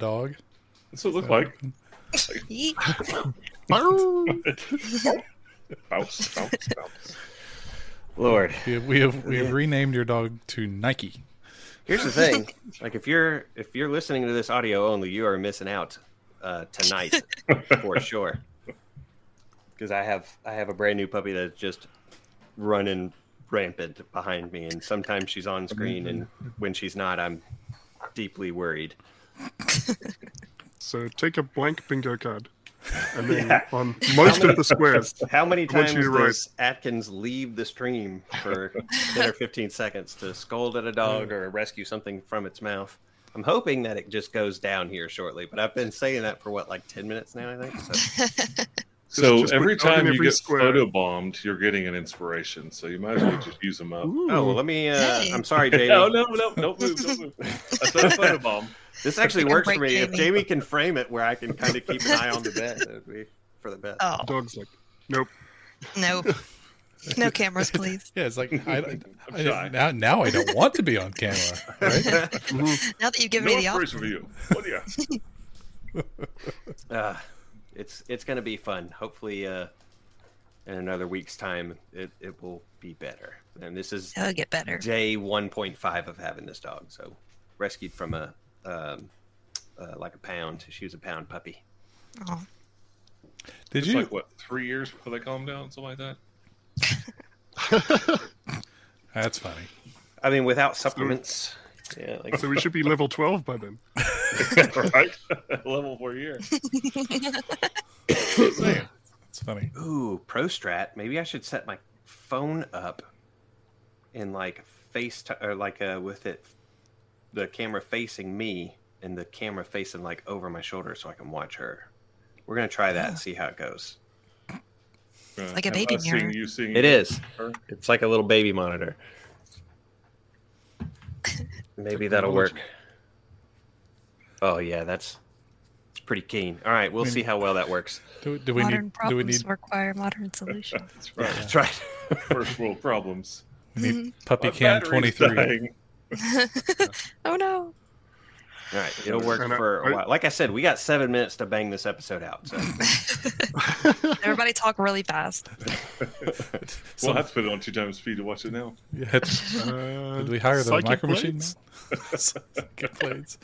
dog. That's what it looked like. Bounce, bounce, bounce. Lord. We have we have, we have renamed your dog to Nike. Here's the thing: like if you're if you're listening to this audio only, you are missing out uh, tonight for sure. Because I have I have a brand new puppy that's just running rampant behind me, and sometimes she's on screen, and when she's not, I'm deeply worried. So take a blank bingo card, and then on most of the squares, How many times you to write- does Atkins leave the stream for 10 or 15 seconds to scold at a dog or rescue something from its mouth? I'm hoping that it just goes down here shortly, but I've been saying that for what, like 10 minutes now, I think? So, So just every put dog time you every get square. photo bombed, you're getting an inspiration. So you might as well just use them up. Ooh. oh, well, let me. Uh, Hey. I'm sorry, Jamie. No, no, no, don't move, don't move. That's not a photo bomb. This actually works for break me. If Jamie. Jamie can frame it where I can kind of keep an eye on the bed, it would be for the best. Oh dog's like, nope. Nope. no cameras, please. Yeah, it's like I, I, shy. now now I don't want to be on camera. Right? Now that you've given No me the inspiration option, for you. What do you? Uh, it's it's going to be fun. Hopefully, uh, in another week's time, it, it will be better. And this is it'll get better. day 1.5 of having this dog. So rescued from a um, uh, like a pound. She was a pound puppy. Oh, Did It's you? like what three years before they calmed down, something like that. That's funny. I mean, without supplements. Yeah, like So we should be level twelve by then. right? Level four year. It's funny. ooh, Pro Strat. Maybe I should set my phone up in like face or like uh, with it, the camera facing me and the camera facing like over my shoulder, so I can watch her. We're gonna try that and see how it goes. It's like a baby Seeing mirror. you, seeing It you. is. Her. It's like a little baby monitor. Maybe that'll work. Oh yeah, that's it's pretty keen. All right, we'll see how well that works. Do, do we modern need? Do we problems need? require modern solutions. That's right. That's right. First world problems. We need puppy My cam twenty three. Dying. oh no! All right, it'll work And for a I- while. Like I said, we got seven minutes to bang this episode out. So Everybody talk really fast. We'll have to put it on two times speed to watch it now. Yeah, Uh, did we hire the psychic micro machine? blades? man? Psychic blades.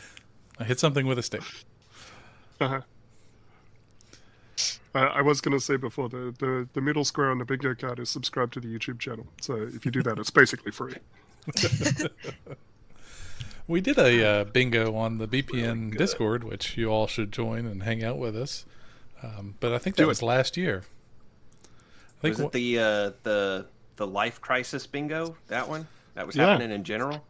I hit something with a stick. Uh-huh. Uh, I was going to say before the, the the middle square on the bingo card is subscribe to the YouTube channel. So if you do that, it's basically free. We did a uh, bingo on the BPN Discord, which you all should join and hang out with us. Um, but I think that Do it. was last year. I think was it wha- the uh, the the life crisis bingo? That one that was Yeah. happening in general.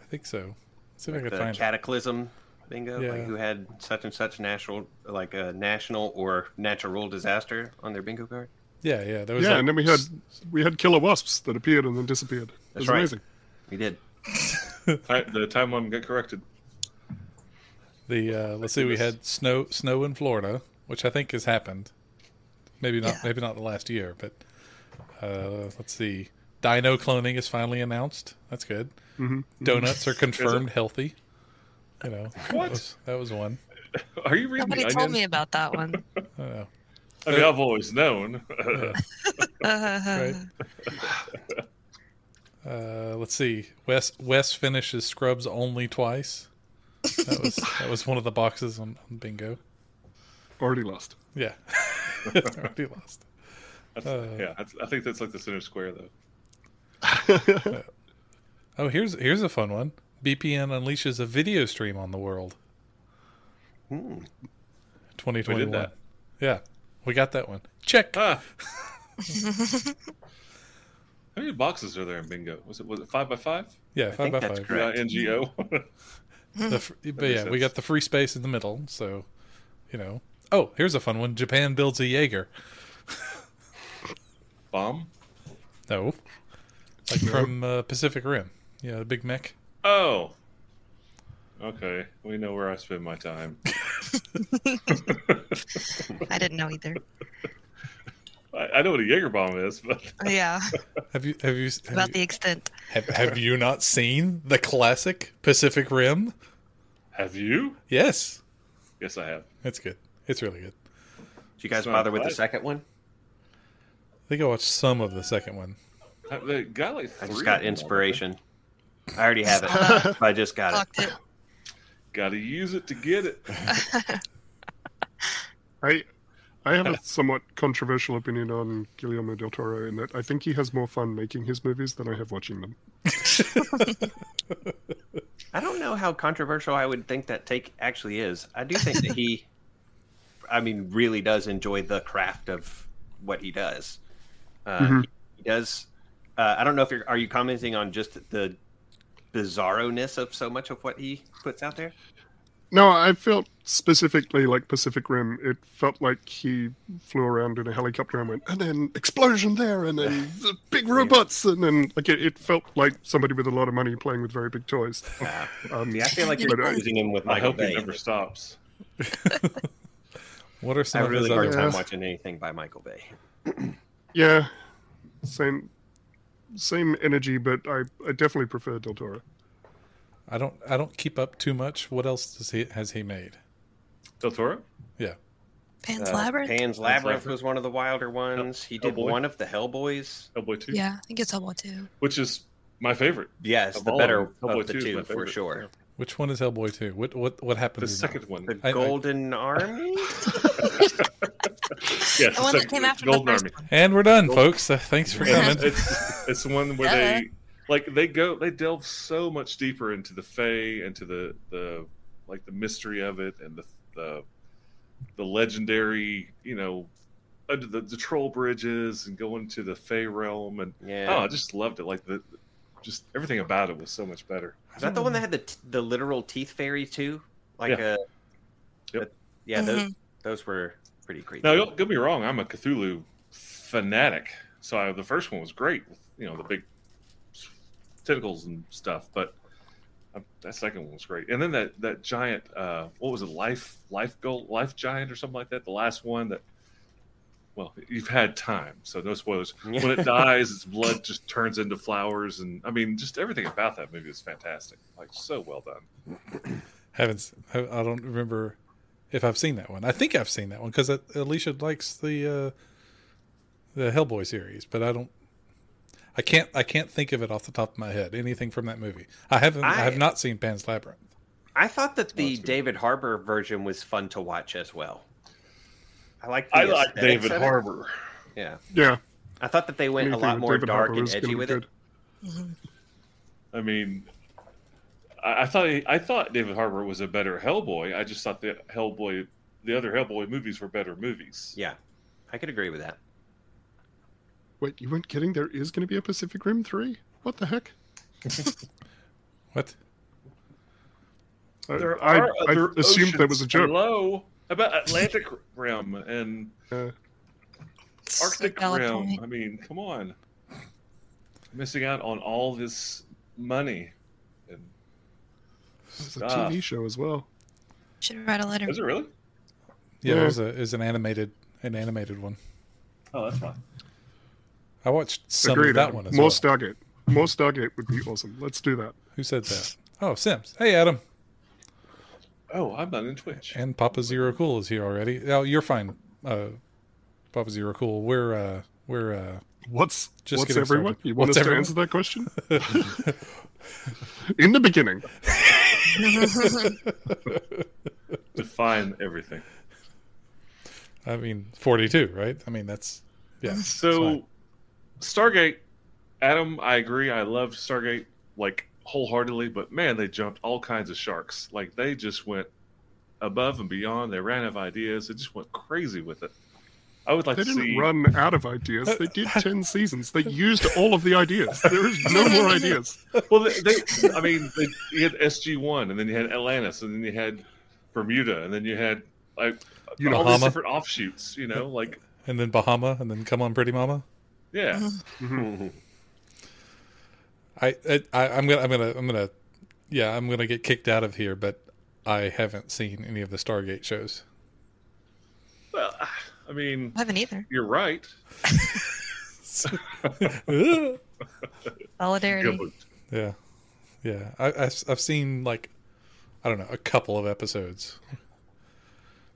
I think so. Let's see if I The could find it. cataclysm bingo, Yeah. like who had such and such natural, like a national or natural disaster on their bingo card. Yeah, yeah. There was Yeah, like- and then we had we had killer wasps that appeared and then disappeared. It That's was right. amazing. We did. I, the timeline got corrected. the uh, let's see. We had snow snow in Florida, which I think has happened. Maybe not. Yeah. Maybe not the last year, but uh, let's see. Dino cloning is finally announced. That's good. Mhm. Donuts are confirmed healthy. You know, that What? was, that was one. Are you reading Nobody the told onion? me about that one. I don't know. I mean, I've always known. Right. Uh, let's see. Wes Wes finishes Scrubs only twice. That was that was one of the boxes on, on bingo. Already lost. Yeah, already lost. That's, Uh, yeah, that's, I think that's like the center square, though. Oh, here's here's a fun one. BPN unleashes a video stream on the world. Hmm. 2021. that. Yeah, we got that one. Check. Ah. How many boxes are there in bingo? Was it was it five by five? Yeah, I five think by that's five. correct. Yeah, NGO. The fr- but makes yeah, we got the free space in the middle, so you know. Oh, here's a fun one. Japan builds a Jaeger. Bomb. No, like from uh, Pacific Rim. Yeah, the big mech. Oh. Okay, we know where I spend my time. I didn't know either. I, I know what a Jaeger bomb is, but Yeah, Have you have you have, about you, the extent. have, have you not seen the classic Pacific Rim? Have you? Yes, Yes, I have. it's good. It's really good. Did you guys It's not bother with the second one? I think I watched some of the second one. Have They got like I just got of them inspiration. I already have it. Uh, I just got it. It. Gotta use it to get it. I I have a somewhat controversial opinion on Guillermo del Toro in that I think he has more fun making his movies than I have watching them. I don't know how controversial I would think that take actually is. I do think that he, I mean, really does enjoy the craft of what he does. Uh, Mhm. He does. Uh, I don't know if you're. Are you commenting on just the bizarroness of so much of what he puts out there? No, I felt specifically like Pacific Rim. It felt like he flew around in a helicopter and went, and then explosion there, and then the big robots, and then like it, it felt like somebody with a lot of money playing with very big toys. Uh, Um, yeah, I feel like you're but I- confusing him with I Michael hope he never stops. What are some of really his hard time watching anything by Michael Bay. yeah, same same energy, but I, I definitely prefer Del Toro. I don't. I don't keep up too much. What else does he has he made? Del Toro? Yeah. Pan's Uh, Labyrinth. Pan's Labyrinth Labyrinth. was one of the wilder ones. He did Hellboy. one of the Hellboys. Hellboy 2? yeah, I think it's Hellboy too. Which is my favorite. Yes, Of the better of Hellboy of the 2 is two my for favorite. sure. Which one is Hellboy two? What what what The happened? in second one. The I- I- Golden Army. Yes, The one that came after the Golden first Army. one. And we're done, folks. Uh, thanks for And coming. it's it's the one where they like they go they delve so much deeper into the Fae, into the the like the mystery of it and the the the legendary you know under the, the troll bridges and going to the Fey realm and Yeah. oh I just loved it like the just everything about it was so much better. Is that the one that had the t- the literal teeth fairy too? Like Yeah. uh Yep. but- yeah, those Mhm. those were pretty creepy. Now don't get me wrong, I'm a Cthulhu fanatic, so I, the first one was great with you know the big tentacles and stuff, but uh, that second one was great. And then that that giant, uh, what was it, life life goal life giant or something like that. The last one that, well, you've had time, so no spoilers. When it dies, its blood just turns into flowers, and I mean, just everything about that movie is fantastic. Like so well done. Haven't. s- I I don't remember if I've seen that one. I think I've seen that one because Alicia likes the uh, the Hellboy series, but I don't. I can't. I can't think of it off the top of my head. Anything from that movie? I haven't. I, I- have not seen Pan's Labyrinth. I thought that the that's. David Harbour version was fun to watch as well. I like the I like David. Harbour. Yeah. Yeah, I thought that they went a lot more David dark Harbour and edgy with good. it. I mean, I, I thought I thought David Harbour was a better Hellboy. I just thought the Hellboy, the other Hellboy movies were better movies. Yeah. I could agree with that. Wait, you weren't kidding? There is going to be a Pacific Rim three. What the heck? What? I, There I, are I other assumed that was a oceans. joke. Hello, How about Atlantic Rim and Uh, Arctic valid Rim. point. I mean, come on, missing out on all this money. And it's a. TV show as well. Should write a letter. Is it really? Yeah, Yeah. there's a is an animated an animated one. Oh, that's fine. I watched some Agreed. of that Adam. one as More well. Stargate. More Stargate would be awesome. Let's do that. Who said that? Oh, Sims. Hey, Adam. Oh, I'm not in Twitch. And Papa Zero Cool is here already. Oh, you're fine. Uh, Papa Zero Cool. We're uh, we're uh, What's Just what's everyone? started. You want What's us everyone? to answer that question? In the beginning, Define everything. I mean, 42, right? I mean, that's yeah. So, fine. Stargate, Adam, I agree. I loved Stargate like wholeheartedly, but man, they jumped all kinds of sharks. Like they just went above and beyond. They ran out of ideas. They just went crazy with it. I would like they to didn't see. run out of ideas. They did ten seasons. They used all of the ideas. There is no more ideas. Well, they, they I mean, they, you had SG One, and then you had Atlantis, and then you had Bermuda, and then you had like You all know, these different offshoots. You know, like and then Bahama, and then Come On, Pretty Mama. Yeah. Mhm. I, I I- I'm gonna I'm gonna I'm gonna yeah I'm gonna get kicked out of here, but I haven't seen any of the Stargate shows. Well, I mean, I haven't either. you're right. Solidarity. Good. Yeah, yeah. I, I've I've seen like I don't know, a couple of episodes.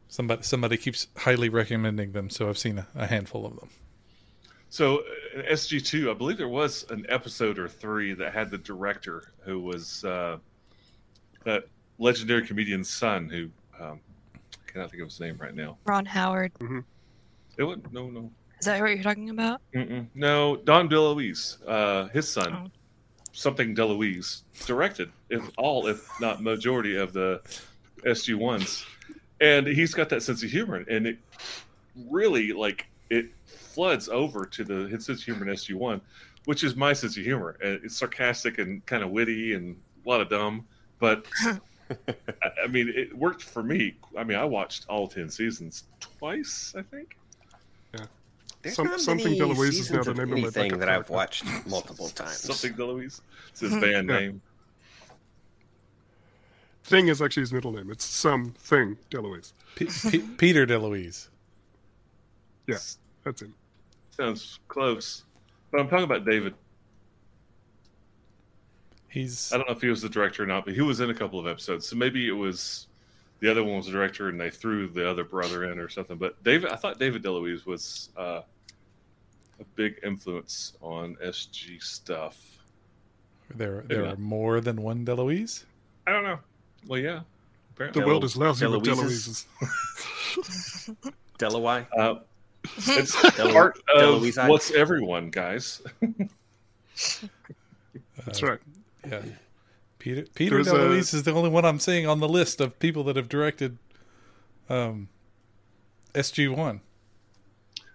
Somebody somebody keeps highly recommending them, so I've seen a, a handful of them. So in SG two, I believe there was an episode or three that had the director who was uh, that legendary comedian's son who um, I cannot think of his name right now. Ron Howard. Mm-hmm. It was no no Is that what you're talking about? Mm-mm. no Dom DeLuise, uh, his son, Oh. something DeLuise directed if all if not majority of the SG ones, and he's got that sense of humor, and it really like it floods over to the his sense of humor in SG one, which is my sense of humor. And It's sarcastic and kind of witty and a lot of dumb, but I, I mean it worked for me. I mean I watched all ten seasons twice, I think. There's Some- something many DeLuise is now the of name of my anything that I've watched multiple times. Something DeLuise. It's his hmm. band Yeah. name. Thing is actually his middle name. It's something DeLuise. P- P- Peter DeLuise. Yeah, that's him. Sounds close. But I'm talking about David. He's I don't know if he was the director or not, but he was in a couple of episodes. So maybe it was the other one was the director and they threw the other brother in or something. But David, I thought David DeLuise was uh, a big influence on SG stuff. there. There not. are more than one DeLuise. I don't know. Well, yeah. Apparently. The world is lousy with DeLuise's. DeLuises. Delaware. Uh, it's part of what's everyone, guys. That's Uh, right. Yeah. Peter Peter There's a- is the only one I'm seeing on the list of people that have directed um, SG One.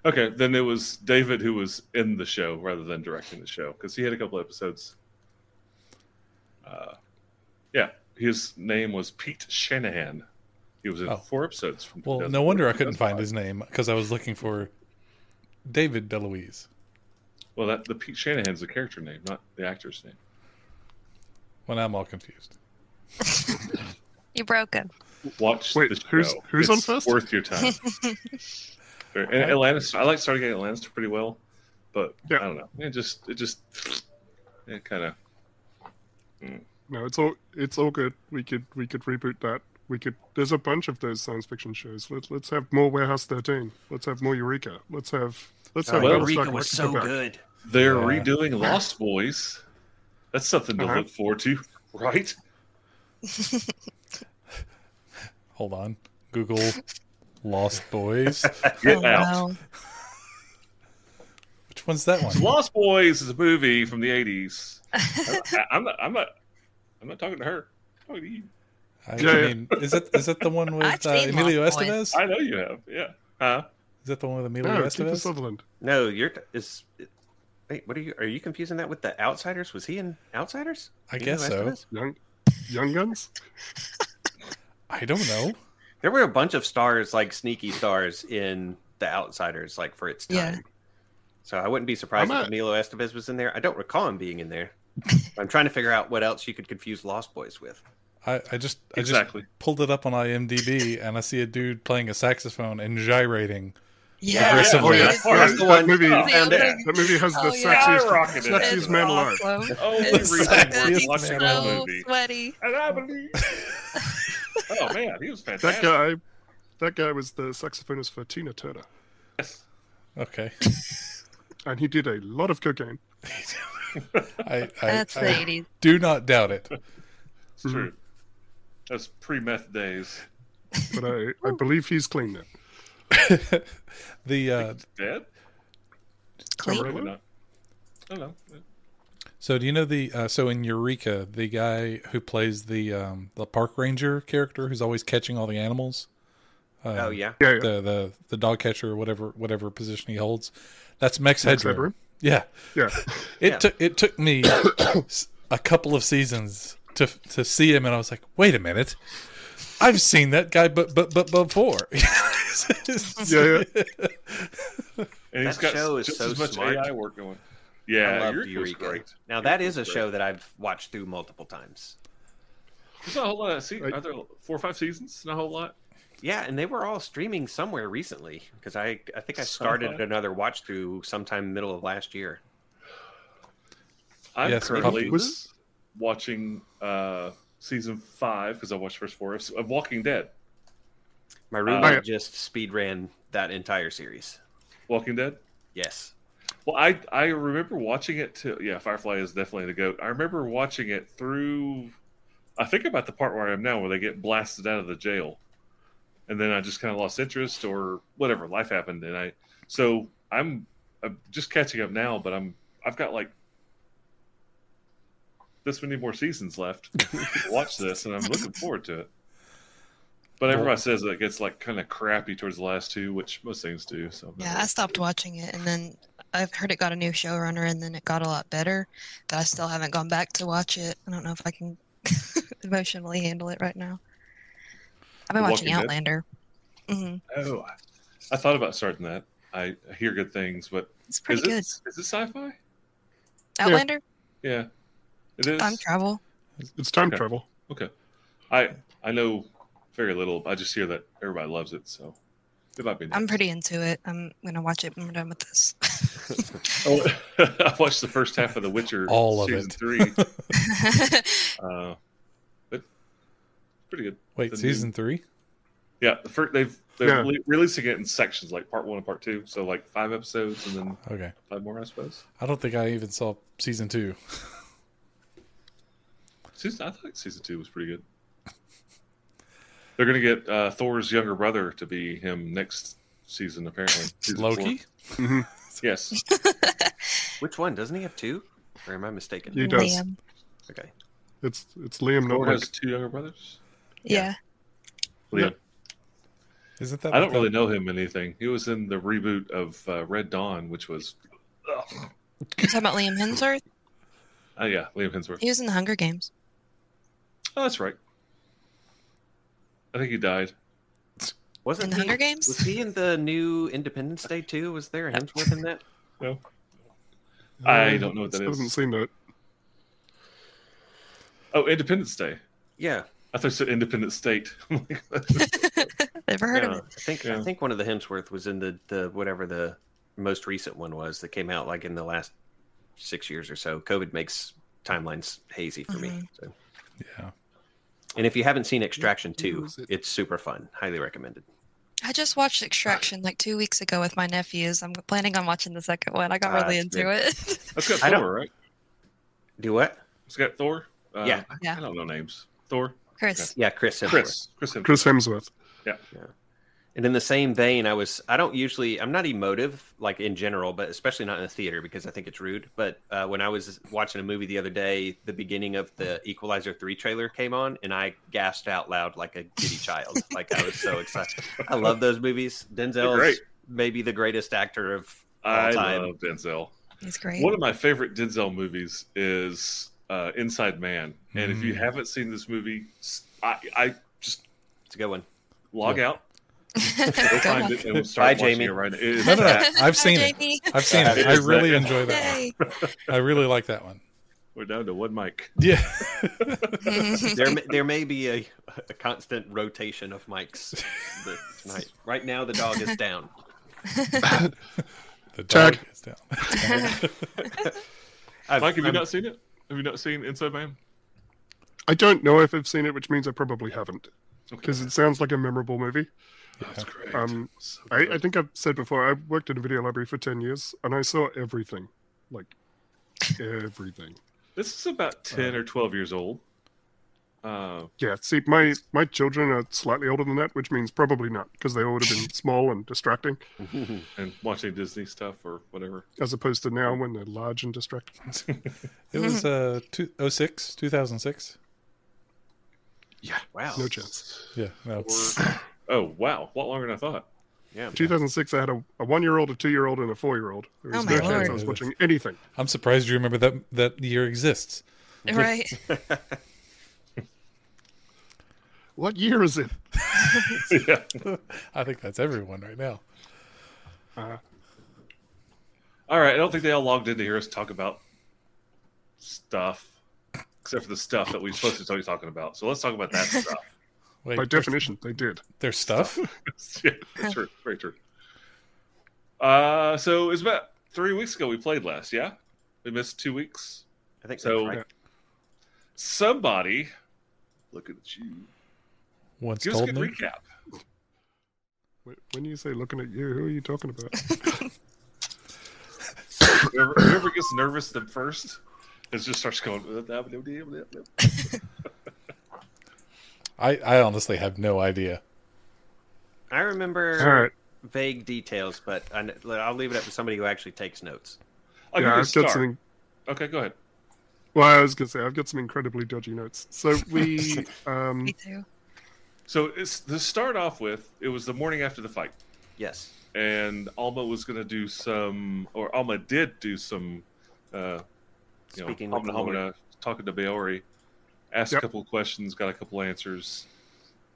Okay, then it was David who was in the show rather than directing the show because he had a couple episodes. Uh, yeah, his name was Pete Shanahan. He was in Oh. four episodes. From Well, no wonder I couldn't find his name because I was looking for David DeLuise. Well, that the Pete Shanahan's the character name, not the actor's name. Well, now I'm all confused. You broke him. Watch Wait, the show. who's- who's on first? Worth your time. and Atlantis, I like starting at Atlantis pretty well, but Yeah. I don't know. It just, it just, it kind of. Hmm. No, it's all it's all good. We could we could reboot that. We could. There's a bunch of those science fiction shows. Let's let's have more Warehouse 13. Let's have more Eureka. Let's have let's have Oh, well, Eureka was so back. good. They're Yeah. redoing Lost Boys. That's something to Uh-huh. look forward to, right? Hold on. Google Lost Boys. Get oh, out. no. Which one's that one? Lost Boys is a movie from the '80s. I, I'm not. I'm not. I'm not talking to her. I'm talking to you. I, Yeah, yeah. mean, is that is that the one with uh, Emilio Lost Estevez? I know you have. Yeah. Huh? Is that the one with Emilio No, Estevez? Sutherland. No, you're t- is. Wait, what are you? Are you confusing that with the Outsiders? Was he in Outsiders? I You guess so. Estevez? Young Young Guns. I don't know. There were a bunch of stars, like sneaky stars, in the Outsiders, like for its time. Yeah. So I wouldn't be surprised I'm if a- Emilio Estevez was in there. I don't recall him being in there. I'm trying to figure out what else you could confuse Lost Boys with. I, I just I Exactly. just pulled it up on IMDb and I see a dude playing a saxophone and gyrating. Yeah, Aggressively. it Oh, yeah. That's the that one. movie- I found it. That movie has the Oh, yeah. sexiest, Skyrocketed. sexiest It's man alive. awesome. Only It's oh, reason so worth good. He's watching man that so movie. sweaty. And I believe. oh man, he was fantastic. That fantastic. guy. That guy was the saxophonist for Tina Turner, Yes. Okay. and he did a lot of cocaine. I, I, That's the I 80s. do not doubt it. It's true. That's pre-meth days. But I, I believe he's clean now. the uh, Dead? Clean. Maybe not. I don't know. so do you know the uh, so in Eureka the guy who plays the um, the park ranger character who's always catching all the animals uh, Oh yeah. Yeah, yeah. the the the dog catcher or whatever whatever position he holds that's Max, Max Headroom. Headroom? Yeah, Yeah. it Yeah. took it took me a couple of seasons to to see him, and I was like, wait a minute, I've seen that guy, but but but before. Yeah, And he's That got show is so much smart. AI work going. I Yeah, loved Eureka Eureka. great. Now that Eureka is a was show that I've watched through multiple times. There's not a whole lot. Of se- Right. Are there four or five seasons? Not a whole lot. Yeah, and they were all streaming somewhere recently because I I think I started Somehow. another watch through sometime middle of last year. I'm Yes, currently was- watching uh, season five because I watched first four of, of Walking Dead. My roommate Uh, just speed ran that entire series. Walking Dead. Yes. Well, I I remember watching it too. Yeah, Firefly is definitely the goat. I remember watching it through. I think about the part where I am now, where they get blasted out of the jail, and then I just kind of lost interest or whatever. Life happened, and I so I'm, I'm just catching up now, but I'm I've got like this many more seasons left. watch this, and I'm looking forward to it. But everybody says that it gets like kind of crappy towards the last two, which most things do. So Yeah, I stopped watching it, and then I've heard it got a new showrunner, and then it got a lot better. But I still haven't gone back to watch it. I don't know if I can emotionally handle it right now. I've been The watching Walking Dead? Outlander. hmm Oh, I thought about starting that. I hear good things, but It's pretty is good. it is it sci-fi? Outlander, Yeah, it is. time travel. It's time Okay. travel. Okay, I I know very little. I just hear that everybody loves it, so it might be. I'm pretty into it. I'm gonna watch it when we're done with this. Oh, I watched the first half of The Witcher, All of season it. three. Uh, but pretty good. Wait, The season three? Yeah, the first they've they're Yeah. le- releasing it in sections, like part one and part two. So like five episodes and then Okay. five more, I suppose. I don't think I even saw season two. Season, I thought season two was pretty good. They're gonna get uh, Thor's younger brother to be him next season, apparently. Season Loki? four. Yes. Which one? Doesn't he have two? Or am I mistaken? He does. Liam. Okay. It's it's Liam, not Thor Luke. has two younger brothers. Yeah. Liam. Isn't that I like don't really know him anything. He was in the reboot of uh, Red Dawn, which was, ugh. You talking about Liam Hemsworth? oh yeah, Liam Hemsworth. He was in the Hunger Games. Oh, that's right. I think he died. Wasn't In the he, Hunger Games? Was he in the new Independence Day too? Was there a Hemsworth in that? No. I don't know what that Still is. haven't seen that. Oh, Independence Day. Yeah. I thought you said Independent State. Never heard No, of it. I think Yeah. I think one of the Hemsworth was in the the whatever the most recent one was that came out like in the last six years or so. COVID makes timelines hazy for me. Mhm. So. Yeah. And if you haven't seen Extraction What 2, it? it's super fun. Highly recommended. I just watched Extraction like two weeks ago with my nephews. I'm planning on watching the second one. I got Ah, really it's into it. That's got I don't- Thor, right? Do what? It's got Thor. Uh, Yeah. I- Yeah. I don't know names. Thor. Chris. Yeah, Chris Hemsworth. Chris. Chris. Hemsworth. Chris Hemsworth. And in the same vein, I was I don't usually I'm not emotive like in general, but especially not in the theater because I think it's rude. But uh, when I was watching a movie the other day, the beginning of the Equalizer three trailer came on, and I gasped out loud like a giddy child. like I was so excited. I love those movies. Denzel great. is maybe the greatest actor of all I time. love Denzel. He's great. One of my favorite Denzel movies is uh, Inside Man, and if you Mm. haven't seen this movie, I, I just It's a good one. log Yeah. out, go Go find on. it, and we'll start Bye, watching Jamie. it right now. No, no, no. I've seen Hi, it. I've seen it. It I really that- enjoy that Yay. one. I really like that one. We're down to one mic. Yeah. There, may- there may be a, a constant rotation of mics tonight. Right now, the dog is down. the dog Tag. is down. I've- Mike, have you I'm- not seen it? Have you not seen Inside Man? I don't know if I've seen it, which means I probably haven't, Okay. because it sounds like a memorable movie. That's great. Um, So I. I think I've said before, I worked in a video library for 10 years, and I saw everything. Like, everything. this is about ten or twelve years old. Uh, Yeah, see, my, my children are slightly older than that, which means probably not, because they all would have been small and distracting, and watching Disney stuff or whatever. as opposed to now when they're large and distracting. It was uh, two, 06, 2006. Yeah, Wow. no chance. Yeah. No. Or, oh wow, a lot longer than I thought. Yeah. 2006, I had a, a one year old, a two year old, and a four year old. There was Oh no my chance. I was watching anything. I'm surprised you remember that that year exists. right. What year is it? yeah. I think that's everyone right now. Uh, All right. I don't think they all logged in to hear us talk about stuff, except for the stuff that we're supposed to be talking about. So let's talk about that stuff. Wait, by definition, they did. Their stuff. yeah, that's true. Very true. Uh, so it was about three weeks ago we played last. Yeah, we missed two weeks. I think So right. somebody Looking at you. Once Give us a good me. recap. Wh- When you say looking at you, who are you talking about? Whoever, whoever gets nervous the first, it just starts going. I, I honestly have no idea. I remember All right. vague details, but I, will leave it up to somebody who actually takes notes. I'll yeah, give you a I've got star. some. Okay, go ahead. Well, I was gonna say I've got some incredibly dodgy notes. So we, um, Me too. So it's to start off with, it was the morning after the fight, Yes. and Alma was going to do some, or Alma did do some, uh, you Speaking know, with the Hamna talking to Baori, asked Yep. a couple of questions, got a couple answers.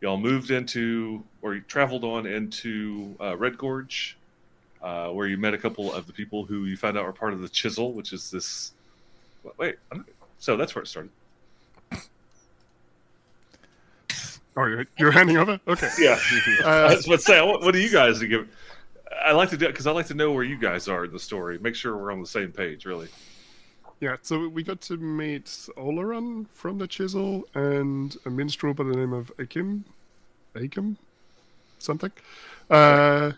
Y'all moved into, or you traveled on into uh, Red Gorge, uh, where you met a couple of the people who you found out were part of the Chisel, which is this. Wait, I'm- so that's where it started. oh, you're, you're handing over. Okay. Yeah. I Uh, was about to say, what, what do you guys give? I like to do because I like to know where you guys are in the story. Make sure we're on the same page, really. Yeah. So we got to meet Oleron from the Chisel and a minstrel by the name of Akim, Akim, something. Uh,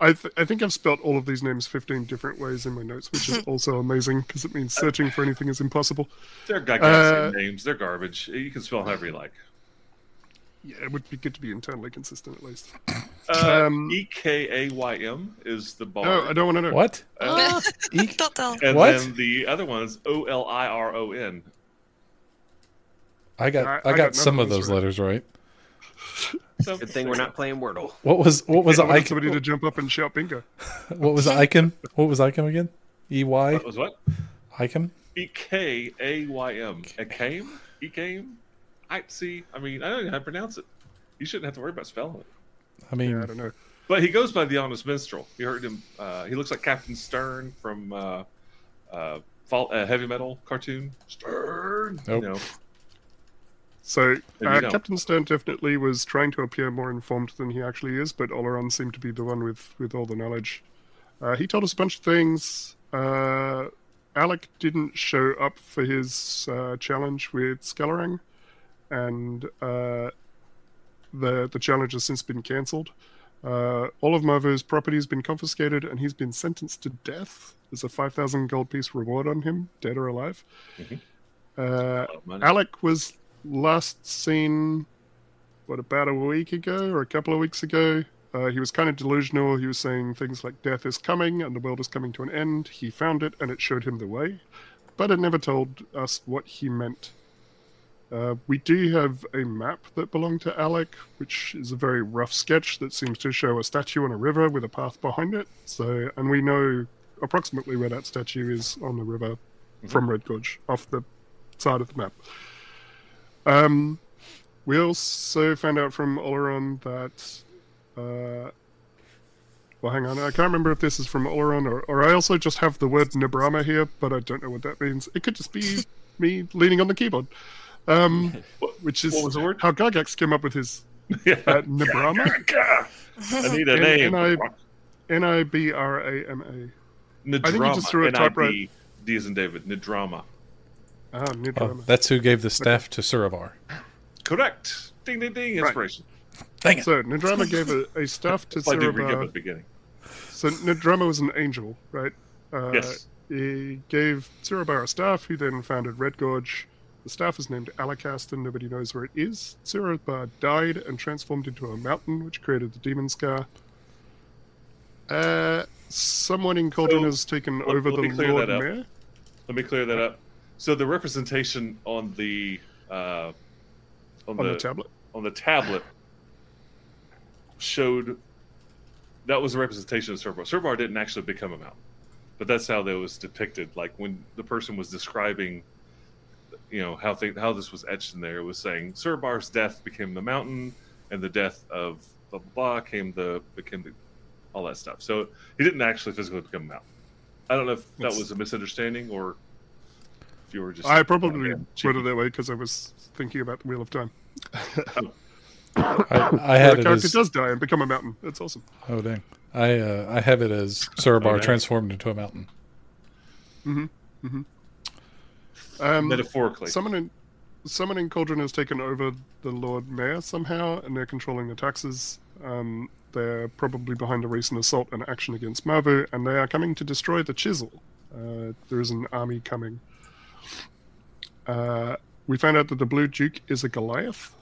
I th- I think I've spelt all of these names 15 different ways in my notes, which is also amazing because it means searching for anything is impossible. They're Uh, names. They're garbage. You can spell however you like. Yeah, it would be good to be internally consistent at least. Uh, Um, E K A Y M is the bar. No, I don't want to know. What? Uh, Eek? Don't tell. and What? then the other one is O L I R O N. I got I- I, I got, got some of of those those right. letters right. So Good thing we're not playing Wordle. What was what was I wanted Icon? somebody to jump up and shout bingo. What was Icon? What was Icon again? E Y What was what? Icon? E K A Y M. Ekame? Ekame? I see. I mean, I don't know how to pronounce it. You shouldn't have to worry about spelling it. I mean, Yeah, I don't know. But he goes by the Honest Minstrel. You heard him. Uh, he looks like Captain Stern from uh, uh, fall, uh, Heavy Metal cartoon. Stern. Nope. You know, So Maybe you uh. Captain Stern definitely was trying to appear more informed than he actually is, but Oleron seemed to be the one with, with all the knowledge. Uh, he told us a bunch of things. Uh, Alec didn't show up for his uh, challenge with Skellerang, and uh, the the challenge has since been cancelled. Uh, all of Marvo's property has been confiscated, and he's been sentenced to death. There's a 5,000 gold piece reward on him, dead or alive. Mhm. Uh, a lot of money. Alec was last seen, what, about a week ago or a couple of weeks ago. Uh, he was kind of delusional. He was saying things like death is coming and the world is coming to an end. He found it and it showed him the way, but it never told us what he meant. Uh, we do have a map that belonged to Alec, which is a very rough sketch that seems to show a statue on a river with a path behind it. So, and we know approximately where that statue is on the river from Red Gorge, off the side of the map. Um, we also found out from Oleron that. Uh, well, hang on. I can't remember if this is from Oleron or, or I also just have the word Nibrama here, but I don't know what that means. It could just be me leaning on the keyboard. Um, which is what was the word? how Gygax came up with his yeah. uh, Nibrama. I need a name. and I- N I B R A M A. Nidrama. I think you just threw a N I typewriter- D D as in David. Nidrama. Ah, oh, that's who gave the staff to Suravar. Correct. Ding ding ding. Right. Inspiration. Dang it! So Nidrama gave a, a staff to That's why I did recap at the beginning. So Nidrama was an angel, right? Uh, yes. He gave Surabar a staff, who then founded Red Gorge. The staff is named Alakast, and nobody knows where it is. Surabar died and transformed into a mountain, which created the Demon Scar. Uh, someone in Cauldron So, has taken let- over let the Lord. Mayor. Let me clear that up. So the representation on the uh, on, on the, the tablet. on the tablet showed that was a representation of Surbar. Surbar didn't actually become a mountain, but that's how that was depicted. Like when the person was describing, you know, how th- how this was etched in there, it was saying Surbar's death became the mountain, and the death of blah blah blah came the became the all that stuff. So he didn't actually physically become a mountain. I don't know if that Yes. was a misunderstanding or if you were just. I probably Yeah, wrote cheeky. it that way because I was thinking about the Wheel of Time. I, I Where had the it character as does die and become a mountain. It's awesome. oh dang. I uh, I have it as Surabar Okay. transformed into a mountain. Um, Um, metaphorically. someone in Summoning Cauldron has taken over the Lord Mayor somehow, and they're controlling the taxes. Um, they're probably behind a recent assault and action against Mavu, and they are coming to destroy the Chisel. Uh, there is an army coming. Uh, we found out that the Blue Duke is a Goliath,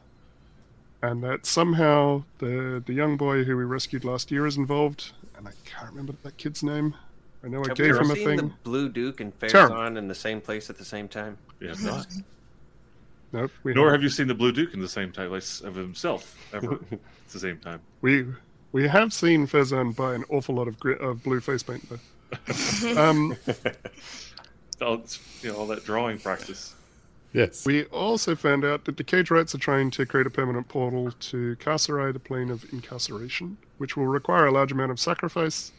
and that somehow the the young boy who we rescued last year is involved, and I can't remember that kid's name. I know I Have gave we him a seen thing. the Blue Duke and Terrible. Farazan in the same place at the same time? You have not. Nope, we Nor haven't. have you seen the Blue Duke in the same time place of himself ever at the same time. We we have seen Fezan buy an awful lot of gri- of blue face paint though. um, All, you know, all that drawing practice. Yes. we also found out that the Cage rats are trying to create a permanent portal to Carceri, the plane of incarceration, which will require a large amount of sacrifice.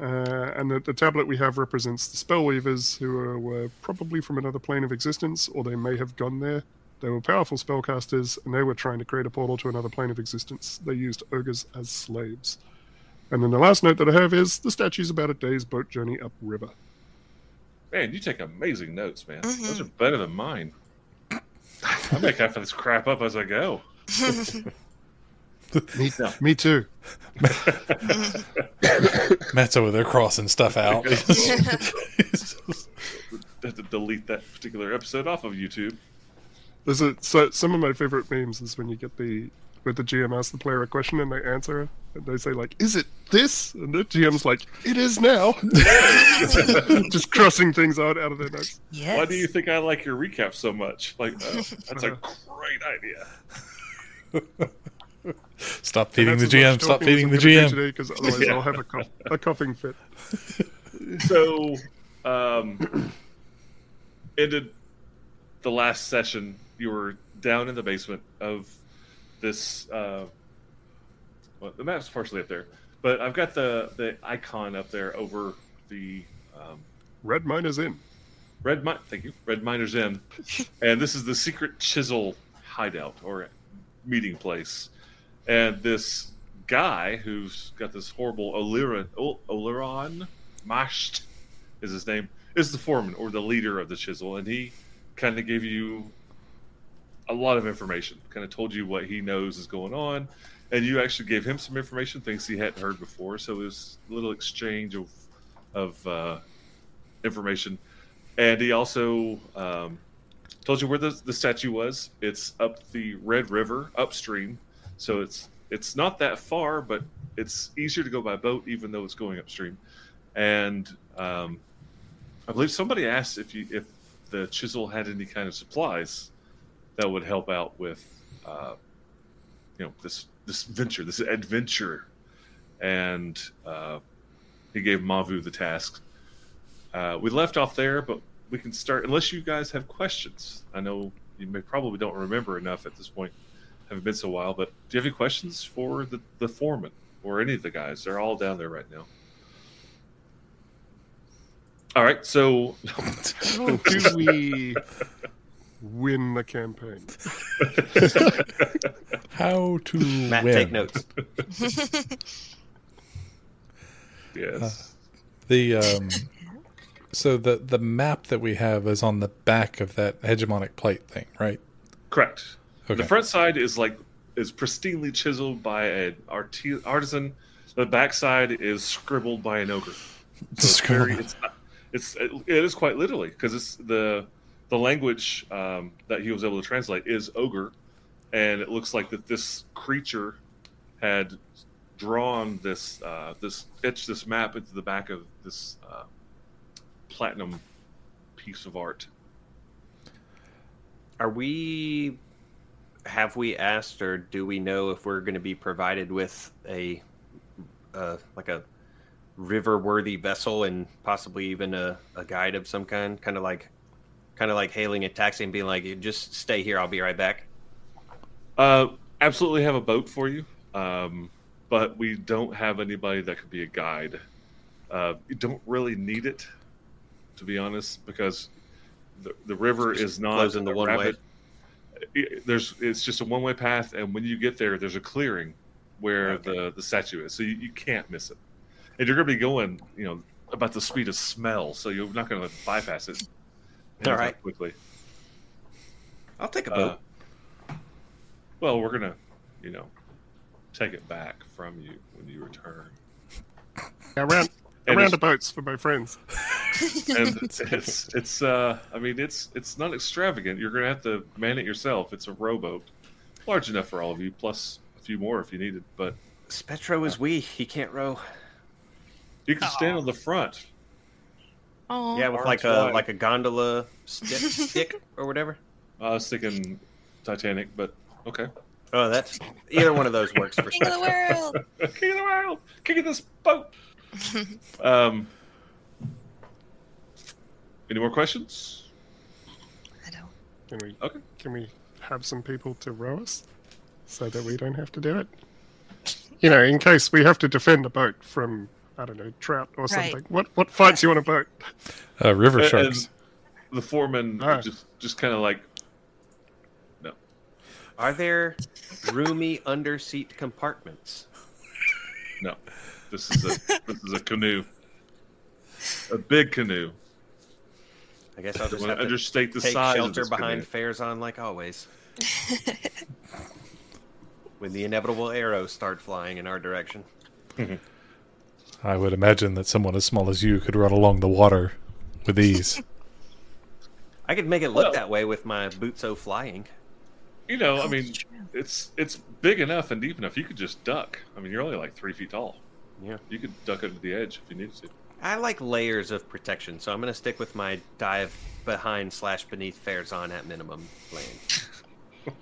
Uh, and that the tablet we have represents the Spellweavers, who are, were probably from another plane of existence, or they may have gone there. They were powerful spellcasters, and they were trying to create a portal to another plane of existence. They used ogres as slaves. And then the last note that I have is the statue's about a day's boat journey upriver. Man, you take amazing notes, man. Mhm. Those are better than mine. I make half of this crap up as I go. Me, Yeah. me too. Matt's over there crossing stuff out. have to delete that particular episode off of YouTube. There's a so some of my favorite memes is when you get the with the GM asks the player a question and they answer and they say like, "Is it this?" and the GM's like, "It is now." Just crossing things out out of their notes. yes. Why do you think I like your recap so much? Like, oh, that's a great idea. Stop feeding the That's as much GM. Stop feeding the GM. today because otherwise Yeah. I'll have a, cough, a coughing fit. So, um, ended the last session. You were down in the basement of this. Uh, well, the map's partially up there, but I've got the the icon up there over the um, Red Miner's in. Red Mine, thank you. Red Miner's in, and this is the secret chisel hideout or meeting place. And this guy who's got this horrible Oliran, Ol- Oleron Masht is his name, is the foreman or the leader of the chisel, and he kind of gave you a lot of information. Kind of told you what he knows is going on, and you actually gave him some information, things he hadn't heard before. So it was a little exchange of of uh, information and he also um, told you where the, the statue was. It's up the Red River upstream, so it's it's not that far, but it's easier to go by boat, even though it's going upstream. And um, I believe somebody asked if you if the chisel had any kind of supplies that would help out with uh, you know this this venture, this adventure. And uh, he gave Mavu the task uh, we left off there, but we can start unless you guys have questions. I know you may probably don't remember enough at this point. Haven't been so while, but do you have any questions for the, the foreman or any of the guys? They're all down there right now. All right, so How do we win the campaign? How to Matt, win? take notes. yes, The um, so the the map that we have is on the back of that hegemonic plate thing, right? correct. Okay. The front side is like is pristinely chiseled by an arti- artisan. The back side is scribbled by an ogre. So it's very, Scribbled. it's, not, it's it is quite literally because it's the the language um, that he was able to translate is ogre, and it looks like that this creature had drawn this uh, this etched this map into the back of this uh, platinum piece of art. Are we? Have we asked, or do we know if we're going to be provided with a, uh, like a river-worthy vessel and possibly even a, a guide of some kind? Kind of like, kind of like hailing a taxi and being like, "You "Just stay here. I'll be right back." Uh, absolutely have a boat for you, um, but we don't have anybody that could be a guide. Uh, you don't really need it, to be honest, because the, the river is not in the one way. rapid- it- There's it's just a one way path, and when you get there, there's a clearing where Okay. the the statue is, so you, you can't miss it. And you're going to be going, you know, about the speed of smell, so you're not going to bypass it. All right. quickly. I'll take a boat. Uh, well, we're gonna, you know, take it back from you when you return. I ran, I And ran it's- boats for my friends. and it's, it's it's uh I mean it's it's not extravagant. You're gonna have to man it yourself. It's a rowboat, large enough for all of you, plus a few more if you needed. But Spetro is weak. He can't row. you can stand on the front. Oh, Yeah, with like a like a gondola stick, stick or whatever. I was thinking Titanic, but okay. Oh, that's either one of those works for King of the world. King of the world, king of this boat. um. Any more questions? I don't. Can we? Okay. Can we have some people to row us, so that we don't have to do it? You know, in case we have to defend a boat from I don't know trout or Right. something. What what fights you on a boat? Uh, river And- sharks. The foreman Ah. just just kind of like no. Are there roomy underseat compartments? no. This is a this is a canoe, a big canoe. I guess I'll just want have to to understate the take size of shelter this behind canoe. fares on like always. when the inevitable arrows start flying in our direction. I would imagine that someone as small as you could run along the water with ease. I could make it look Well- that way with my bootso flying. You know, I mean, it's it's big enough and deep enough. You could just duck. I mean, you're only like three feet tall. Yeah. You could duck under the edge if you needed to. I like layers of protection, so I'm going to stick with my dive behind slash beneath fares on at minimum plan.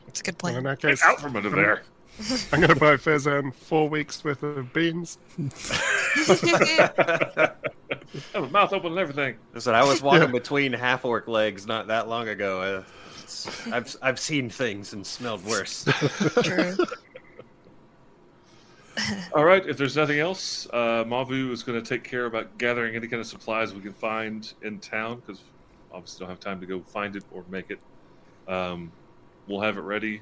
It's a good Well, in plan. that Get case, out from under there. I'm going to buy Fezan four weeks worth of beans. Have a mouth open and everything. Listen, I was walking Yeah. between half orc legs not that long ago. Uh, I've I've seen things and smelled worse. All right. If there's nothing else, uh, Mavu is going to take care about gathering any kind of supplies we can find in town because obviously don't have time to go find it or make it. Um, we'll have it ready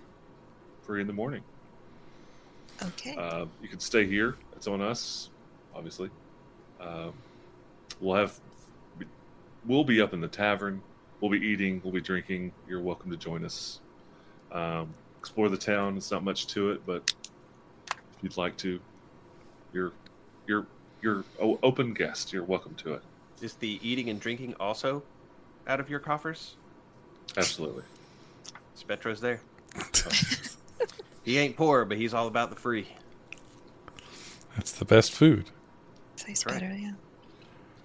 for you in the morning. Okay. Uh, you can stay here. It's on us, obviously. Um, we'll have. We'll be up in the tavern. We'll be eating. We'll be drinking. You're welcome to join us. Um, explore the town. It's not much to it, but you'd like to, you're you're you're o- open guest. You're welcome to it. Is the eating and drinking also out of your coffers? Absolutely. Spetro's there. He ain't poor, but he's all about the free. That's the best food. Tastes right. better, yeah.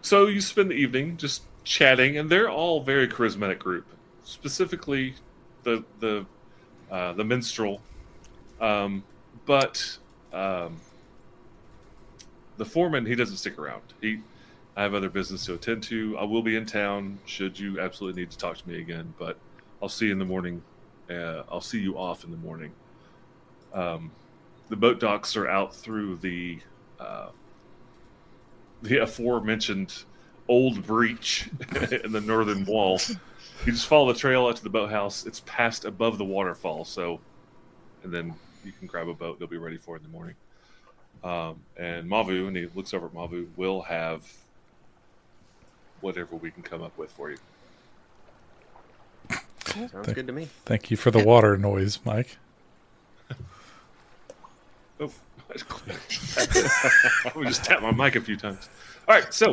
So you spend the evening just chatting, and they're all very charismatic group. Specifically, the the uh, the minstrel, um, but um, the foreman he doesn't stick around. He I have other business to attend to. I will be in town should you absolutely need to talk to me again, but I'll see you in the morning. Uh, I'll see you off in the morning. Um, the boat docks are out through the uh, the aforementioned old breach in the northern wall. You just follow the trail out to the boathouse. It's passed above the waterfall, so and then you can grab a boat. They'll be ready for it in the morning. Um, and Mavu, and he looks over at Mavu, will have whatever we can come up with for you. Sounds Thank- good to me. Thank you for the water noise, Mike. Oh, I would just tap my mic a few times. All right, so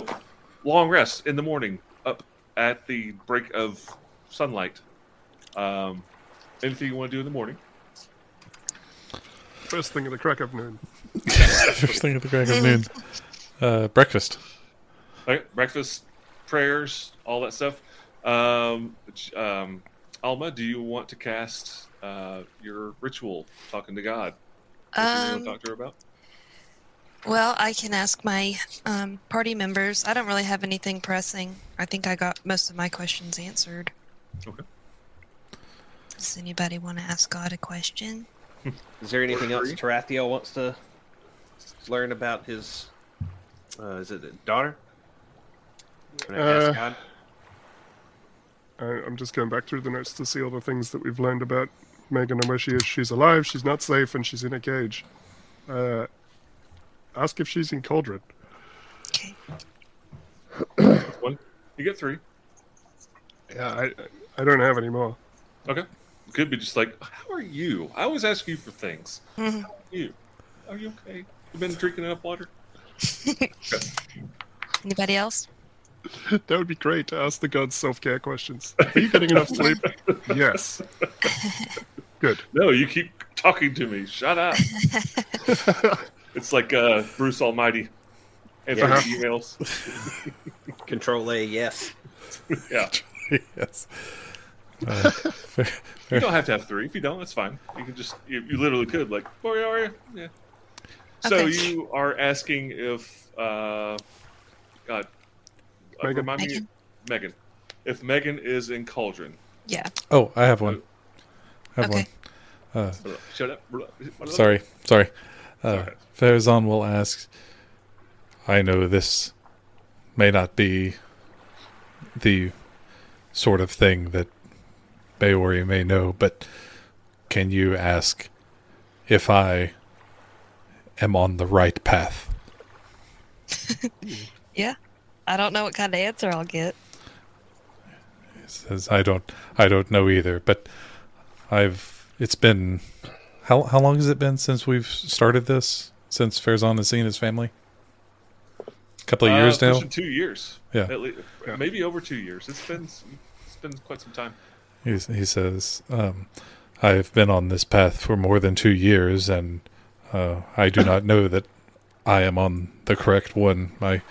long rest in the morning, up at the break of sunlight. Um, anything you want to do in the morning? First thing at the crack of noon. First thing at the crack of noon. Uh, breakfast. Okay, breakfast, prayers, all that stuff. Um, um, Alma, do you want to cast uh, your ritual, talking to God? Anything you Um, to talk to her about? well, I can ask my um, party members. I don't really have anything pressing. I think I got most of my questions answered. Okay. Does anybody want to ask God a question? Is there anything else Free. Tarathiel wants to learn about his? Uh, is it a daughter? Uh, I, I'm just going back through the notes to see all the things that we've learned about Megan and where she is. She's alive, she's not safe, and she's in a cage. Uh, ask if she's in Cauldron. Okay. One, you get three. Yeah, I, I don't have any more. Okay. It could be just like, "How are you?" I always ask you for things. Mhm. How are you? Are you okay? You been drinking enough water? Anybody else? That would be great to ask the gods self care questions. Are you getting enough sleep? yes. Good. No, you keep talking to me. Shut up. it's like uh, Bruce Almighty answering Yeah. emails. Control A, yes. Yeah, yes. Uh, fair- you don't have to have three. If you don't, that's fine. You can just you, you literally could like, where are you? Yeah. So Okay. you are asking if uh, God, uh, Megan. remind me, Megan? Megan, if Megan is in Cauldron. Yeah. oh, I have one. I have Okay. one. Uh, Shut up. sorry, sorry. Uh, Farazan will ask. I know this may not be the sort of thing that Baori may know, but can you ask if I am on the right path? Yeah. I don't know what kind of answer I'll get. He says, "I don't, I don't know either, but I've. It's been how how long has it been since we've started this? Since Farazan has seen his family? A couple of years uh, now. Two years. Yeah. At least, Yeah. maybe over two years. It's been it's been quite some time. He's, he says, um, I've been on this path for more than two years, and uh, I do not know that I am on the correct one. My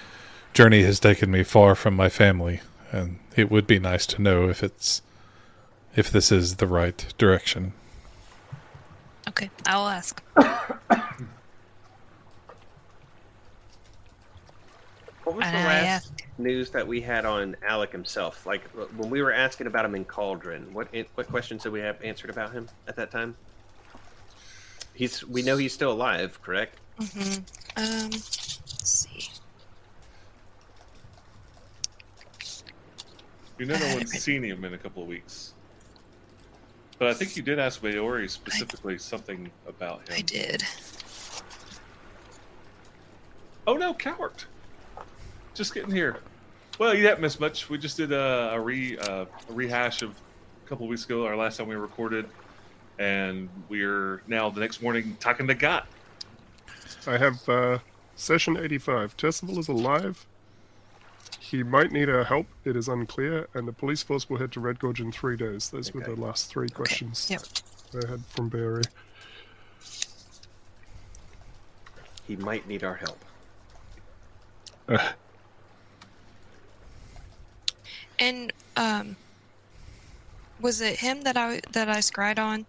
journey has taken me far from my family, and it would be nice to know if it's if this is the right direction. Okay. I will ask. What was the And I last asked. News that we had on Alec himself? Like when we were asking about him in Cauldron, what what questions did we have answered about him at that time? He's we know he's still alive, correct? hmm Um, let's see. You know, no Uh, one's seen him in a couple of weeks. But I think you did ask Baori specifically something about him. I did. Oh no, coward! Just getting here. Well, you haven't missed much. We just did a, a re uh, a rehash of a couple of weeks ago, our last time we recorded, and we're now the next morning talking to Got. I have uh, session 85. Percival is alive. He might need our help. It is unclear. And the police force will head to Red Gorge in three days. Those were the last three questions Yep. I had from Barry. He might need our help. And um, was it him that I that I scried on?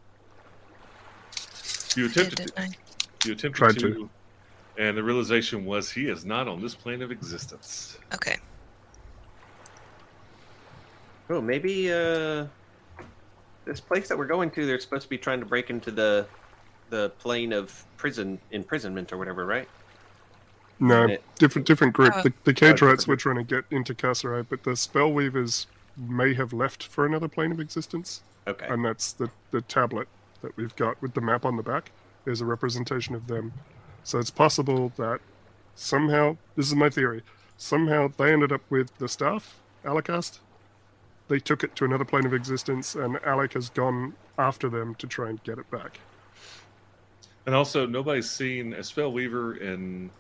You attempted didn't to, you attempted Tried to, to. and the realization was he is not on this plane of existence. Okay. Oh, maybe uh, this place that we're going to, they're supposed to be trying to break into the the plane of prison imprisonment or whatever, right? No, It- different different group. Oh. The, the cage rats were trying to get into Carceri, but the spellweavers may have left for another plane of existence. Okay. And that's the, the tablet that we've got with the map on the back. There's a representation of them. So it's possible that somehow, this is my theory, somehow they ended up with the staff, Alicast. They took it to another plane of existence, and Alec has gone after them to try and get it back. And also, nobody's seen a spellweaver in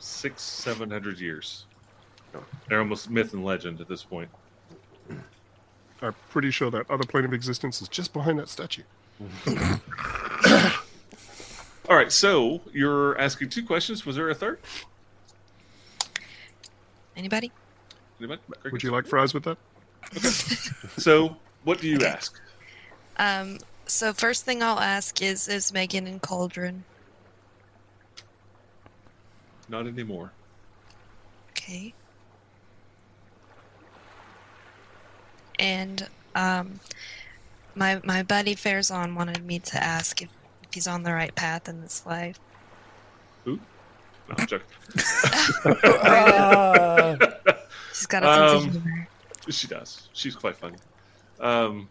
six, seven hundred years. They're almost myth and legend at this point. I'm pretty sure that other plane of existence is just behind that statue. All right, so you're asking two questions. Was there a third? Anybody? Anybody? Would you like fries with that? So, what do you ask? Um. So first thing I'll ask is is Megan in Cauldron? Not anymore. Okay. And um, my my buddy Fairzon wanted me to ask if, if he's on the right path in this life. No, I'm joking. She's got a sense Um, of humor. She does. She's quite funny. Um,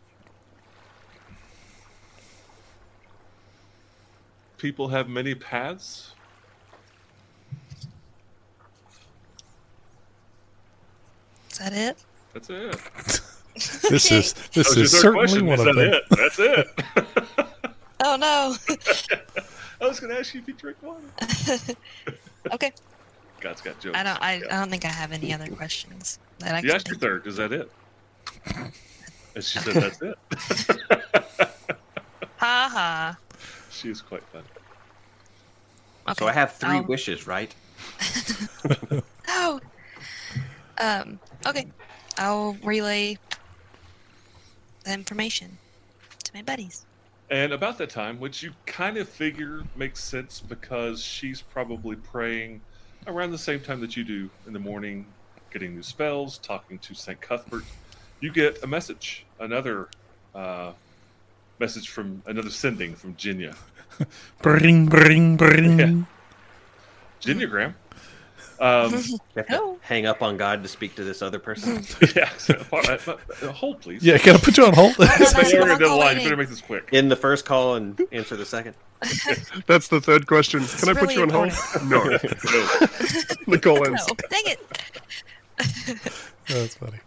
people have many paths. That it? That's it. This Okay. is this That was your is certainly question. one Is of that them. it? That's it. Oh no. I was going to ask you if you drink water. okay. God's got jokes. I don't. I, Yeah. I don't think I have any other questions that I You can asked your think. third. Is that it? And she said, "That's it." Ha ha. she is quite fun. Okay. So I have 3 I'll- wishes, right? Oh. Um. Okay. I'll relay the information to my buddies. And about that time, which you kind of figure makes sense because she's probably praying around the same time that you do in the morning, getting new spells, talking to St. Cuthbert. You get a message, another uh, message from another sending from Jinya. Bring, bring, bring. Yeah. Jinya Graham. Um, You have to Oh. hang up on God to speak to this other person. yeah, so, uh, hold please. Yeah, can I put you on hold? That's They what already I'm did a line. You calling better it. make this quick. In the first call and answer the second. That's the third question. Can I put really you on hold? No. No. Nicole No. ends. Dang it. That's funny.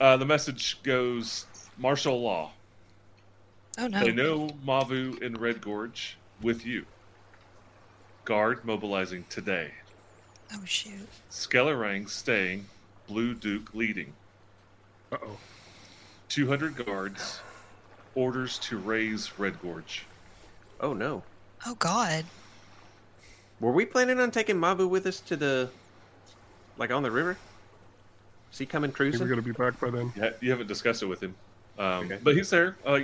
Uh, the message goes martial law. Oh no. They know Mavu in Red Gorge with you. Guard mobilizing today. Oh shoot. Skellerang staying. Blue Duke leading. Uh oh. 200 guards. Orders to raze Red Gorge. Oh no. Oh god. Were we planning on taking Mavu with us to the, like on the river? Is he coming cruising? think we're going to be back by then. Yeah, you haven't discussed it with him, um, Okay. but he's there. Uh,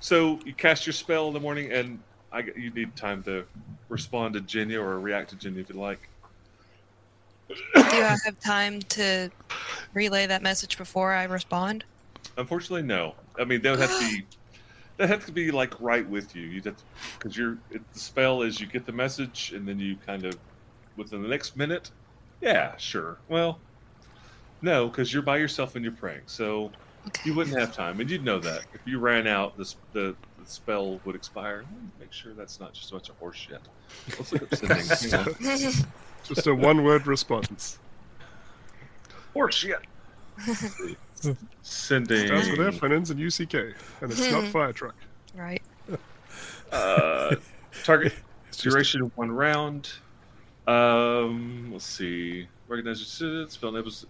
so you cast your spell in the morning, and I, you need time to respond to Jinya or react to Jinya if you'd like. Do I have time to relay that message before I respond? Unfortunately, no. I mean, they would have to be. They have to be like right with you. You have because you're it, the spell is you get the message and then you kind of within the next minute. Yeah, sure. Well, no, because you're by yourself and you're praying, so Okay. you wouldn't have time, and you'd know that if you ran out, this the, the spell would expire. Make sure that's not just a bunch of horse shit. Let's look up sending. Just a one word response. Horse shit. Sending. Starts with F and ends in UCK. And it's not fire truck. right. Uh, target It's just- duration one round. Um, let's see. Recognize your spell enables.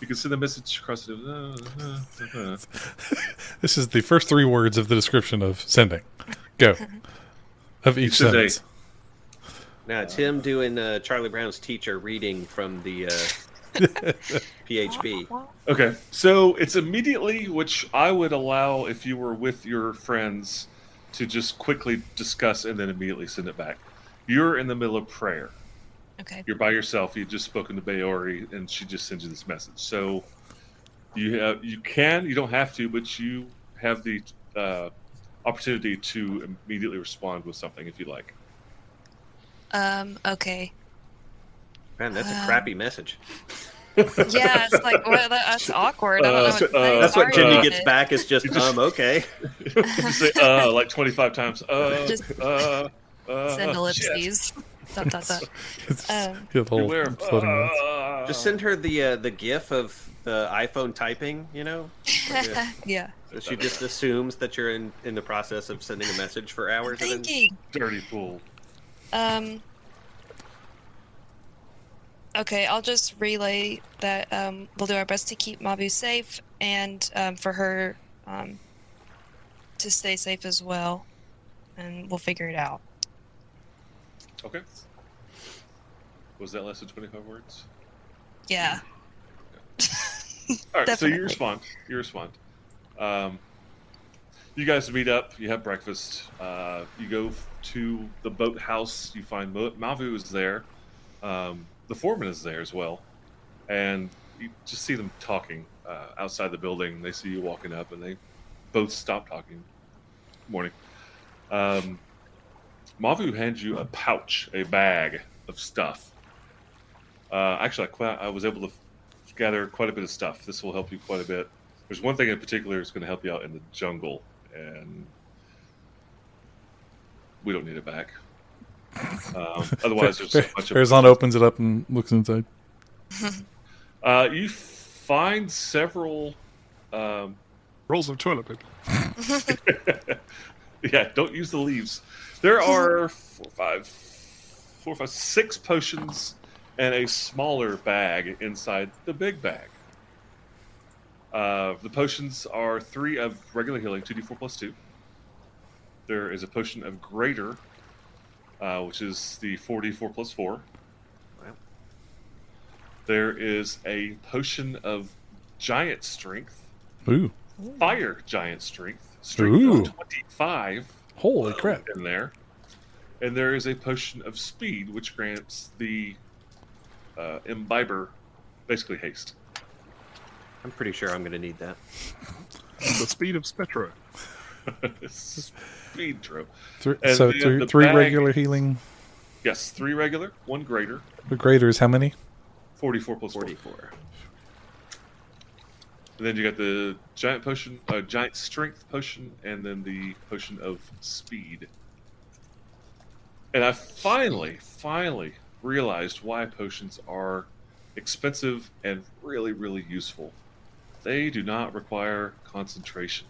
You can send a message across the. This is the first three words of the description of sending. Go. Of each Today. sentence. Now it's him doing uh, Charlie Brown's teacher reading from the uh, PHB. Okay, so it's immediately, which I would allow if you were with your friends to just quickly discuss and then immediately send it back. You're in the middle of prayer. Okay. You're by yourself. You've just spoken to Bayori, and she just sends you this message. So you have, you can, you don't have to, but you have the uh, opportunity to immediately respond with something if you like. Um. Okay. Man, that's a Uh, crappy message. Yeah. It's like well, that's awkward. I don't Uh, know. so- What uh, That's what Sorry Jimmy about gets it. back is just, just- um, okay. you say uh like 25 times. Uh, Just uh, uh, Send shit. Ellipses. dot dot dot. It's, Um, the whole of, floating uh, Just send her the uh, the GIF of the iPhone typing, you know? Like, uh, yeah. so she just assumes that you're in, in the process of sending a message for hours. And then, Thinking. dirty fool. Um. Okay, I'll just relay that um, we'll do our best to keep Mavu safe and um, for her um, to stay safe as well, and we'll figure it out. Okay. Was that less than 25 words? Yeah. All right, so you respond. You respond. Um, you guys meet up. You have breakfast. Uh, you go to the boathouse. You find Mo- Mavu is there. Um, the foreman is there as well, and you just see them talking uh, outside the building. They see you walking up, and they both stop talking. Morning. Um, Mavu hands you a pouch, a bag of stuff. Uh, actually, I, quite, I was able to gather quite a bit of stuff. This will help you quite a bit. There's one thing in particular that's going to help you out in the jungle, and we don't need it back. Um, otherwise, there's so much of Farazan opens it up and looks inside. Uh, you find several. Um, Rolls of toilet paper. yeah, don't use the leaves. There are four, five, four, five, six potions and a smaller bag inside the big bag. Uh, the potions are three of regular healing, 2d4 plus 2. There is a potion of greater, uh, which is the 4d4 plus 4. There is a potion of giant strength, Ooh, fire giant strength, strength Ooh. of 25 holy crap! in there. And there is a potion of speed, which grants the uh, imbiber basically haste. I'm pretty sure I'm going to need that. the speed of Spectro. speed throw. Three, And so three, three bag- regular healing. Yes, three regular, one greater, The greater is how many? 44 plus 40. 44. And then you got the giant potion, uh, giant strength potion, and then the potion of speed. And I finally, finally realized why potions are expensive and really, really useful. They do not require concentration.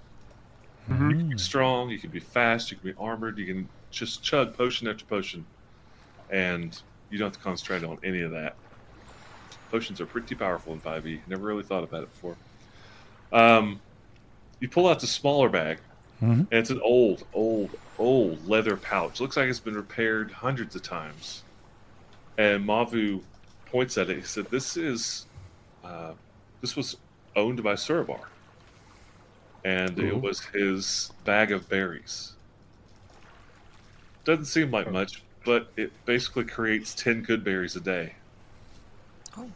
You can be strong, you can be fast, you can be armored, you can just chug potion after potion, and you don't have to concentrate on any of that. Potions are pretty powerful in 5e. Never really thought about it before. Um, you pull out the smaller bag, Mhm. and it's an old, old, old leather pouch. Looks like it's been repaired hundreds of times. And Mavu points at it. He said, "This is, uh, this was owned by Surabar, and Ooh. it was his bag of berries. Doesn't seem like much, but it basically creates ten good berries a day, Oh.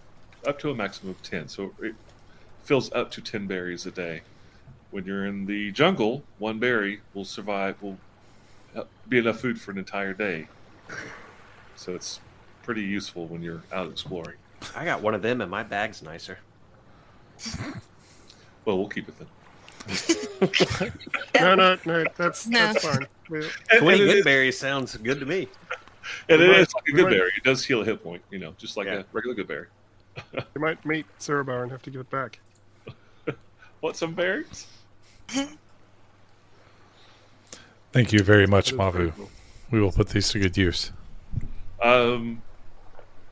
up to a maximum of ten. So it fills up to ten berries a day. When you're in the jungle, one berry will survive will uh, be enough food for an entire day. So it's pretty useful when you're out exploring. I got one of them, and my bag's nicer. Well, we'll keep it then. No, no, no. That's No. that's fine. We- And, Twenty and it good is- berries sounds good to me. and it We might- is like a good might- berry. It does heal a hit point, you know, just like Yeah. a regular good berry. You might meet Cerebar and have to give it back. Want some berries? Thank you very much, That is Mavu. cool. We will put these to good use. Um,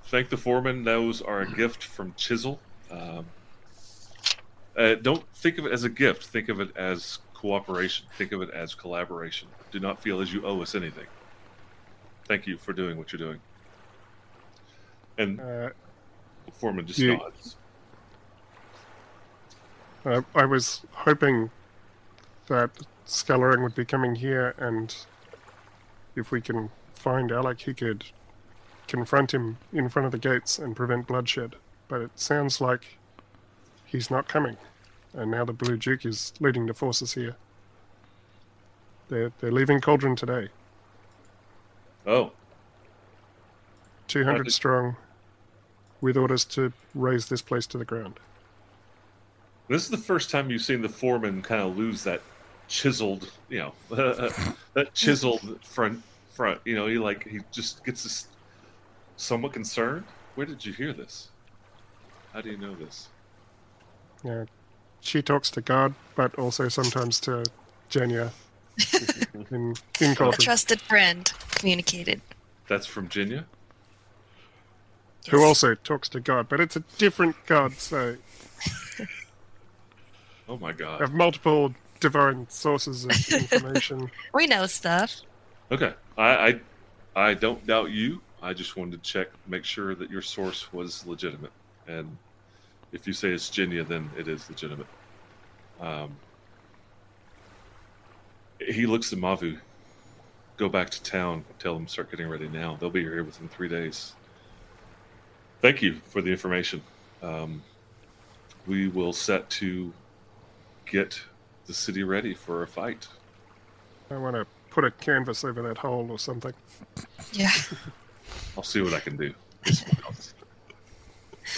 thank the foreman. Those are a gift from Chisel. Um, uh, don't think of it as a gift. Think of it as cooperation. Think of it as collaboration. Do not feel as you owe us anything. Thank you for doing what you're doing. And Uh, foreman just you- nods. Uh, I was hoping that Skellerang would be coming here, and if we can find Alec, he could confront him in front of the gates and prevent bloodshed. But it sounds like he's not coming, and now the Blue Duke is leading the forces here. They're they're leaving Cauldron today, Oh. Oh, two hundred strong, with orders to raze this place to the ground. This is the first time you've seen the foreman kind of lose that chiseled, you know, that chiseled front front. You know, he like he just gets this somewhat concerned. Where did you hear this? How do you know this? Yeah, she talks to God, but also sometimes to Jenya in in A trusted friend communicated. That's from Jinya. who also talks to God, but it's a different God, so Oh my I god. have multiple divine sources of information. We know stuff. Okay, I, I I don't doubt you. I just wanted to check, make sure that your source was legitimate, and if you say it's Jinya, then it is legitimate. Um, he looks at Mavu. Go back to town. Tell them start getting ready now. They'll be here within three days. Thank you for the information. Um, we will set to get the city ready for a fight. I want to put a canvas over that hole or something. Yeah. I'll see what I can do.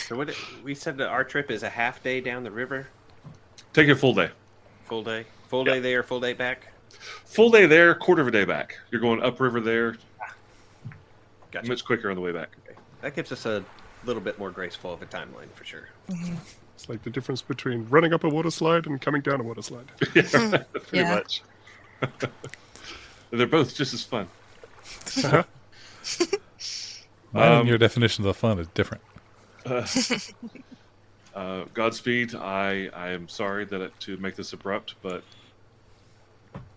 So what we said that our trip is a half day down the river, Take a full day. full day, full Yeah. day there, full day back. Full day there, quarter of a day back. You're going upriver there, Gotcha. much quicker on the way back. That gives us a little bit more graceful of a timeline for sure. Mm-hmm. It's like the difference between running up a water slide and coming down a water slide. yeah, pretty Yeah. much. They're both just as fun. Uh-huh. Mine and Um, your definition of fun is different. Uh, Godspeed. I I am sorry that it, to make this abrupt, but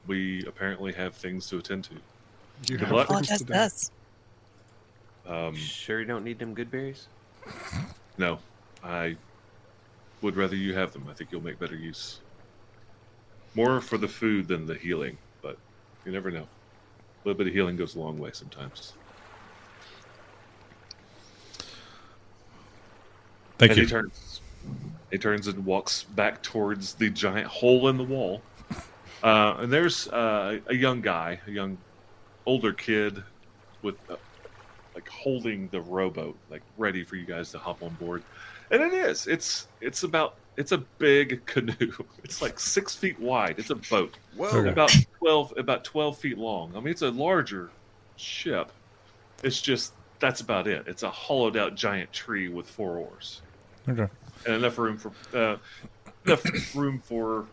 we apparently have things to attend to. You Good have luck. things Apologize to to us. Um, Sure, you don't need them good berries. no, I would rather you have them. I think you'll make better use. More for the food than the healing, but you never know. A little bit of healing goes a long way sometimes. Thank and you. he turns. He turns and walks back towards the giant hole in the wall. Uh, and there's uh, a young guy, a young older kid, with uh, like holding the rowboat, like ready for you guys to hop on board. And it is. It's it's about it's a big canoe. It's like six feet wide. It's a boat. Whoa! Okay. About twelve about twelve feet long. I mean, it's a larger ship. It's just that's about it. It's a hollowed out giant tree with four oars Okay. and enough room for uh, enough room for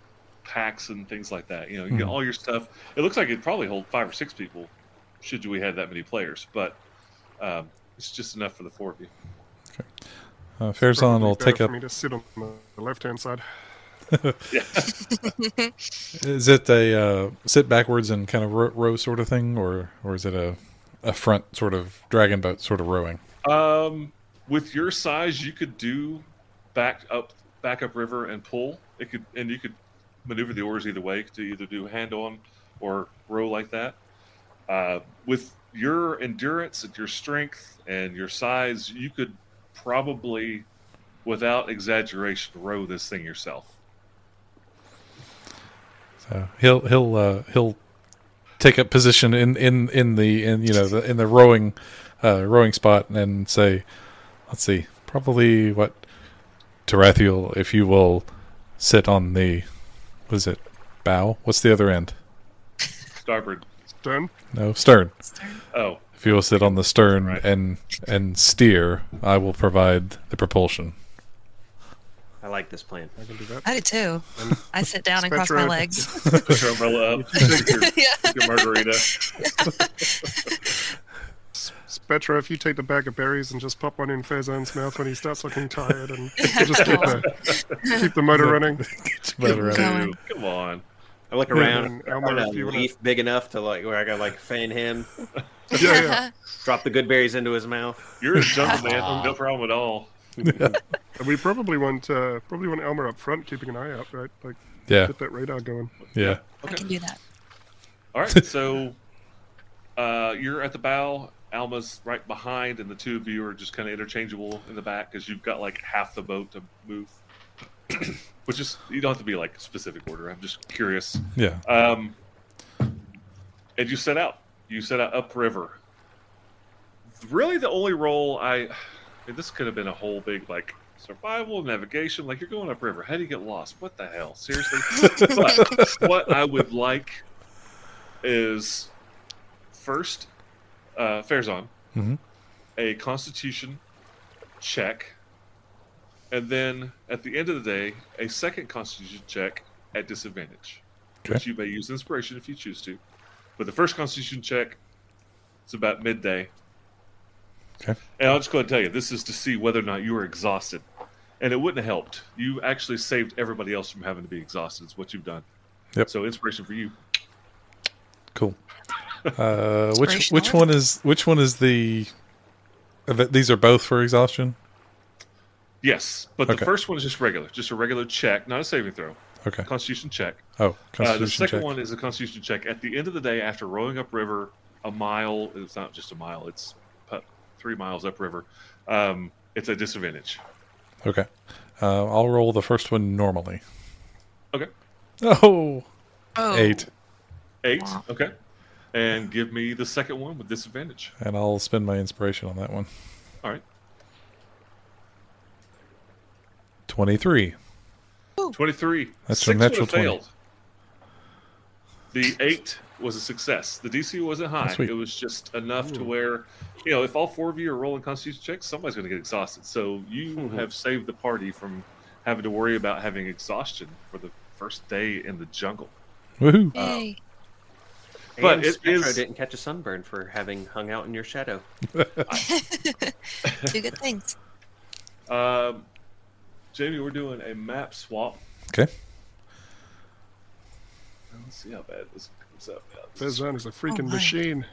packs and things like that. You know, you get Mhm. all your stuff. It looks like it'd probably hold five or six people, should we had that many players. But um, it's just enough for the four of you. Uh, Farazan will take better up. for me to sit on the left hand side. Is it a uh, sit backwards and kind of row, row sort of thing, or or is it a a front sort of dragon boat sort of rowing? um, with your size, you could do back up, back up river and pull. It could, and you could maneuver the oars either way to either do hand on or row like that. Uh, with your endurance and your strength and your size, you could probably, without exaggeration, row this thing yourself. So he'll he'll uh, he'll take up position in in in the in you know the, in the rowing uh, rowing spot and say, let's see, probably what Tarathiel, if you will sit on the what is it bow? What's the other end? Starboard. Stern. No stern. Oh, If you will sit on the stern Right. and and steer, I will provide the propulsion. I like this plan. I can do that. I do too. I sit down and cross my legs. put your umbrella up. Your, yeah. take your margarita. Spetra, if you take the bag of berries and just pop one in Faizan's mouth when he starts looking tired, and just keep the, keep the motor running. Better, uh, Going. Come on. I look And around. Elmer, find a if you wanna- leaf big enough to like where I got like fan him, Yeah, yeah. drop the good berries into his mouth. You're a gentleman. no problem at all. And we probably want uh, probably want Elmer up front, keeping an eye out, right? Like Yeah, get that radar going. yeah. I can do that. All right, so uh, you're at the bow. Alma's right behind, and the two of you are just kind of interchangeable in the back because you've got like half the boat to move. Which is you don't have to be like specific order. I'm just curious. Yeah. Um, and you set out. You said out upriver. Really, the only role I, this could have been a whole big like survival navigation. Like you're going upriver. How do you get lost? What the hell? Seriously. but what I would like is first, uh, Fairzon, Mhm. a Constitution check, and then at the end of the day, a second Constitution check at disadvantage, which you may use inspiration if you choose to. But the first Constitution check, it's about midday. Okay. And I'll just go ahead and tell you, this is to see whether or not you are exhausted. And it wouldn't have helped. You actually saved everybody else from having to be exhausted. Is what you've done. Yep. So inspiration for you. Cool. Uh, which which one is which one is the? uh, These are both for exhaustion. Yes, but the first one is just regular, just a regular check, not a saving throw. Okay. Constitution check. Oh, Uh, constitution the second check. one is a Constitution check. At the end of the day, after rowing upriver a mile, it's not just a mile; it's three miles upriver. Um, it's a disadvantage. Okay. Uh, I'll roll the first one normally. Okay, Oh, Oh. eight, eight. Wow. Okay, and give me the second one with disadvantage. and I'll spend my inspiration on that one. All right, Twenty-three. twenty-three. That's a natural would 20. failed. The eight was a success. The DC wasn't high. It was just enough to Ooh. where, you know, if all four of you are rolling Constitution checks, somebody's going to get exhausted. So you Mhm. have saved the party from having to worry about having exhaustion for the first day in the jungle. Woohoo! Yay. But and it Spectro is- didn't catch a sunburn for having hung out in your shadow. Two good things. Um, Jamie, we're doing a map swap. Okay. Let's see how bad this comes up. Yeah, this is- is a freaking oh, my. machine.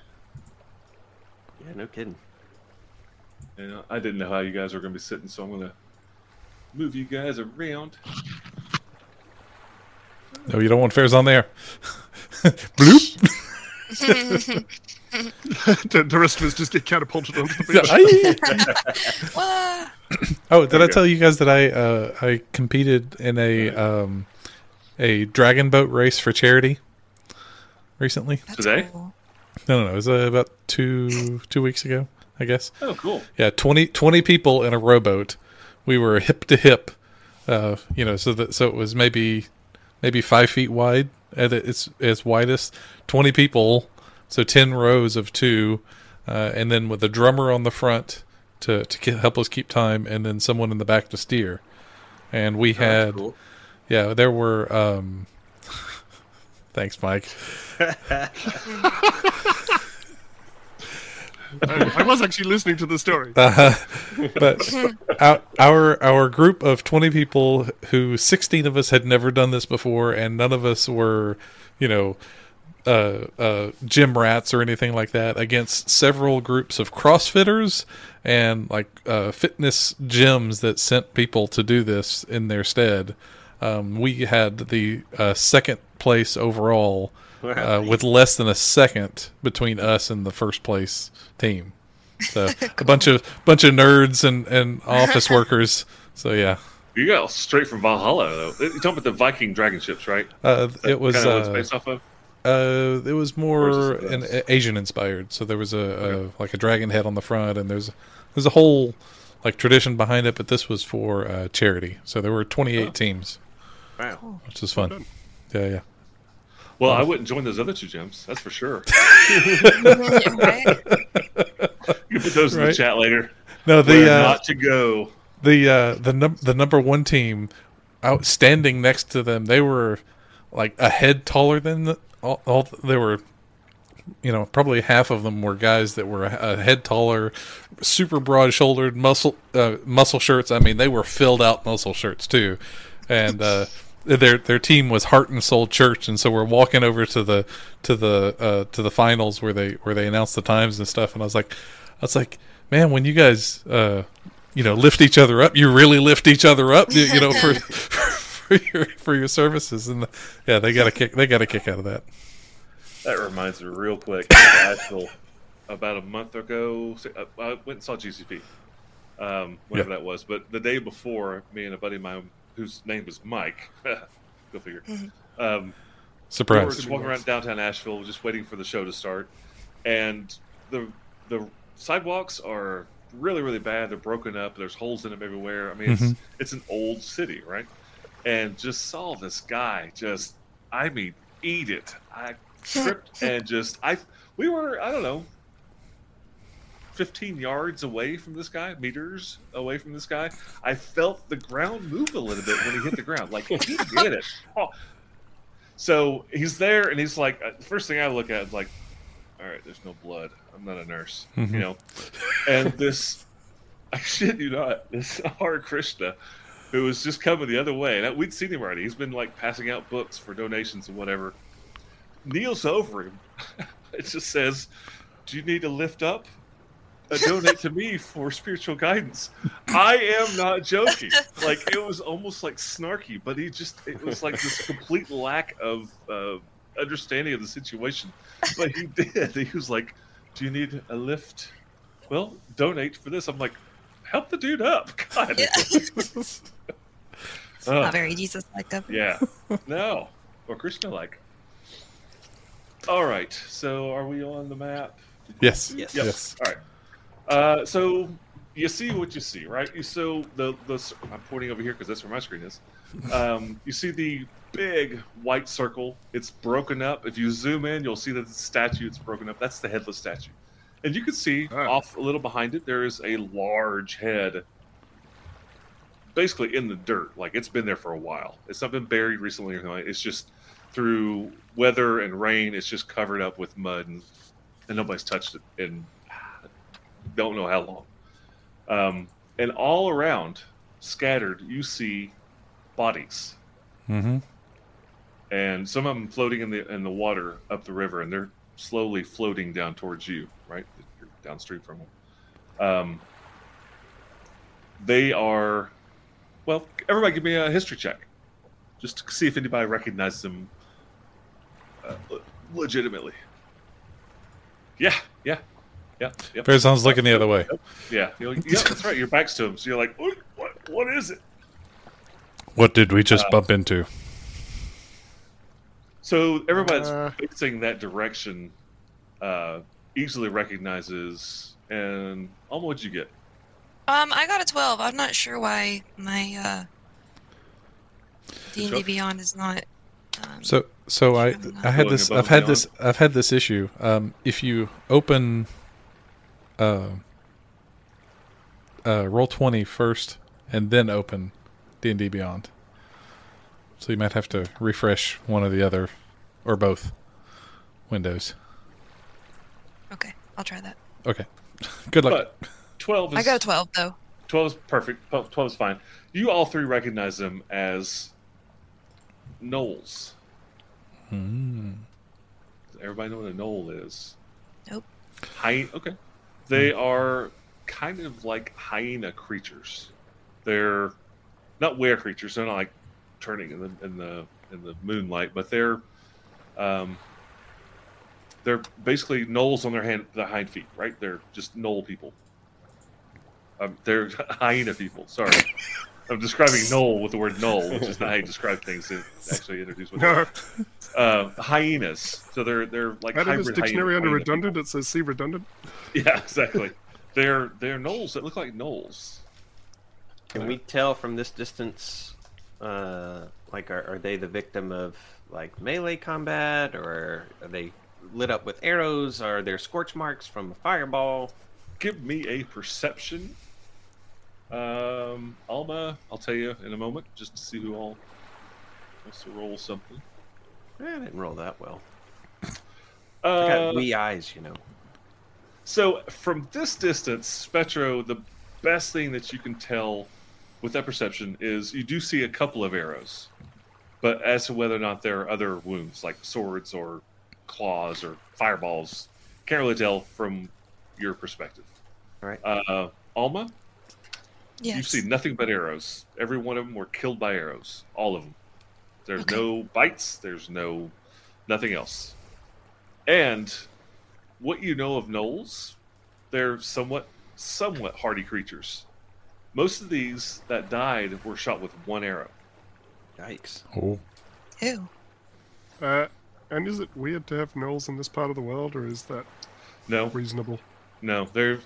Yeah, no kidding. you uh, know, I didn't know how you guys were going to be sitting, so I'm going to move you guys around. No, you don't want fairs on there. Bloop. the, the rest of us just get catapulted onto the beach. Aye. Wah. oh, did I go. tell you guys that I uh, I competed in a um, a dragon boat race for charity recently? That's Today? cool. No, no, no. It was uh, about two two weeks ago, I guess. Oh, cool. Yeah, 20, 20 people in a rowboat. We were hip to hip. Uh, you know, so that so it was maybe maybe five feet wide at its its widest. Twenty people, so ten rows of two, uh, and then with a drummer on the front to to help us keep time, and then someone in the back to steer. And we Oh, had cool. yeah, there were. Um, thanks, Mike. I, I was actually listening to the story. Uh, but our, our our group of twenty people, who sixteen of us had never done this before, and none of us were, you know, uh, uh, gym rats or anything like that, against several groups of CrossFitters and like uh, fitness gyms that sent people to do this in their stead. Um, we had the uh, second place overall uh, with less than a second between us and the first place team. So a bunch of bunch of nerds and, and office workers. So yeah, You got straight from Valhalla, though. You're talking about the Viking dragon ships, right? uh, it was kind of what it's based off of. Uh, it was more Or an, it- Asian inspired. So there was a, a like a dragon head on the front, and there's there's a whole like tradition behind it. But this was for uh, charity. So there were 28 Oh. teams, Wow. which was fun. Yeah, yeah. Well, I wouldn't join those other two gyms. That's for sure. right? You put those in the chat later. No, the uh, not to go. the uh, the num- the number one team outstanding next to them they were like a head taller than the, all, all they were you know probably half of them were guys that were a head taller super broad shouldered muscle uh, muscle shirts. I mean they were filled out muscle shirts too. And uh their their team was heart and soul church and so we're walking over to the to the uh to the finals where they where they announced the times and stuff and i was like i was like man when you guys uh you know lift each other up you really lift each other up you know for for your for your services and yeah they got a kick they got a kick out of that That reminds me real quick. I went to Asheville about a month ago. I I went and saw GCP, um, whatever that was. But the day before, me and a buddy of mine, whose name was Mike, go figure, um, we were surprise just walking around downtown Asheville, just waiting for the show to start, and the the sidewalks are really really bad. They're broken up. There's holes in them everywhere. I mean, it's Mhm. it's an old city, right? And just saw this guy just, I mean, eat it. I tripped and just I we were I don't know. 15 yards away from this guy, meters away from this guy. I felt the ground move a little bit when he hit the ground. Like, he did it. Oh, so he's there, and he's like, uh, the first thing I look at is like, all right, there's no blood. I'm not a nurse, Mhm. you know. And this, I shit you not, this Hare Krishna, who was just coming the other way, and we'd seen him already. He's been like passing out books for donations and whatever. Kneels over him. it just says, "Do you need to lift up? Uh, donate to me for spiritual guidance." I am not joking. Like it was almost like snarky, but he just it was like this complete lack of uh, understanding of the situation. But he did. He was like, "Do you need a lift? Well, donate for this." I'm like, "Help the dude up, God." Yeah. Ugh. Not very Jesus like them. Yeah. No. Or Krishna like. All right. So are we on the map? yes Yes. Yep. yes All right. Uh, so you see what you see, right? You so the the I'm pointing over here because that's where my screen is. Um, you see the big white circle. It's broken up. If you zoom in, you'll see that the statue it's broken up. That's the headless statue, and you can see Ah. off a little behind it there is a large head, basically in the dirt. Like it's been there for a while. It's not been buried recently or anything. It's just through weather and rain. It's just covered up with mud and and nobody's touched it in don't know how long. Um, and all around, scattered, you see bodies, Mm-hmm. and some of them floating in the in the water up the river, and they're slowly floating down towards you. Right, you're downstream from them. Um, they are, well, everybody, give me a history check, just to see if anybody recognizes them uh, le- legitimately. Yeah, yeah, yeah, yeah. Farazan's looking the other way. Yeah, you're like, yeah, that's right. Your back's to him, so you're like, what, what, what is it? What did we just Uh, bump into? So everybody's Uh. facing that direction uh, easily recognizes. And almost what'd you get? Um, I got a 12. I'm not sure why my uh, D&D Sure. Beyond is not. Um, So, so I, I had this, I've had and this, I've had this issue. Um, if you open, uh, uh, Roll20 first and then open D&D Beyond, so you might have to refresh one or the other, or both windows. okay, I'll try that. Okay, good luck. But twelve is I got a 12 though. 12 is perfect. 12, 12 is fine. You all three recognize them as gnolls. Hmm. Everybody know what a gnoll is? Nope. Hy- okay. They are kind of like hyena creatures. They're not were creatures. They're not like turning in the in the in the moonlight, but they're um, they're basically gnolls on their hand their hind feet. Right? They're just gnoll people. Um, they're hyena people. Sorry. I'm describing gnoll with the word gnoll, which is not how you describe things. To actually introduce what they are uh, hyenas. So they're they're like out of this dictionary hyena- under hyena redundant, it says C redundant. Yeah, exactly. they're they're gnolls that look like gnolls. Can we tell from this distance, uh, like, are, are they the victim of like melee combat, or are they lit up with arrows? Are there scorch marks from a fireball? Give me a perception. Um, Alma, I'll tell you in a moment, just to see who all wants to roll something. Eh, I didn't roll that well. I Uh, got wee eyes, you know. So from this distance, Spectro, the best thing that you can tell with that perception is you do see a couple of arrows, but as to whether or not there are other wounds like swords or claws or fireballs, can't really tell from your perspective. All right. Uh, Alma, Yes. you see nothing but arrows. Every one of them were killed by arrows. All of them. There's Okay. no bites. There's no nothing else. And what you know of gnolls, they're somewhat somewhat hardy creatures. Most of these that died were shot with one arrow. Yikes. Oh, Ew. Uh, and is it weird to have gnolls in this part of the world, or is that No, reasonable? no, they're.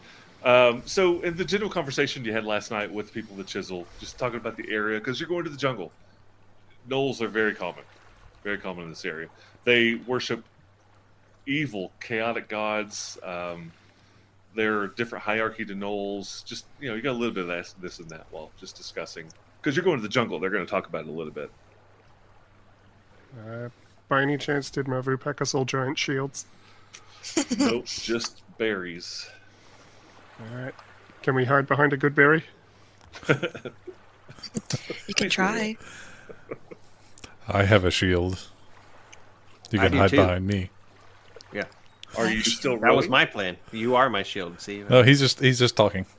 Um, so in the general conversation you had last night with people at Chisel, just talking about the area because you're going to the jungle. Gnolls are very common, very common in this area. They worship evil, chaotic gods. Um, there are different hierarchy to gnolls. Just you know, you got a little bit of this, this and that while just discussing because you're going to the jungle. They're going to talk about it a little bit. Uh, by any chance, did Mavu pack us all giant shields? nope, just berries. All right. Can we hide behind a goodberry? You can try. I have a shield. You can hide too. behind me. Yeah. Are you still That was my plan. You are my shield. See? No, he's just he's just talking.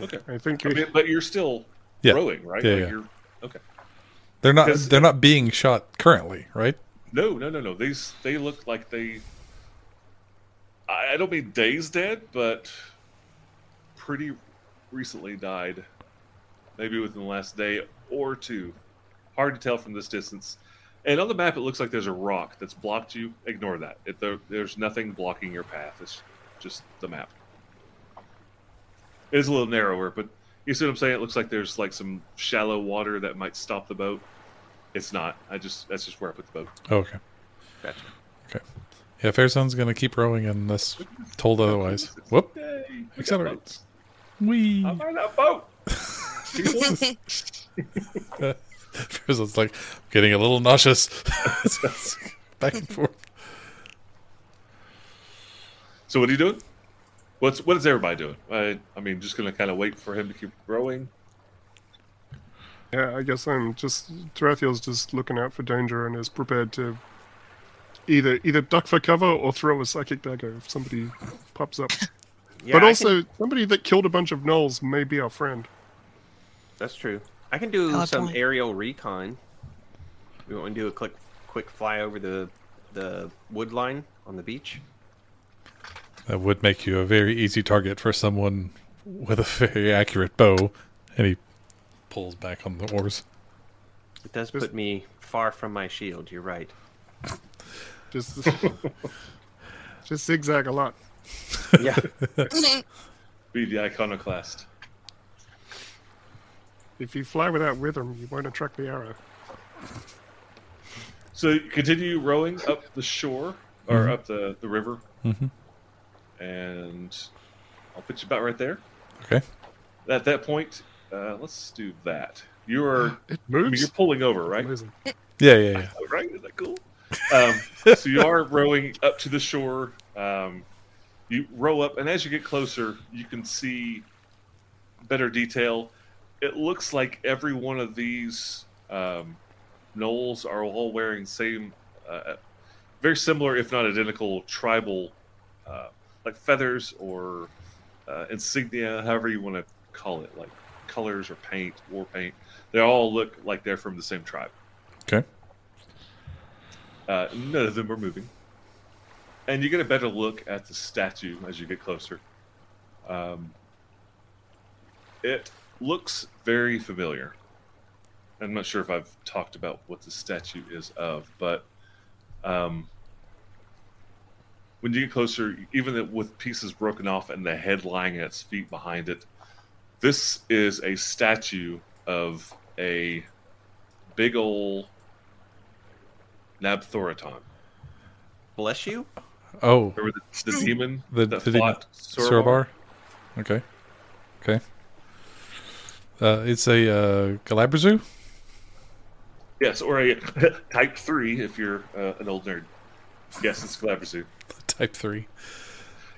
Okay, I think I you, mean, but you're still Yeah. rowing, right? Yeah, Like yeah. You're, okay. They're not Because- they're not being shot currently, right? No, no, no, no. These they look like they. I I don't mean days dead, but pretty recently died. Maybe within the last day or two. Hard to tell from this distance. And on the map, it looks like there's a rock that's blocked you. Ignore that. It, there, there's nothing blocking your path. It's just the map. It is a little narrower, but you see what I'm saying? It looks like there's like some shallow water that might stop the boat. It's not. I just that's just where I put the boat. Oh, okay. Gotcha. Okay. Yeah, Fairzone's gonna keep rowing unless told otherwise. Whoop. Yay! We got Wee. I'm on that boat. Fairzone's like getting a little nauseous. Back and forth. so what are you doing? What's what is everybody doing? I I mean, just gonna kind of wait for him to keep rowing. Yeah, I guess I'm just Tarathiel's just looking out for danger and is prepared to either either duck for cover or throw a psychic dagger if somebody pops up. Yeah, but I also, can- somebody that killed a bunch of gnolls may be our friend. that's true. I can do Valid some point. aerial recon. We want to do a quick quick fly over the the wood line on the beach? That would make you a very easy target for someone with a very accurate bow. And he pulls back on the oars. It does put me far from my shield. You're right. Just just zigzag a lot. Yeah. Be the iconoclast. If you fly without rhythm, you won't attract the arrow. So continue rowing up the shore or up the, the river, Mhm. and I'll put you about right there. Okay. At that point, uh, let's do that. You are, It I mean, you're pulling over, right? Yeah, yeah, yeah. Right? Isn't that cool? Um, so you are rowing up to the shore. Um, you row up, and as you get closer, you can see better detail. It looks like every one of these um, gnolls are all wearing same, uh, very similar, if not identical, tribal, uh, like feathers or uh, insignia, however you want to call it, like colors or paint, war paint. They all look like they're from the same tribe. Okay. Uh, none of them are moving. And you get a better look at the statue as you get closer. Um, it looks very familiar. I'm not sure if I've talked about what the statue is of, but um, when you get closer, even with pieces broken off and the head lying at its feet behind it, this is a statue of a big ol' Nabthoriton. Bless you. Oh, Remember the, the demon the, that the demon- fought Sorobar? Okay. Okay. Uh, it's a uh, Glabrezu? Yes, or a Type 3 if you're uh, an old nerd. Yes, it's Glabrezu. Type 3.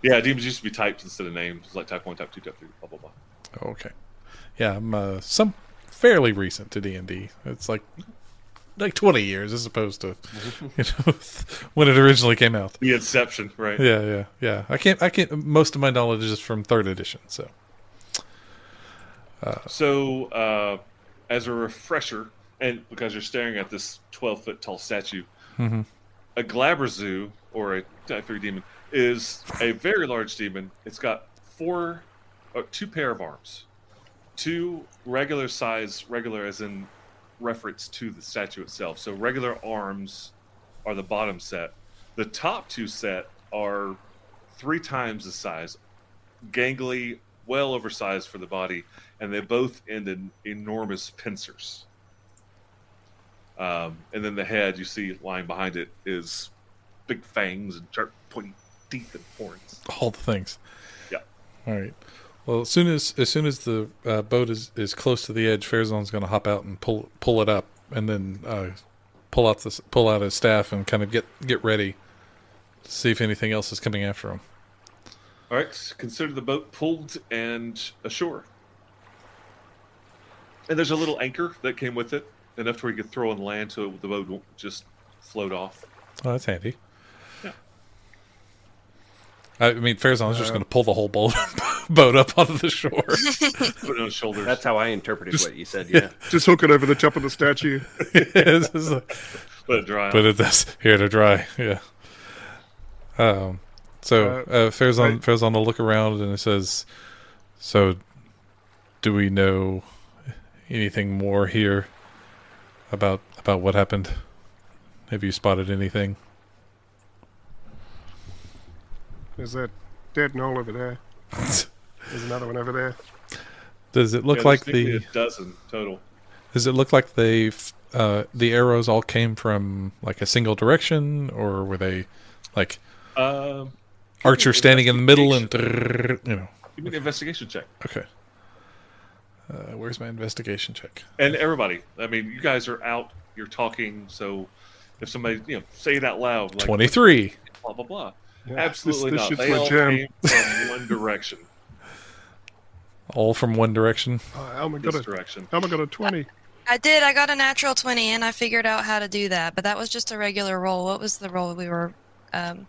Yeah, demons used to be types instead of names. It's like Type 1, Type 2, Type 3, blah, blah, blah. Oh, okay. Yeah, I'm uh, some fairly recent to D&D. It's like like 20 years as opposed to you know when it originally came out. The Inception, right? Yeah, yeah, yeah. I can't I can't most of my knowledge is from 3rd edition, so. So, uh, as a refresher, and because you're staring at this 12 foot tall statue, Mhm. a Glabrezu, or a Type 3 demon, is a very large demon. It's got four, uh, two pair of arms, two regular size, regular as in reference to the statue itself. So, regular arms are the bottom set. The top two set are three times the size, gangly, well oversized for the body, and they both end in enormous pincers. Um, and then the head you see lying behind it is big fangs and sharp pointy teeth and horns. all the things. Yeah. All right. Well, as soon as as soon as the uh, boat is, is close to the edge, Fairzone's going to hop out and pull pull it up, and then uh, pull out the pull out his staff and kind of get get ready to see if anything else is coming after him. All right, consider the boat pulled and ashore. And there's a little anchor that came with it, enough to where you could throw on land so the boat won't just float off. Oh, that's handy. Yeah. I mean, Fairzone's just going to pull the whole boat boat up onto the shore. Put it on his shoulders. That's how I interpreted Just- what you said. Yeah. Just hook it over the top of the statue. It's just like- Let it dry. but it does here to dry. Yeah. Um. So Uh, uh, Fair's on right. Fair's on the look around and it says, "So, do we know anything more here about about what happened? Have you spotted anything?" There's that dead gnoll over there. There's another one over there. Does it look Yeah, like the? a dozen total. Does it look like they? Uh, the arrows all came from like a single direction, or were they like Um, Archer standing in the middle and you know? give me an investigation check. Okay. Uh, where's my investigation check? And everybody, I mean, you guys are out. You're talking. So if somebody, you know, say it out loud, like Twenty three. blah blah blah. Yeah, Absolutely this, not. They all came from one direction. All from one direction. Oh, Alma got This a direction. Alma got a twenty. I did. I got a natural 20 and I figured out how to do that, but that was just a regular roll. What was the roll we were. Um,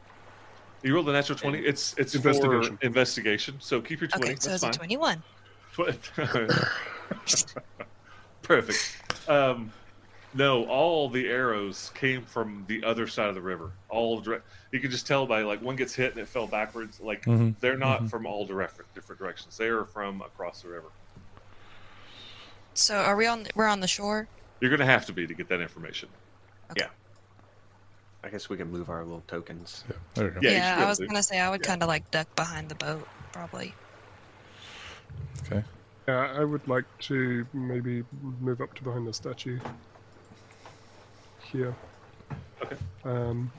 You rolled a natural twenty. It's it's Investigation. for investigation. So keep your twenty. okay, so That's it's a 21. Perfect. Um, no, all the arrows came from the other side of the river. All direct. You can just tell by like one gets hit and it fell backwards. Like Mhm, they're not mhm. from all direct different directions. They are from across the river. So are we on? We're on the shore. You're gonna have to be to get that information. Yeah. I guess we can move our little tokens. Yeah, there you go. Yeah, Yeah, I was to. gonna say I would Yeah. kind of like duck behind the boat, probably. Okay. Yeah, I would like to maybe move up to behind the statue. Here. Okay. Um.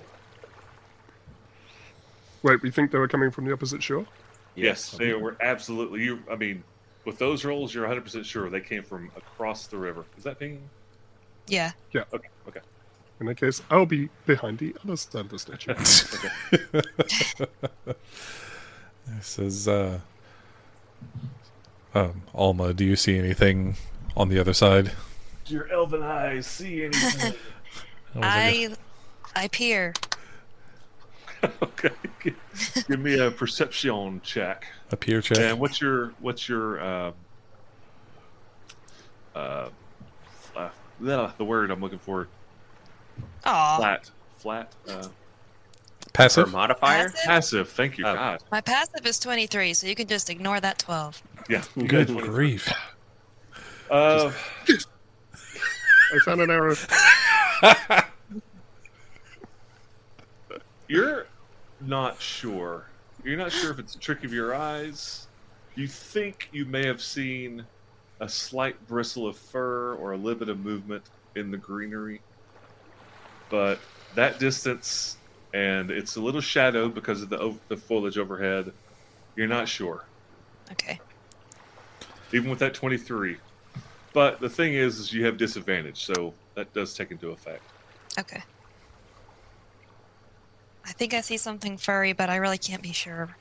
Wait, we think they were coming from the opposite shore? Yes, they were absolutely. You, I mean, with those rolls, you're 100 percent sure they came from across the river. Is that being Yeah. Yeah. Okay? Okay. In that case, I'll be behind the other side of the statue. It says, uh, um, Alma, do you see anything on the other side? Do your elven eyes see anything? was like, I I peer. okay. Give, give me a perception check. a peer check. And what's your what's your uh, uh, uh, the the word I'm looking for? Aw, Flat, flat, uh, Or Passive? modifier? Passive? passive. Thank you, Oh. God. my passive is 23, so you can just ignore that 12. Yeah. Good grief. Uh, I found an arrow. you're not sure. You're not sure if it's a trick of your eyes. You think you may have seen a slight bristle of fur or a little bit of movement in the greenery, but that distance and it's a little shadowed because of the the foliage overhead. You're not sure, Okay. even with that 23. But the thing is, is you have disadvantage, so that does take into effect. Okay. I think I see something furry, but I really can't be sure.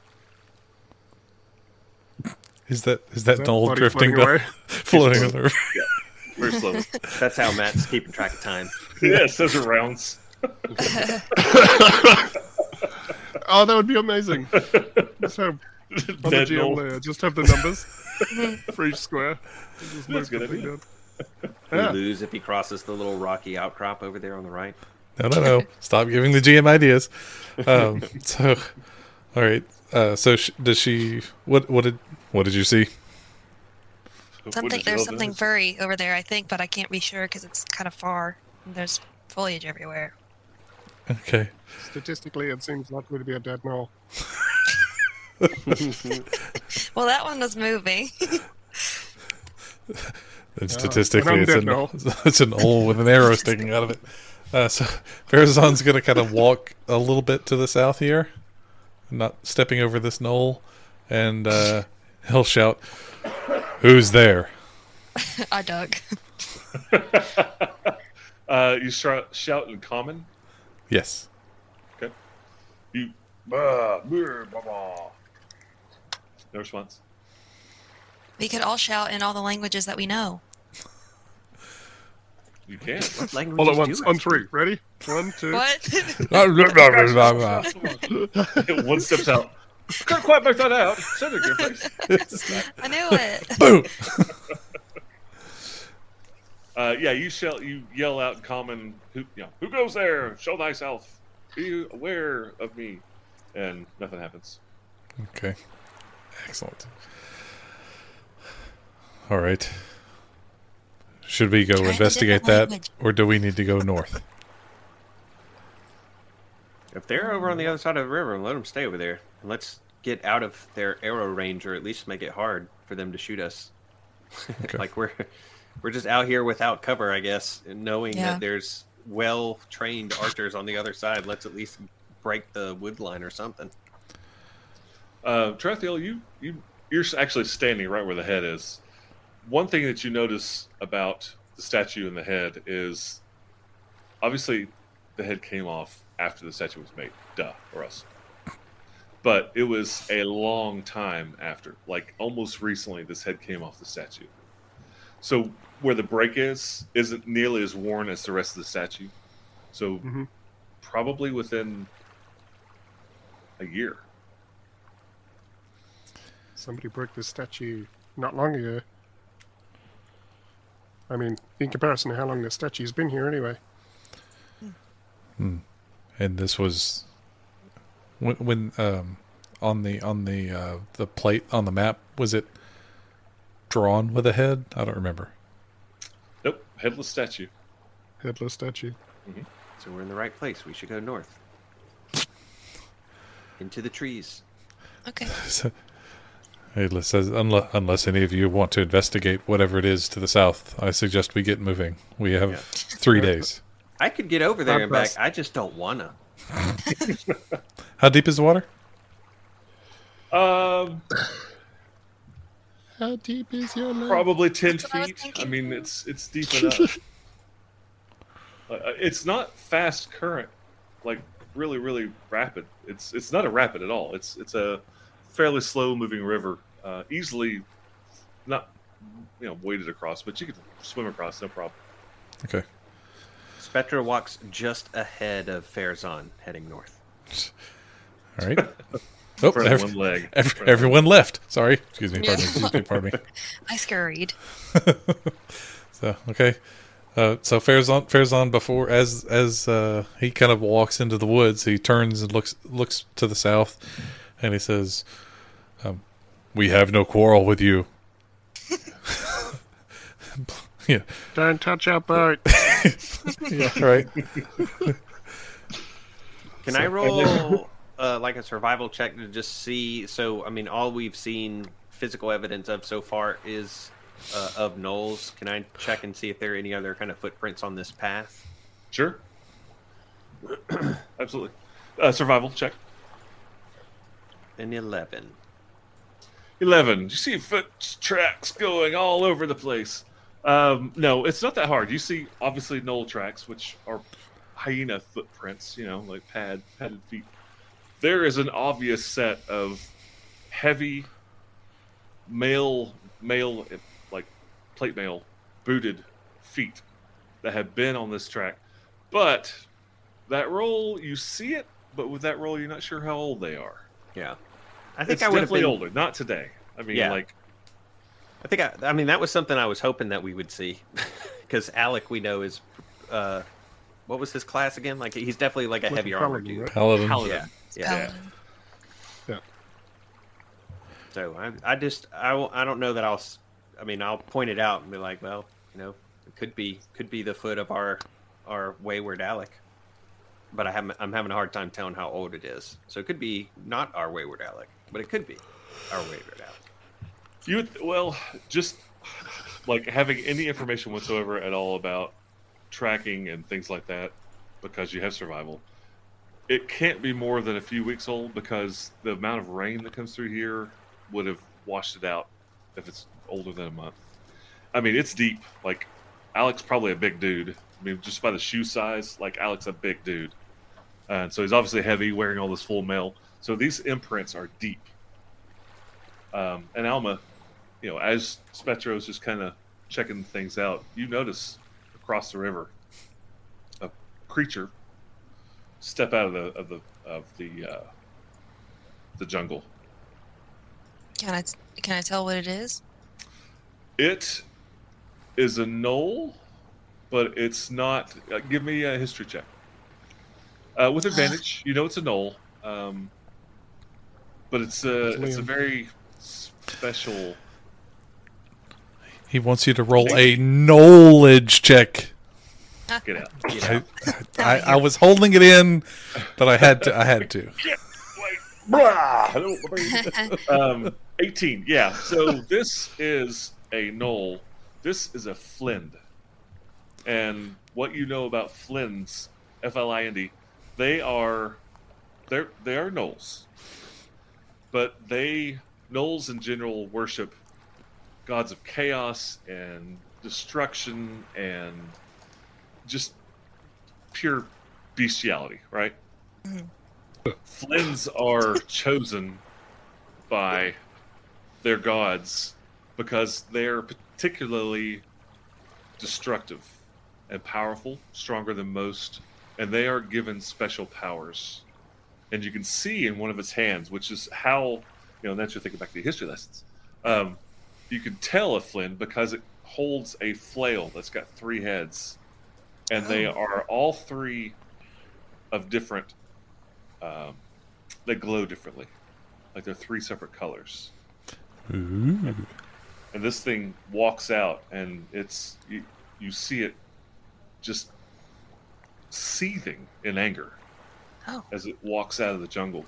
Is that is that Is that Noel body drifting floating down, away? floating on the river? Very slowly. That's how Matt's keeping track of time. yes, those are rounds. Oh, that would be amazing. Just have on the GM layer, just have the numbers mm-hmm. for each square. Just That's a good the thing idea. down. We Yeah. lose if he crosses the little rocky outcrop over there on the right. No, no, no. Stop giving the GM ideas. Um, so, all right. Uh, so, sh- does she? What? What did? What did you see? Something there's something do? furry over there, I think, but I can't be sure because it's kind of far. And there's foliage everywhere. Okay. Statistically, it seems likely to be a dead mole. Well, that one was moving. And statistically, it's an gnoll. it's an owl with an arrow sticking out of it. Uh, so, Farazan's going to kind of walk a little bit to the south here, not stepping over this gnoll, and uh, he'll shout, "Who's there?" I dug. uh, you shout, shout in common. Yes. Okay. You. Bah, brr, bah, bah. No response. We could all shout in all the languages that we know. You can. What language All at once, on three. Ready? One, two. What? One steps out. Couldn't quite make that out. Said it, your face. I knew it. Boom. Uh, yeah, you shall. You yell out in common. Who, you know, who goes there? Show thyself. Be aware of me. And nothing happens. Okay. Excellent. All right. Should we go Try investigate that, language. or do we need to go north? If they're over on the other side of the river, let them stay over there. And let's get out of their arrow range, or at least make it hard for them to shoot us. Okay. like we're we're just out here without cover, I guess, and knowing Yeah. that there's well trained archers on the other side. Let's at least break the wood line or something. Uh, Trathiel, you you you're actually standing right where the head is. One thing that you notice about the statue and the head is obviously the head came off after the statue was made. Duh, or else. But it was a long time after, like almost recently, this head came off the statue. So where the break is isn't nearly as worn as the rest of the statue. So Mhm. probably within a year. Somebody broke this statue not long ago. I mean, in comparison to how long the statue's been here, anyway. Hmm. and this was when, when um, on the on the uh, the plate on the map was it drawn with a head? I don't remember. Nope, headless statue. Headless statue. So we're in the right place. We should go north. Into the trees. Okay. So, Headless says, unless, unless any of you want to investigate whatever it is to the south, I suggest we get moving. We have Yeah. three days. I could get over there I'm and back. I just don't wanna. How deep is the water? Um, How deep is your love? probably ten That's what I feet. I mean, it's it's deep enough. Uh, it's not fast current, like really really rapid. It's it's not a rapid at all. It's it's a fairly slow moving river, uh, easily not you know waded across, but you could swim across no problem. Okay. Spectro walks just ahead of Farazan, heading north. All right. Oh, For that ev- one leg. ev- everyone left. Sorry. Excuse me. Pardon me. Excuse me. Pardon me. I scurried. So okay, uh, so Farazan, Farazan before as as uh, he kind of walks into the woods, he turns and looks looks to the south, and he says, um, "We have no quarrel with you." yeah, Don't touch our boat. yeah, right. Can I roll uh, like a survival check to just see? So, I mean, all we've seen physical evidence of so far is uh, of gnolls. Can I check and see if there are any other kind of footprints on this path? Sure. Absolutely. Uh, survival check. An 11. 11. You see foot tracks going all over the place. Um, no, it's not that hard. You see, obviously, gnoll tracks, which are hyena footprints, you know, like pad, padded feet. There is an obvious set of heavy male, male, like plate mail, booted feet that have been on this track. But that roll, you see it, but with that roll, you're not sure how old they are. Yeah. I think it's I would have definitely been older. Not today. I mean, Yeah. like I think I, I mean that was something I was hoping that we would see, because Alec we know is, uh, what was his class again? Like he's definitely like a Like heavy armor dude. right? Paladin. Paladin. Yeah, yeah. Paladin. So I, I just I, I don't know that I'll I mean I'll point it out and be like, well, you know, it could be could be the foot of our our wayward Alec, but I have I'm having a hard time telling how old it is. So it could be not our wayward Alec, but it could be our wayward Alec. You would, well, just like having any information whatsoever at all about tracking and things like that, because you have survival. It can't be more than a few weeks old because the amount of rain that comes through here would have washed it out if it's older than a month. I mean, it's deep. Like Alex, probably a big dude. I mean, just by the shoe size, like Alex, a big dude, and so he's obviously heavy, wearing all this full mail. So these imprints are deep. Um, and Alma, you know, as Spectro's just kind of checking things out, you notice across the river a creature step out of the of the of the uh, the jungle. Can I can I tell what it is? It is a gnoll, but it's not. Uh, give me a history check uh, with advantage. You know it's a gnoll, um, but it's a it's a very special. He wants you to roll a knowledge check. Get out. You know? I, I, I was holding it in, but I had to. I had to. Get away Blah! Hello, my baby. um, 18. Yeah. So this is a gnoll. This is a flind. And what you know about flinds, F L I N D, they are they're they are gnolls. But they gnolls in general worship gods of chaos and destruction and just pure bestiality, right? Mhm. Flinds are chosen by their gods because they're particularly destructive and powerful, stronger than most, and they are given special powers. And you can see in one of its hands, which is how, you know, that's your thinking back to the history lessons. Um, you can tell a flind because it holds a flail that's got three heads, and they Oh. are all three of different. Um, they glow differently, like they're three separate colors. Ooh. And this thing walks out, and it's you, you see it just seething in anger Oh. as it walks out of the jungle.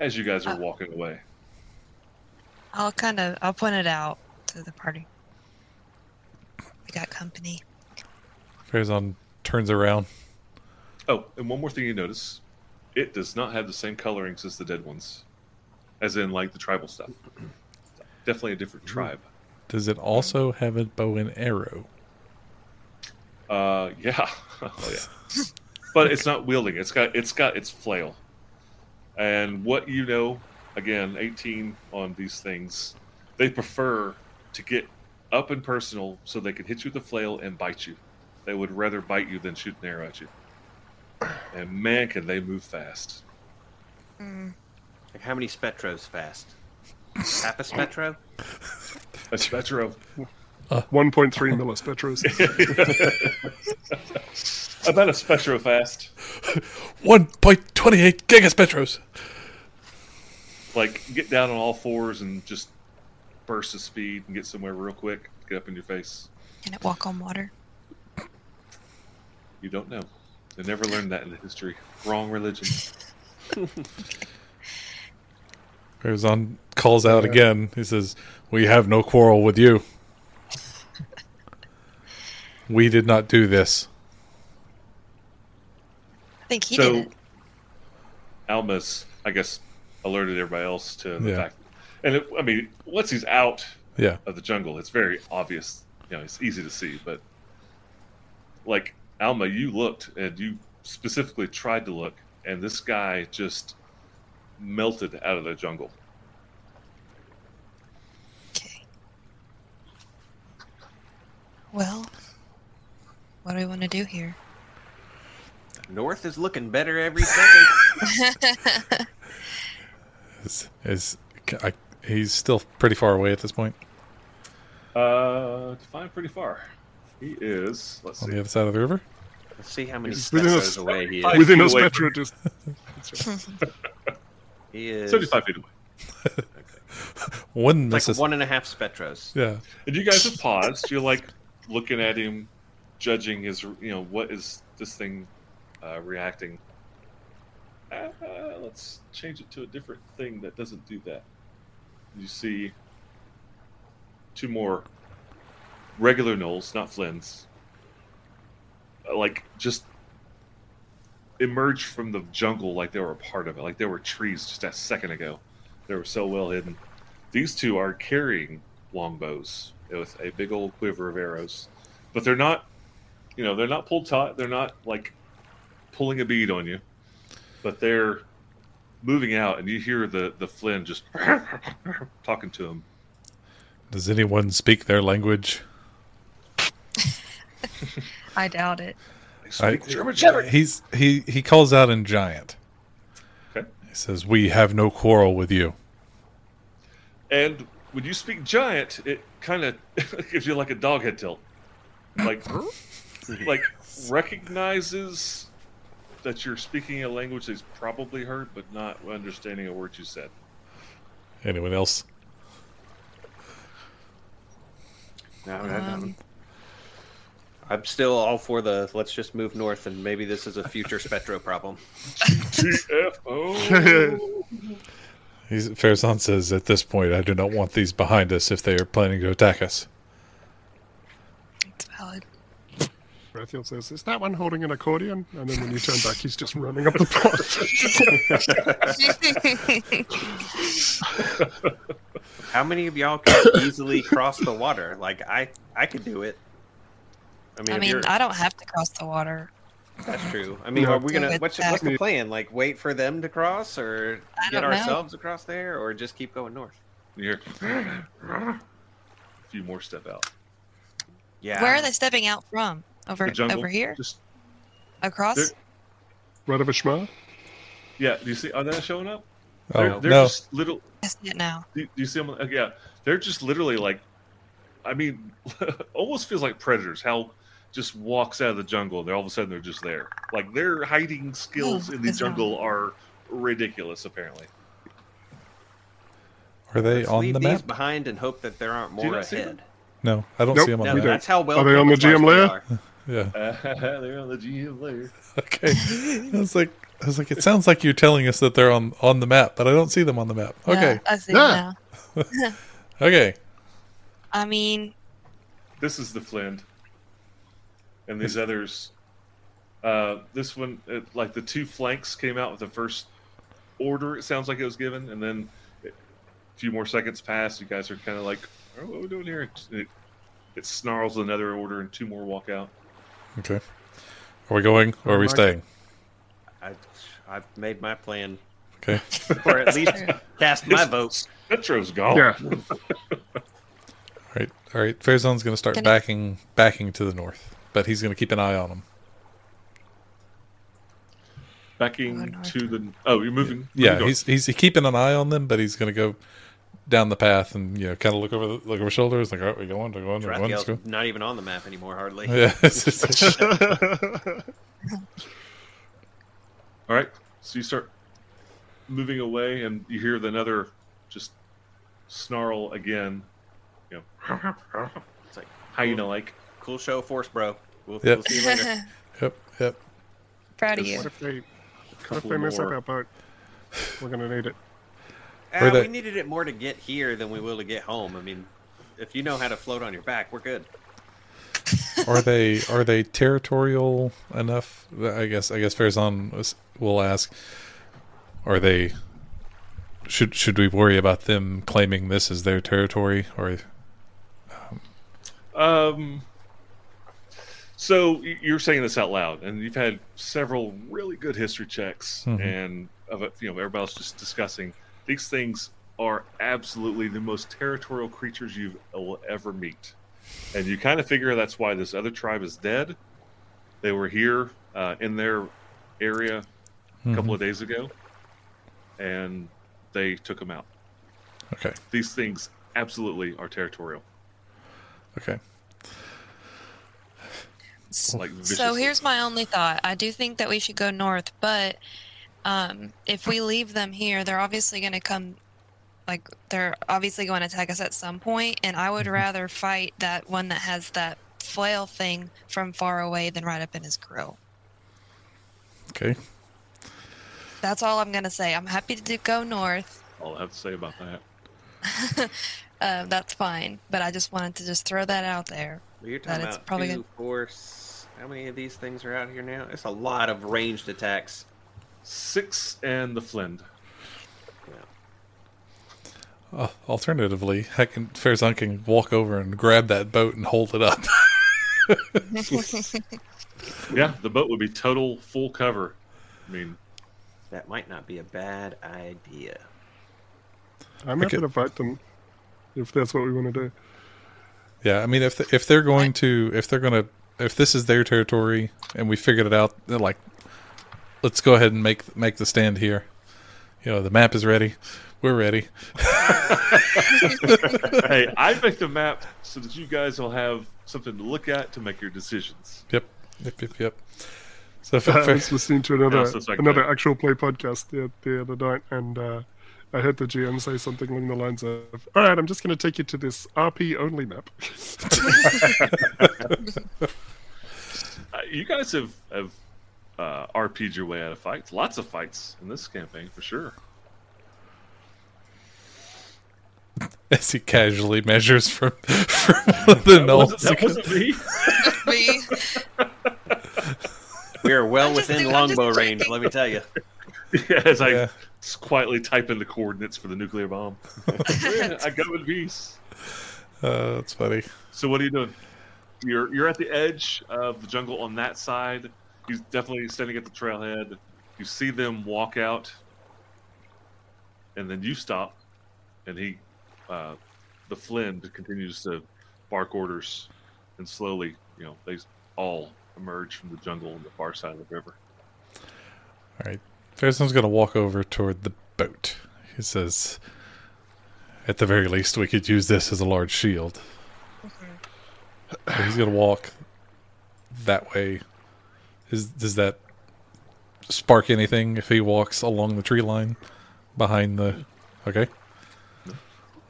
As you guys are Uh. walking away, I'll kind of I'll point it out to the party. We got company. Farazan turns around. Oh, and one more thing you notice: it does not have the same colorings as the dead ones, as in like the tribal stuff. Definitely a different tribe. Does it also have a bow and arrow? Uh, yeah, oh yeah. but it's not wielding. It's got it's got its flail, and what you know, again, eighteen on these things, they prefer to get up and personal so they can hit you with the flail and bite you. They would rather bite you than shoot an arrow at you. And man, can they move fast. Mm, Like how many spectros fast? Half a spectro? A Spectro. 1.3 millispectros. About a Spectro fast. 1.28 gigaspectros. Like, get down on all fours and just burst the speed and get somewhere real quick. Get up in your face. can it walk on water? You don't know. They never learned that in the history. Wrong religion. Farazan calls out again. He says, We have no quarrel with you. We did not do this. I think he so, did it. Alma's, I guess, alerted everybody else to the Yeah. fact. And it, I mean, once he's out Yeah. of the jungle, it's very obvious. You know, it's easy to see. But like Alma, you looked and you specifically tried to look, and this guy just melted out of the jungle. Okay. Well, what do we want to do here? North is looking better every second. Is, is I, he's still pretty far away at this point Uh, define pretty far. He is. Let's on see. the other side of the river. Let's see how many He's within spectros us. away he is. Within feet a away spectro, just He is Seventy-five feet away. One like misses. one and a half spectros. Yeah. And you guys have paused. You're like looking at him, judging his, you know, what is this thing uh, reacting? Uh, let's change it to a different thing that doesn't do that. You see two more regular gnolls, not flinds, uh, like just emerge from the jungle like they were a part of it, like they were trees just a second ago. They were so well hidden. These two are carrying longbows with a big old quiver of arrows, but they're not, you know, they're not pulled taut. They're not like pulling a bead on you, but they're moving out, and you hear the the flind just talking to him. Does anyone speak their language? I doubt it. They I- speak German Shepherd. He's he he calls out in giant. Okay. He says, "We have no quarrel with you." And when you speak giant, it kind of gives you like a dog head tilt, like like recognizes that you're speaking a language that he's probably heard, but not understanding a word you said. Anyone else? No, no, no. Um, I'm still all for the let's just move north and maybe this is a future spectro problem. TFO. He's, Farazan says, at this point, I do not want these behind us if they are planning to attack us. It's valid. Rathiel says, "Is that one holding an accordion?" And then when you turn back, he's just running up the path. How many of y'all can easily cross the water? Like I, I could do it. I mean, I mean, I don't have to cross the water. that's true. I mean, No. are we gonna? What's, what's the plan? Like, wait for them to cross, or get don't know. ourselves across there, or just keep going north? You hear a few more step out. Yeah. Where are they stepping out from? Over The jungle. over here? Just Across? They're- right of a schma. yeah. Do you see? Are they showing up? Oh, they're, they're no. just little. I see it now. Do, do you see them? Yeah, they're just literally like, I mean, almost feels like predators. How just walks out of the jungle, and they're all of a sudden they're just there. Like their hiding skills in the that's not- jungle are ridiculous. Apparently, Are they Let's on leave the these map? behind and hope that there aren't more ahead. No, I don't Nope. see them on No, the map. that's how well. Are they on the camouflaged GM layer? are. Yeah. they're on the GM layer. Okay. I was like, I was like, it sounds like you're telling us that they're on on the map, but I don't see them on the map. Okay. Yeah, I see Yeah. it now. Okay. I mean, This is the flind, and these others. Uh, this one, it, like the two flanks, came out with the first order. It sounds like it was given, and then a few more seconds pass. You guys are kind of like, oh, "What are we doing here?" It, it, it snarls another order, and two more walk out. Okay. Are we going or are we staying? I, I've made my plan, Okay. or at least cast my vote. Metro's gone. Yeah, All right. All right. Fairzone's going to start Can I- backing backing to the north, but he's going to keep an eye on them. Backing Oh, no. to the. Oh, you're moving. Yeah, moving he's he's keeping an eye on them, but he's going to go down the path and you know kind of look over the, look over shoulders like, "Are we going? Are we going? Are we going? Let's Raphael's not even on the map anymore, hardly. Yeah. All right. So you start moving away, and you hear another just snarl again. You know, It's like hyena like. cool show, force bro. We'll, Yep. we'll see you later. yep. Yep. proud of you. what if they, what if Couple they mess up more. our boat? We're gonna need it. Or Uh, they- we needed it more to get here than we will to get home. I mean, if you know how to float on your back, we're good. are they are they territorial enough? I guess I guess Farazan will ask. Are they? Should should we worry about them claiming this as their territory, or Um. um So you're saying this out loud, and you've had several really good history checks, Mhm. and of it, you know everybody's just discussing these things are absolutely the most territorial creatures you will ever meet, and you kind of figure that's why this other tribe is dead. They were here uh, in their area a couple of days ago, and they took them out. okay, These things absolutely are territorial. okay, Like So here's my only thought. I do think that we should go north, but um, if we leave them here, they're obviously going to come. Like they're obviously going to attack us at some point, and I would rather fight that one that has that flail thing from far away than right up in his grill. okay. That's all I'm going to say. I'm happy to do- go north. all I have to say about that. Uh, that's fine, but I just wanted to just throw that out there. You're That talking it's about probably two, four, How many of these things are out here now? It's a lot of ranged attacks. Six and the flind. Uh, alternatively, I can Farazan can walk over and grab that boat and hold it up. Yeah, the boat would be total full cover. I mean, That might not be a bad idea. I'm I happy could- to fight them if that's what we want to do. Yeah, I mean, if the, if they're going to if they're going to if this is their territory and we figured it out, they're like, let's go ahead and make make the stand here. You know, the map is ready. We're ready. hey, I make the map so that you guys will have something to look at to make your decisions. Yep, yep, yep, yep. So if, I was listening to another Yeah, so like another that. actual play podcast the, the other night, and uh, I heard the GM say something along the lines of, "All right, I'm just going to take you to this RP only map." Uh, you guys have have uh, RP'd your way out of fights. Lots of fights in this campaign for sure. as he casually measures from, from the That wasn't, that wasn't me. Me. We are well I'm within doing- just longbow range, let me tell you. yeah, as I Yeah. quietly type in the coordinates for the nuclear bomb. I go in peace. Uh, that's funny. So what are you doing? You're you're at the edge of the jungle on that side. He's definitely standing at the trailhead. You see them walk out, and then you stop, and he, uh, the flind continues to bark orders, and slowly, you know, they all emerge from the jungle on the far side of the river. All right. Farazan's going to walk over toward the boat. He says, at the very least, we could use this as a large shield. So he's going to walk that way. Is Does that spark anything if he walks along the tree line behind the. Okay.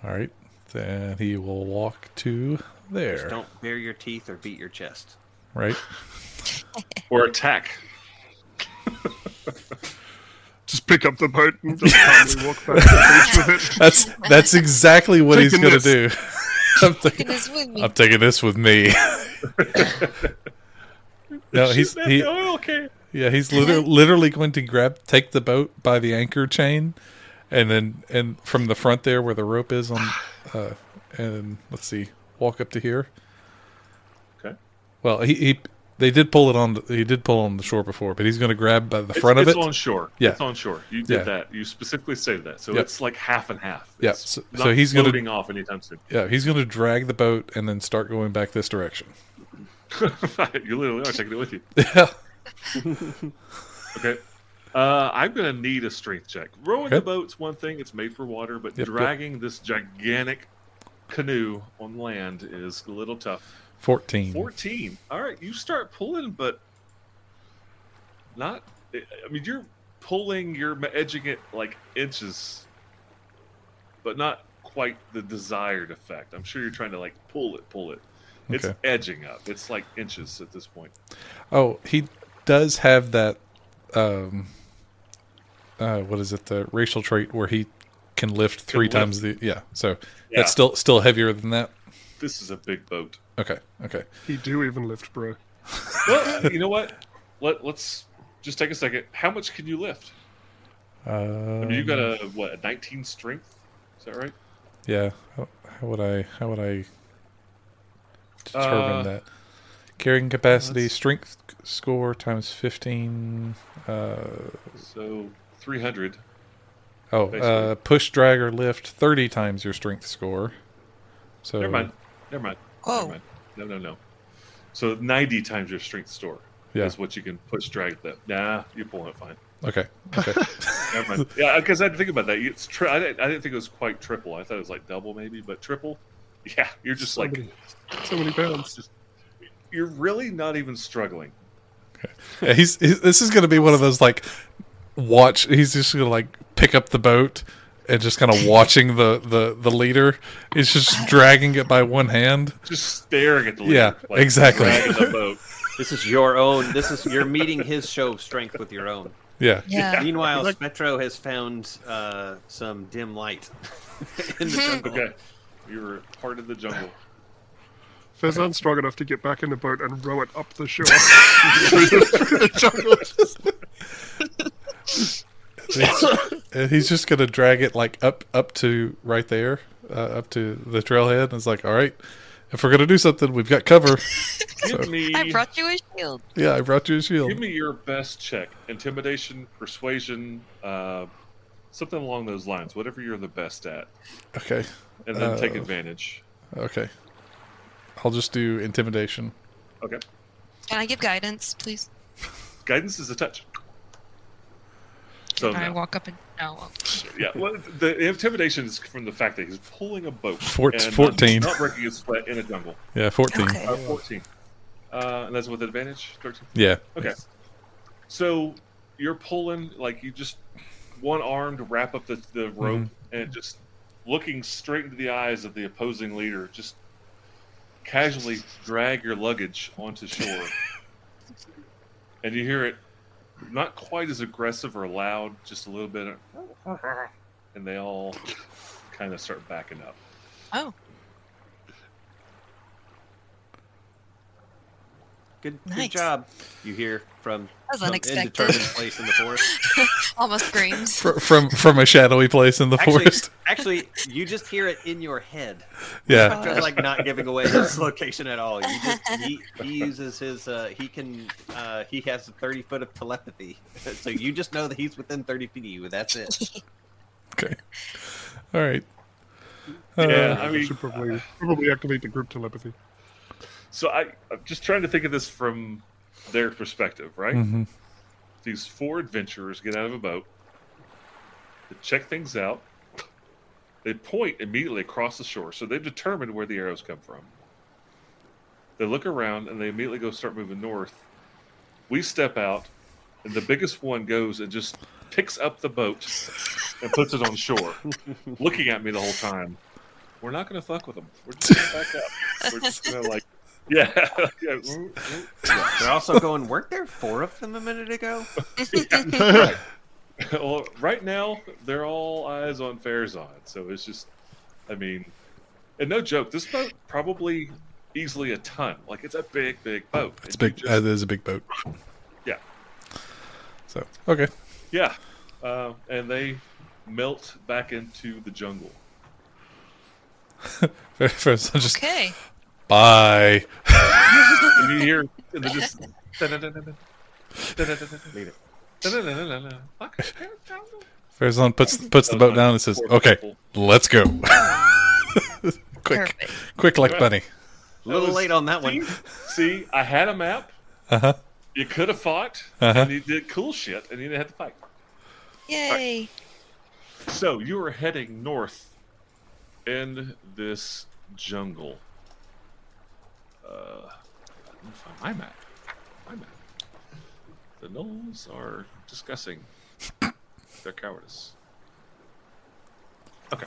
All right. Then he will walk to Just there. don't bare your teeth or beat your chest. Right? Or attack. Just pick up the boat and just calmly walk back to the beach with it. That's that's exactly what he's going to do. I'm, taking- Goodness. I'm taking this with me. No, he's he, oil can. yeah, he's literally, literally going to grab take the boat by the anchor chain, and then and from the front there where the rope is on, uh, and let's see, walk up to here. Okay. Well, he, he they did pull it on. The, he did pull on the shore before, but he's going to grab by the It's- front of it. it's it. on shore. Yeah. It's on shore. You did Yeah. that. You specifically said that. So Yep. it's like half and half. Yeah, so- so he's gonna- off anytime soon. Yeah, he's going to drag the boat and then start going back this direction. you literally are taking it with you. Yeah. Okay. Uh, I'm going to need a strength check. Rowing Okay. the boat's one thing; it's made for water. But Yep, yep. dragging this gigantic canoe on land is a little tough. Fourteen. Fourteen. All right, you start pulling, but not. I mean, you're pulling. You're edging it like inches, but not quite the desired effect. I'm sure you're trying to like pull it, pull it. It's edging up. It's like inches at this point. Oh, he does have that. Um, uh, what is it? The racial trait where he can lift three lift. times the. Yeah. So Yeah. that's still still heavier than that. This is a big boat. Okay. Okay. He do even lift, bro. Well, you know what? Let Let's just take a second. How much can you lift? Uh, I mean, you got a what? A 19 strength? Is that right? Yeah. How, how would I? How would I determine Uh, that? Carrying capacity, let's- strength score times fifteen. Uh, So 300. oh, uh, push, drag, or lift thirty times your strength score. So Never mind. Never mind. Never mind. No, no, no. So 90 times your strength score Yeah. is what you can push drag that. Nah, you're pulling it fine. Okay. Okay. Never mind. yeah, because I had to think about that. It's tri- I, didn't, I didn't think it was quite triple. I thought it was like double maybe, but triple. Yeah, you're just so like many, so many pounds. just, you're really not even struggling. Yeah, he's, he's this is going to be one of those like watch. He's just going to like pick up the boat and just kind of watching the the the leader. He's just dragging it by one hand. Just staring at the leader. Yeah, leader, exactly. dragging the boat. This is your own. This is you're meeting his show of strength with your own. Yeah, Yeah. Meanwhile, Like- Spectro has found uh, some dim light in the jungle. Okay, you're part of the jungle. Farazan's strong enough to get back in the boat and row it up the shore through the, through the jungle. Just- and he's just going to drag it like up up to right there, uh, up to the trailhead. And it's like, all right, if we're going to do something, we've got cover. Give So- me, I brought you a shield. yeah, I brought you a shield. give me your best check: intimidation, persuasion, uh, something along those lines. Whatever you're the best at, Okay, and then take Uh, advantage. okay. I'll just do intimidation. Okay, Can I give guidance, please? guidance is a touch. So Can I no. walk up and no? well, yeah, well, the intimidation is from the fact that he's pulling a boat, Four- and 14. not, breaking a sweat in a jungle. Yeah, fourteen. Okay. Uh, Fourteen, uh, and that's with advantage. Thirteen. Yeah. Okay. So you're pulling like you just one arm to wrap up the, the rope and just looking straight into the eyes of the opposing leader, just casually drag your luggage onto shore. and you hear it not quite as aggressive or loud, just a little bit of, and they all kind of start backing up. Oh, Good, Nice. good job. You hear from That was some unexpected. indeterminate place in the forest. almost screams. Fr- from from a shadowy place in the actually, forest. Actually, you just hear it in your head. Yeah. Spectro's like not giving away his location at all. You just he, he uses his uh, he can uh, he has a thirty foot of telepathy, so you just know that he's within thirty feet of you. That's it. Okay. All right. Yeah, Uh, I I mean, should probably probably activate the group telepathy. So I, I'm just trying to think of this from their perspective, right? mhm. These four adventurers get out of a boat, they check things out, they point immediately across the shore, so they've determined where the arrows come from. They look around and they immediately go start moving north. We step out, and the biggest one goes and just picks up the boat and puts it on shore, looking at me the whole time. We're not going to fuck with them. We're just going to back up. We're just going to like, yeah, yeah. They're also going. Weren't there four of them a minute ago? Right. well, right now they're all eyes on Farazan, so it's just, I mean, and no joke, this boat probably easily a ton. Like it's a big, big boat. It's And big. just- uh, it is a big boat. Yeah. So okay. yeah, uh, and they melt back into the jungle. First, I'll just Okay. bye. And you hear, and just. Leave it. Farazan puts puts the boat down and says, "Okay, let's go." quick, Perfect. quick, like bunny. A little was- late on that one. See, I had a map. Uh huh. You could have fought, Uh-huh. and you did cool shit, and you didn't have to fight. Yay. So you are heading north in this jungle. Uh, let me find my map. My map. The gnolls are discussing their cowardice. Okay.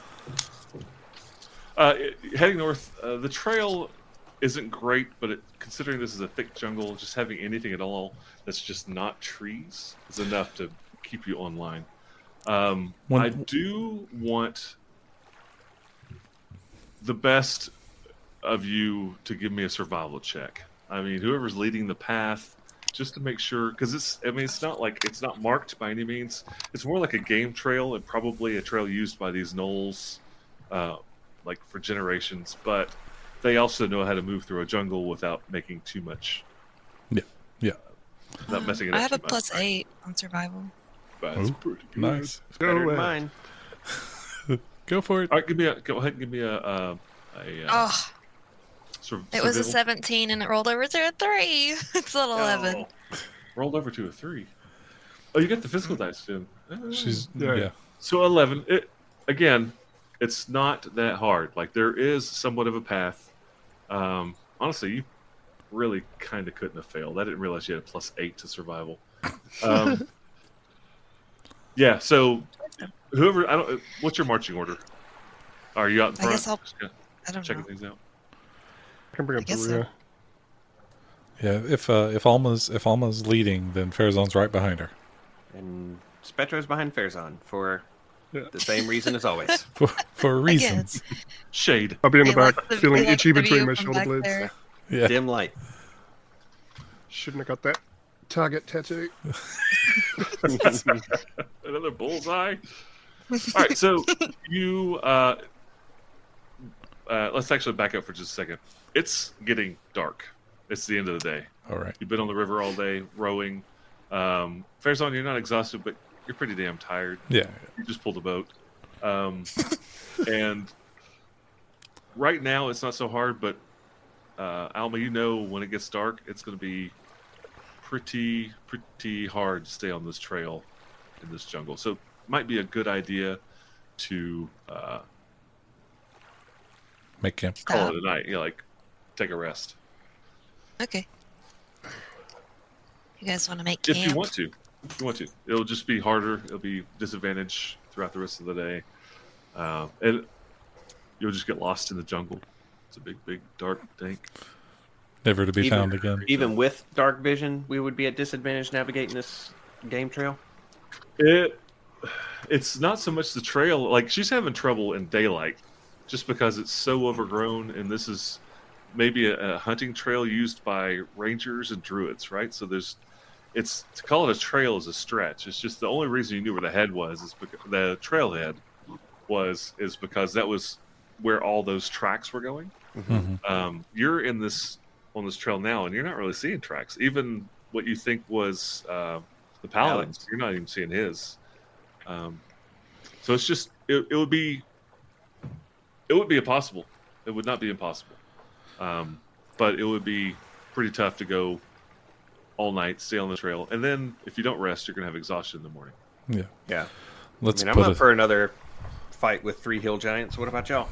Uh, heading north, uh, the trail isn't great, but it, considering this is a thick jungle, just having anything at all that's just not trees is enough to keep you online. Um, When- I do want the best of you to give me a survival check. I mean, whoever's leading the path, just to make sure, because it's. I mean, it's not like it's not marked by any means. It's more like a game trail and probably a trail used by these gnolls, uh, like for generations. But they also know how to move through a jungle without making too much. Yeah. Yeah. Without messing it up. I up have a much, plus right? eight on survival. But it's pretty good. Nice. Better Go than mine. Go for it. All right, give me a go ahead and give me a a, a, uh Oh, sur- it was a 17 and it rolled over to a 3. It's an 11. Oh, rolled over to a three. Oh, you got the physical dice too. Oh. She's Yeah. yeah. so eleven. It again, it's not that hard. Like there is somewhat of a path. Um, honestly, you really kind of couldn't have failed. I didn't realize you had a plus eight to survival. Um, yeah. So whoever I don't. What's your marching order? Are you out in front? I front? guess I'll- Just I don't checking know. things out. I can bring up I guess so. Yeah. If uh, if Alma's if Alma's leading, then Farazan's right behind her And Spectro's behind Farazan for Yeah. the same reason as always. for for a I reason. guess. Shade. I'll be in the back, like the- feeling they like itchy between my shoulder blades. there. Yeah. Dim light. Shouldn't have got that target tattoo. Another bullseye. All right, so you uh, uh, let's actually back up for just a second. It's getting dark. It's the end of the day. All right. You've been on the river all day rowing. Um, Farazan, you're not exhausted, but you're pretty damn tired. Yeah. You just pulled a boat, um, and right now it's not so hard. But uh, Alma, you know when it gets dark, it's going to be pretty pretty hard to stay on this trail in this jungle. So, it might be a good idea to uh, Make camp. call Stop. it a night. You know, like take a rest Okay. You guys want to make if camp? you want to. If you want to, it'll just be harder. It'll be disadvantage throughout the rest of the day, uh, and you'll just get lost in the jungle. It's a big, big, dark, dank. Never to be Even- found again. Even with dark vision, we would be at disadvantage navigating this game trail. It it's not so much the trail. Like she's having trouble in daylight, just because it's so overgrown, and this is maybe a, a hunting trail used by rangers and druids, right? So there's, it's to call it a trail is a stretch. It's just the only reason you knew where the head was is because the trailhead was is because that was where all those tracks were going. Mhm. Um, you're in this on this trail now, and you're not really seeing tracks. Even what you think was uh, the paladins, you're not even seeing his. Um, so it's just it, it would be it would be impossible. It would not be impossible, um, but it would be pretty tough to go all night, stay on the trail, and then if you don't rest, you're gonna have exhaustion in the morning. Yeah. Yeah. Let's I mean, I'm up a, for another fight with three hill giants. What about y'all?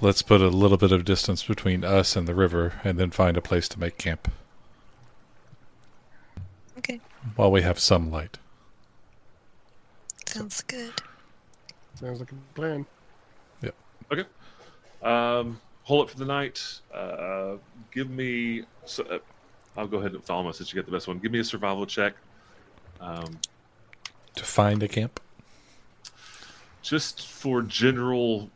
let's put a little bit of distance between us and the river, and then find a place to make camp Okay, while we have some light. sounds good. Sounds like a plan. Yep. Okay. Um, hold it for the night. Uh, give me. So, uh, I'll go ahead with Alma since you get the best one. Give me a survival check. Um, To find a camp. just for general,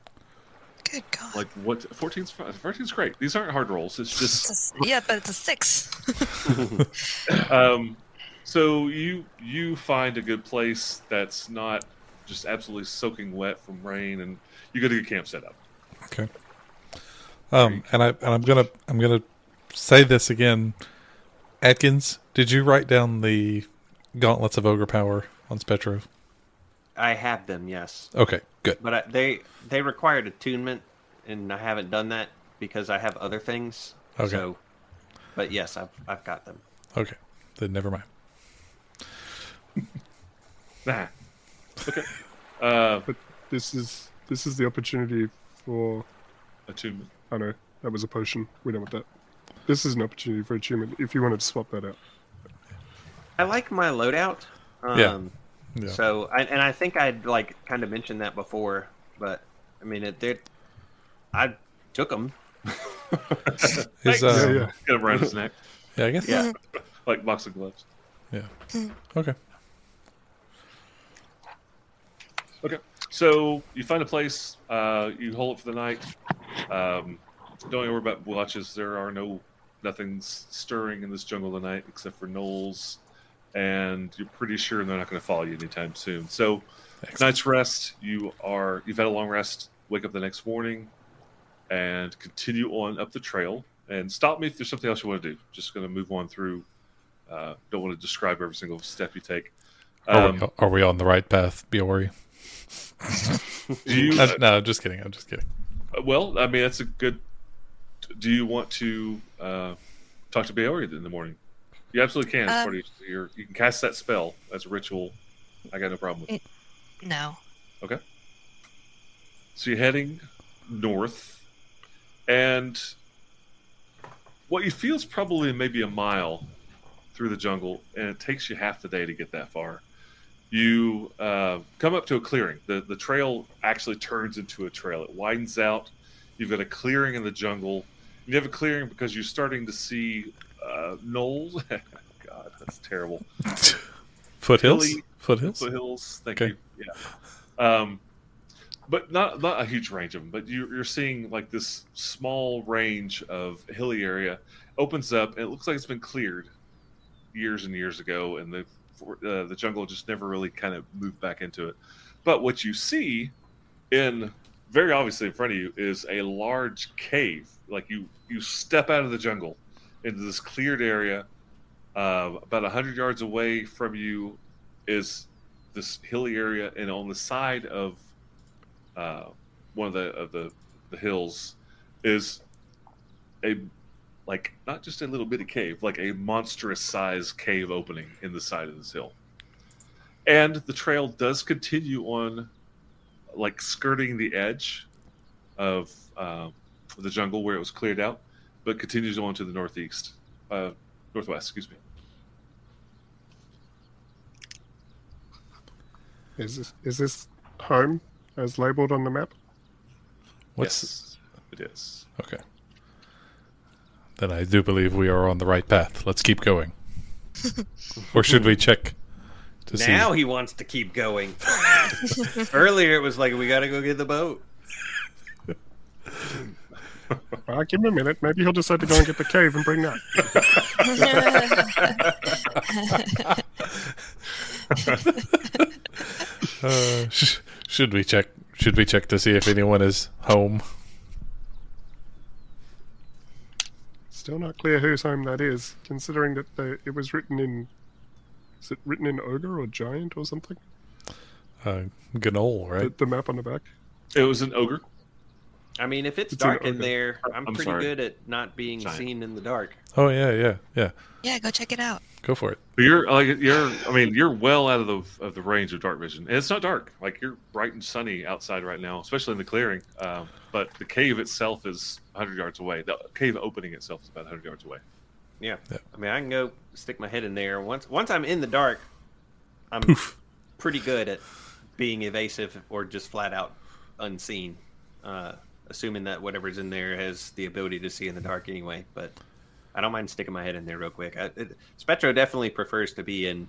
Good God. like what 14's 14's great. These aren't hard rolls. It's just It's a- yeah, but it's a six. um, so you you find a good place that's not just absolutely soaking wet from rain, and you get a good camp set up. Okay. Um, and I and I'm gonna I'm gonna say this again. Atkins, did you write down the gauntlets of ogre power on Spectro? I have them, yes, Okay, good. but I, they they required attunement, and I haven't done that because I have other things. Okay. So, but yes, I've I've got them. Okay, then never mind. Nah. Okay. Uh, This is this is the opportunity for. attunement. I know that was a potion. We don't want that. This is an opportunity for achievement. If you wanted to swap that out, I like my loadout. Um, Yeah. Yeah. So, I, and I think I'd like kind of mentioned that before, but I mean, it did. I took them. Is, Thanks. uh, yeah, yeah. Get him around his neck yeah, I guess. Yeah. like of gloves. Yeah. Okay. Okay. So you find a place. Uh, you hold it for the night. Um, don't worry about watches. There are no nothing's stirring in this jungle tonight except for gnolls, and you're pretty sure they're not going to follow you anytime soon. So Excellent. night's rest. You are you've had a long rest. Wake up the next morning, and continue on up the trail. And stop me if there's something else you want to do. Just going to move on through. Uh, don't want to describe every single step you take. Are, Um, we, are we on the right path, Biori? Do you, Uh, no, I'm just kidding. I'm just kidding. Uh, Well, I mean, that's a good. Do you want to uh, talk to Baori in the morning? You absolutely can. Um, part of you can cast that spell as a ritual. I got no problem with it. No. Okay. So you're heading north, and what you feel is probably maybe a mile through the jungle, and it takes you half the day to get that far. You uh, come up to a clearing. The the trail actually turns into a trail. It widens out. You've got a clearing in the jungle. You have a clearing because you're starting to see uh, knolls. God, that's terrible. Foothills. Hilly- Foothills. Foothills. Thank Okay. you. Yeah. Um, but not not a huge range of them. But you, you're seeing like this small range of hilly area opens up, and it looks like it's been cleared years and years ago, and the uh, the jungle just never really kind of moved back into it. But what you see in very obviously in front of you is a large cave. Like you you step out of the jungle into this cleared area. Uh, about hundred yards away from you is this hilly area, and on the side of uh, one of the of the the hills is a like not just a little bitty cave, like a monstrous size cave opening in the side of this hill. And the trail does continue on, like skirting the edge of uh, the jungle where it was cleared out, but continues on to the northeast, uh, northwest. Excuse me. Is this is this home as labeled on the map? What's yes, it is. okay? Then I do believe we are on the right path. Let's keep going. or should we check to see now see. he wants to keep going. Earlier it was like we got to go get the boat. Uh, give him a minute. Maybe he'll decide to go and get the cave and bring that. Uh, sh- should we check? Should we check to see if anyone is home? Still not clear whose home that is, considering that the, it was written in. Is it written in ogre or giant or something? Uh, Ganol, right? the map on the back. It was an ogre. I mean, if it's It's dark in there, I'm, I'm pretty sorry. good at not being Giant. seen in the dark. Oh yeah, yeah, yeah. yeah, go check it out. Go for it. But you're like you're. I mean, you're well out of the of the range of dark vision, and it's not dark. Like you're bright and sunny outside right now, especially in the clearing. Um, but the cave itself is 100 yards away. The cave opening itself is about 100 yards away. Yeah. Yeah. I mean, I can go stick my head in there. Once once I'm in the dark, I'm pretty good at being evasive or just flat out unseen. Uh, assuming that whatever's in there has the ability to see in the dark anyway. But I don't mind sticking my head in there real quick. I, it, Spectro definitely prefers to be in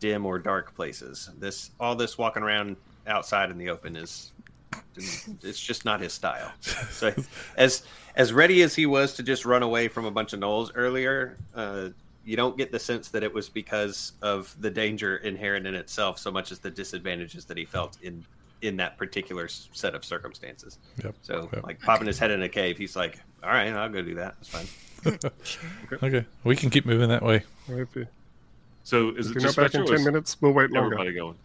dim or dark places. This all this walking around outside in the open is it's just not his style. So as as ready as he was to just run away from a bunch of gnolls earlier, uh, you don't get the sense that it was because of the danger inherent in itself, so much as the disadvantages that he felt in in that particular set of circumstances. Yep. So, Yep. like popping his head in a cave, he's like, "All right, I'll go do that. That's fine." Okay, we can keep moving that way. Well, So is if it you're just not back in ten minutes, we'll wait longer. everybody going?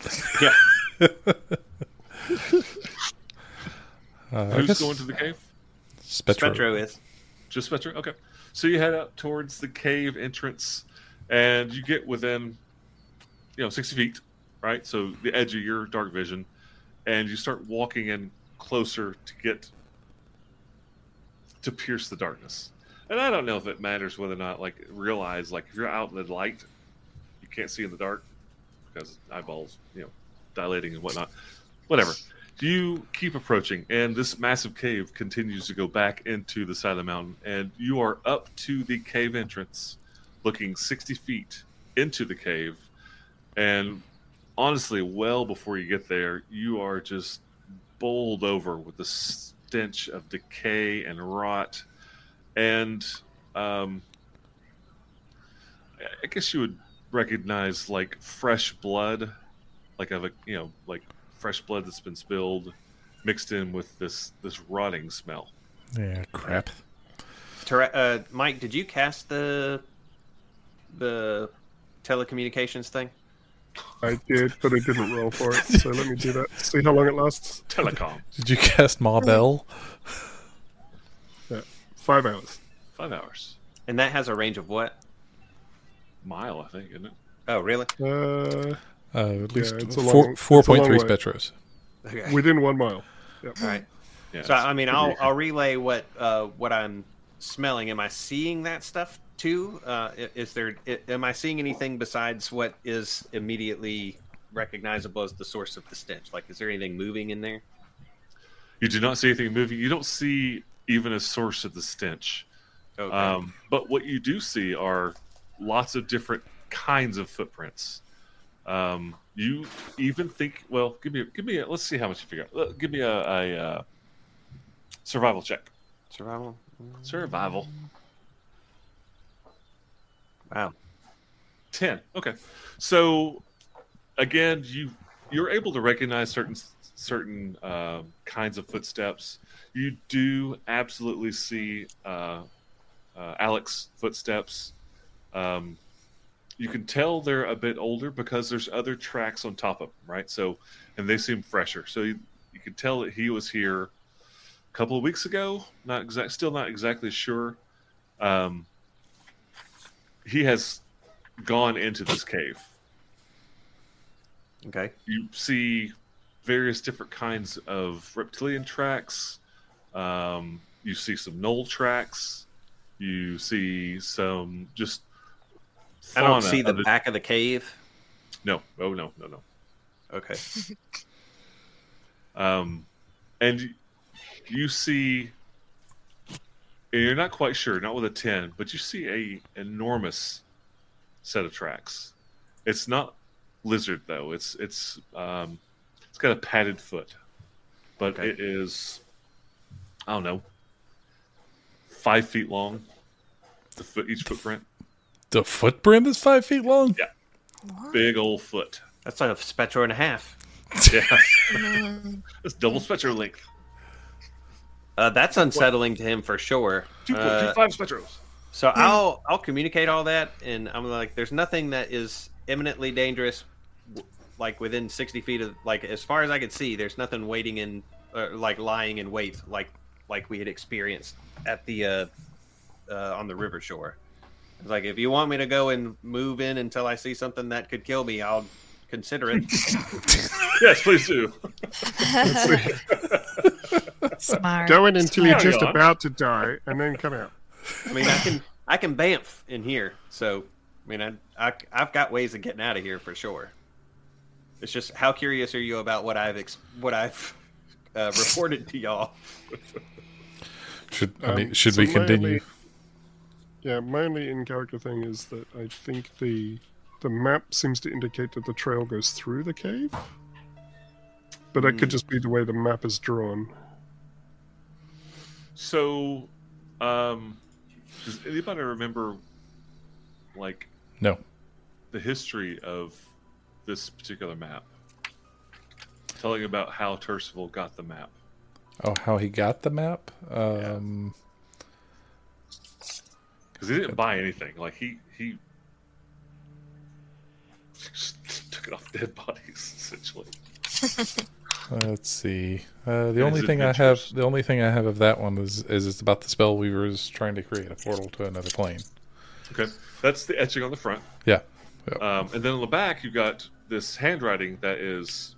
yeah, Uh, Who's going to the cave? Spectro. Spectro is. Just Spectro? Okay. So you head up towards the cave entrance and you get within, you know, 60 feet, right? So the edge of your dark vision. And you start walking in closer to get to pierce the darkness. And I don't know if it matters whether or not, like, realize, like, if you're out in the light, you can't see in the dark because eyeballs, you know, dilating and whatnot. Whatever. You keep approaching, and this massive cave continues to go back into the side of the mountain, and you are up to the cave entrance, looking 60 feet into the cave. And honestly, well before you get there, you are just bowled over with the stench of decay and rot. And um, I guess you would recognize like fresh blood, like of a you know like fresh blood that's been spilled, mixed in with this this rotting smell. Yeah, crap. Ter- uh, Mike, did you cast the the telecommunications thing? I did, but I didn't roll for it. So let me do that. See how long it lasts. Telecom, Did you cast Ma Bell? Five hours. five hours, And that has a range of what? mile, I think, isn't it? Oh, really? Uh, Uh, at least it's a four long- four it's a long point three way. spectros. Okay. within one mile. All right. Yeah. So I mean, I'll pretty- I'll relay what uh, what I'm smelling. Am I seeing that stuff too? Uh, is there? Am I seeing anything besides what is immediately recognizable as the source of the stench? Like, is there anything moving in there? You do not see anything moving. You don't see even a source of the stench. Okay. Um, but what you do see are lots of different kinds of footprints. Um, you even think, well, give me, give me, a, let's see how much you figure out. Uh, Give me a, a uh, survival check. Survival. Survival. Wow. 10 okay so again you you're able to recognize certain certain uh, kinds of footsteps. You do absolutely see uh, uh, Alec's footsteps. Um, you can tell they're a bit older because there's other tracks on top of them right? So and they seem fresher. So you, you can tell that he was here a couple of weeks ago. Not exact still not exactly sure. Um, he has gone into this cave. Okay. You see various different kinds of reptilian tracks. Um, you see some gnoll tracks. You see some just. I don't see the back of the cave. No, oh no, no, no. Okay. Um, and you- see, and you're not quite sure, not with a ten, but you see a enormous set of tracks. It's not lizard though. It's it's um, it's got a padded foot, but Okay. it is I don't know five feet long. The foot each footprint, The footprint is five feet long. Yeah. What? big old foot. That's like a spectro and a half. Yeah, it's double spectro length. Uh, that's unsettling to him for sure. Two Uh, two five spectros. So I'll I'll communicate all that, and I'm like, there's nothing that is imminently dangerous, w- like within 60 feet of like as far as I could see. There's nothing waiting in, uh, like lying in wait, like like we had experienced at the uh, uh, on the river shore. It's like if you want me to go and move in until I see something that could kill me, I'll consider it. Yes, please do. Smart. Go in until you're just about to die, and then come out. I mean, I can I can bamf in here, so I mean, I, I I've got ways of getting out of here for sure. It's just how curious are you about what I've ex- what I've uh, reported to y'all? Should I mean Um, should so we continue? only- yeah, my only in character thing is that I think the the map seems to indicate that the trail goes through the cave, but that could Hmm. just be the way the map is drawn. So, um, does anybody remember, like, No. the history of this particular map? Telling about how Tercival got the map. Oh, how he got the map? Um, Because he didn't buy anything. Like, he, he took it off dead bodies, essentially. let's see. Uh, the His only thing I have, the only thing I have of that one is is it's about the spell weavers trying to create a portal to another plane. Okay. That's the etching on the front. Yeah. Um, and then on the back, you've got this handwriting that is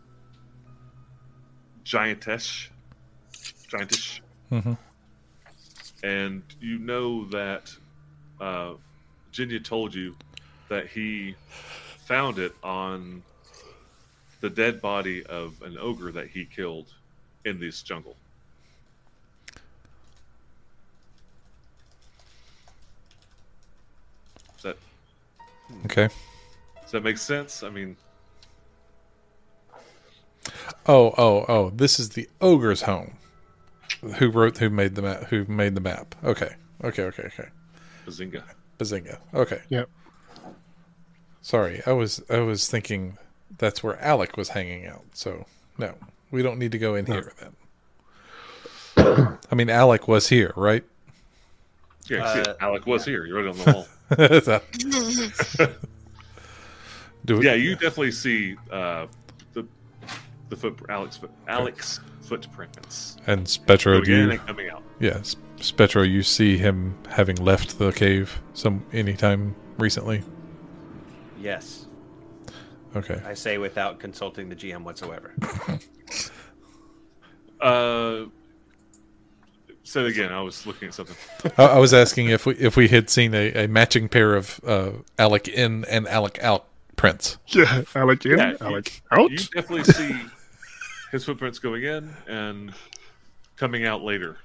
giantish. Giantish. hmm and you know that uh, Jinya told you that he found it on the dead body of an ogre that he killed in this jungle. Does that Okay. Does that make sense? I mean, Oh, oh, oh! This is the ogre's home. Who wrote? Who made the map? Who made the map? Okay, okay, okay, okay. Bazinga. Bazinga. Okay. Yep. Sorry, I was I was thinking that's where Alec was hanging out. So no, we don't need to go in here then. I mean, Alec was here, right? Yeah. Uh, Alec was here. You wrote it on the wall. That- Do we- yeah, you definitely see uh, the the foot Alec's foot Alec's footprints And Spectro, going do you? coming out. Yes, Spectro, you see him having left the cave some anytime recently? Yes, Okay. I say without consulting the GM whatsoever. Uh, say again. I was looking at something. I, I was asking if we if we had seen a, a matching pair of uh, Alec in and Alec out prints. Yeah, Alec in, Yeah, you- Alec out. You definitely see his footprints going in and coming out later.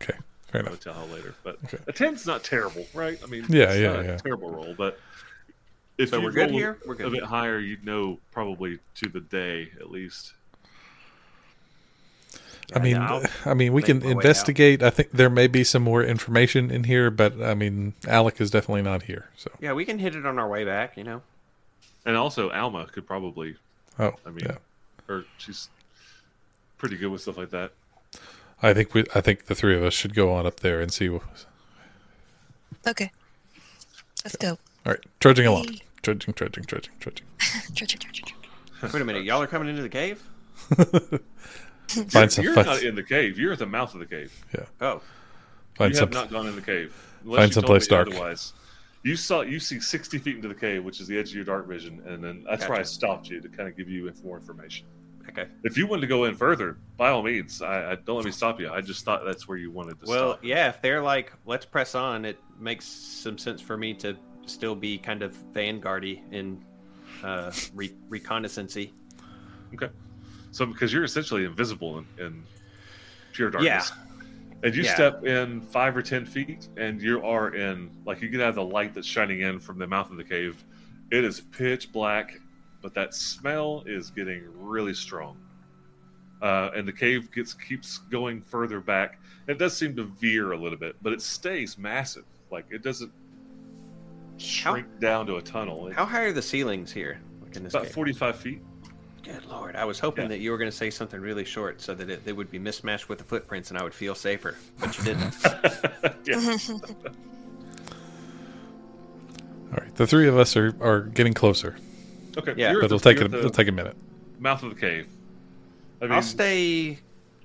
Okay, fair I'll enough. tell how later, but Okay. a ten's not terrible, right? I mean, Yeah, it's yeah, not a yeah. terrible roll, but if So you we're good here? We're a good. bit higher, you'd know probably to the day at least. I mean, I'll I mean, we can my way out. investigate. I think there may be some more information in here, but I mean, Alec is definitely not here. So, Yeah, we can hit it on our way back. You know. And also, Alma could probably, oh, I mean, yeah. or she's pretty good with stuff like that. I think we, I think the three of us should go on up there and see. All Okay. Let's go. right, trudging along, Hey. trudging, trudging, trudging, trudging. Trudge, trudge, trudge. Wait a minute, y'all are coming into the cave? Find some, You're find, not in the cave. You're at the mouth of the cave. Yeah. Oh, find you some. have not gone in the cave. Unless Find you told someplace dark. Otherwise, you saw you see sixty feet into the cave, which is the edge of your dark vision, and then that's where I stopped you to kind of give you more information. okay. If you wanted to go in further, by all means, I, I don't let me stop you. I just thought that's where you wanted to Well, stop. yeah, if they're like, let's press on, it makes some sense for me to still be kind of vanguardy in uh, re- reconnaissancy. Okay. So because you're essentially invisible in, in pure darkness. And you Yeah. step in five or ten feet, and you are in like you get out of the light that's shining in from the mouth of the cave. It is pitch black, but that smell is getting really strong. Uh, and the cave gets keeps going further back. It does seem to veer a little bit, but it stays massive. Like it doesn't shrink down to a tunnel. It's How high are the ceilings here? Like in this about cave? 45 feet. Good lord! I was hoping Yeah. that you were going to say something really short so that it, they would be mismatched with the footprints, and I would feel safer. But you didn't. All right, the three of us are, are getting closer, Okay. Yeah. but at it'll take a, it'll take a minute. mouth of the cave. I mean, I'll stay.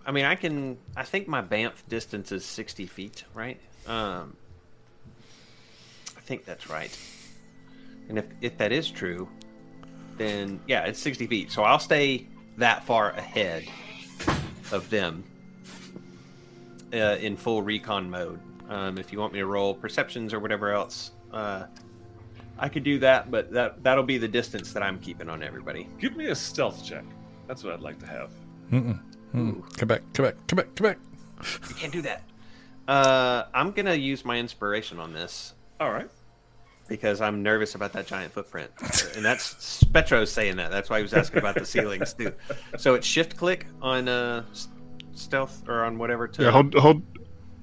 I mean, I can. I think my bamf distance is sixty feet, right? Um, I think that's right. And if if that is true, then yeah, it's sixty feet. So I'll stay that far ahead of them uh, in full recon mode. Um, if you want me to roll perceptions or whatever else, uh, I could do that. But that that'll be the distance that I'm keeping on everybody. give me a stealth check. That's what I'd like to have. Mm-mm. Mm. Come back, come back, come back, come back. You can't do that. Uh, I'm gonna use my inspiration on this All right. Because I'm nervous about that giant footprint, and that's Spectro's saying that. That's why he was asking about the ceilings too. So it's shift click on uh, stealth or on whatever to. Yeah, hold hold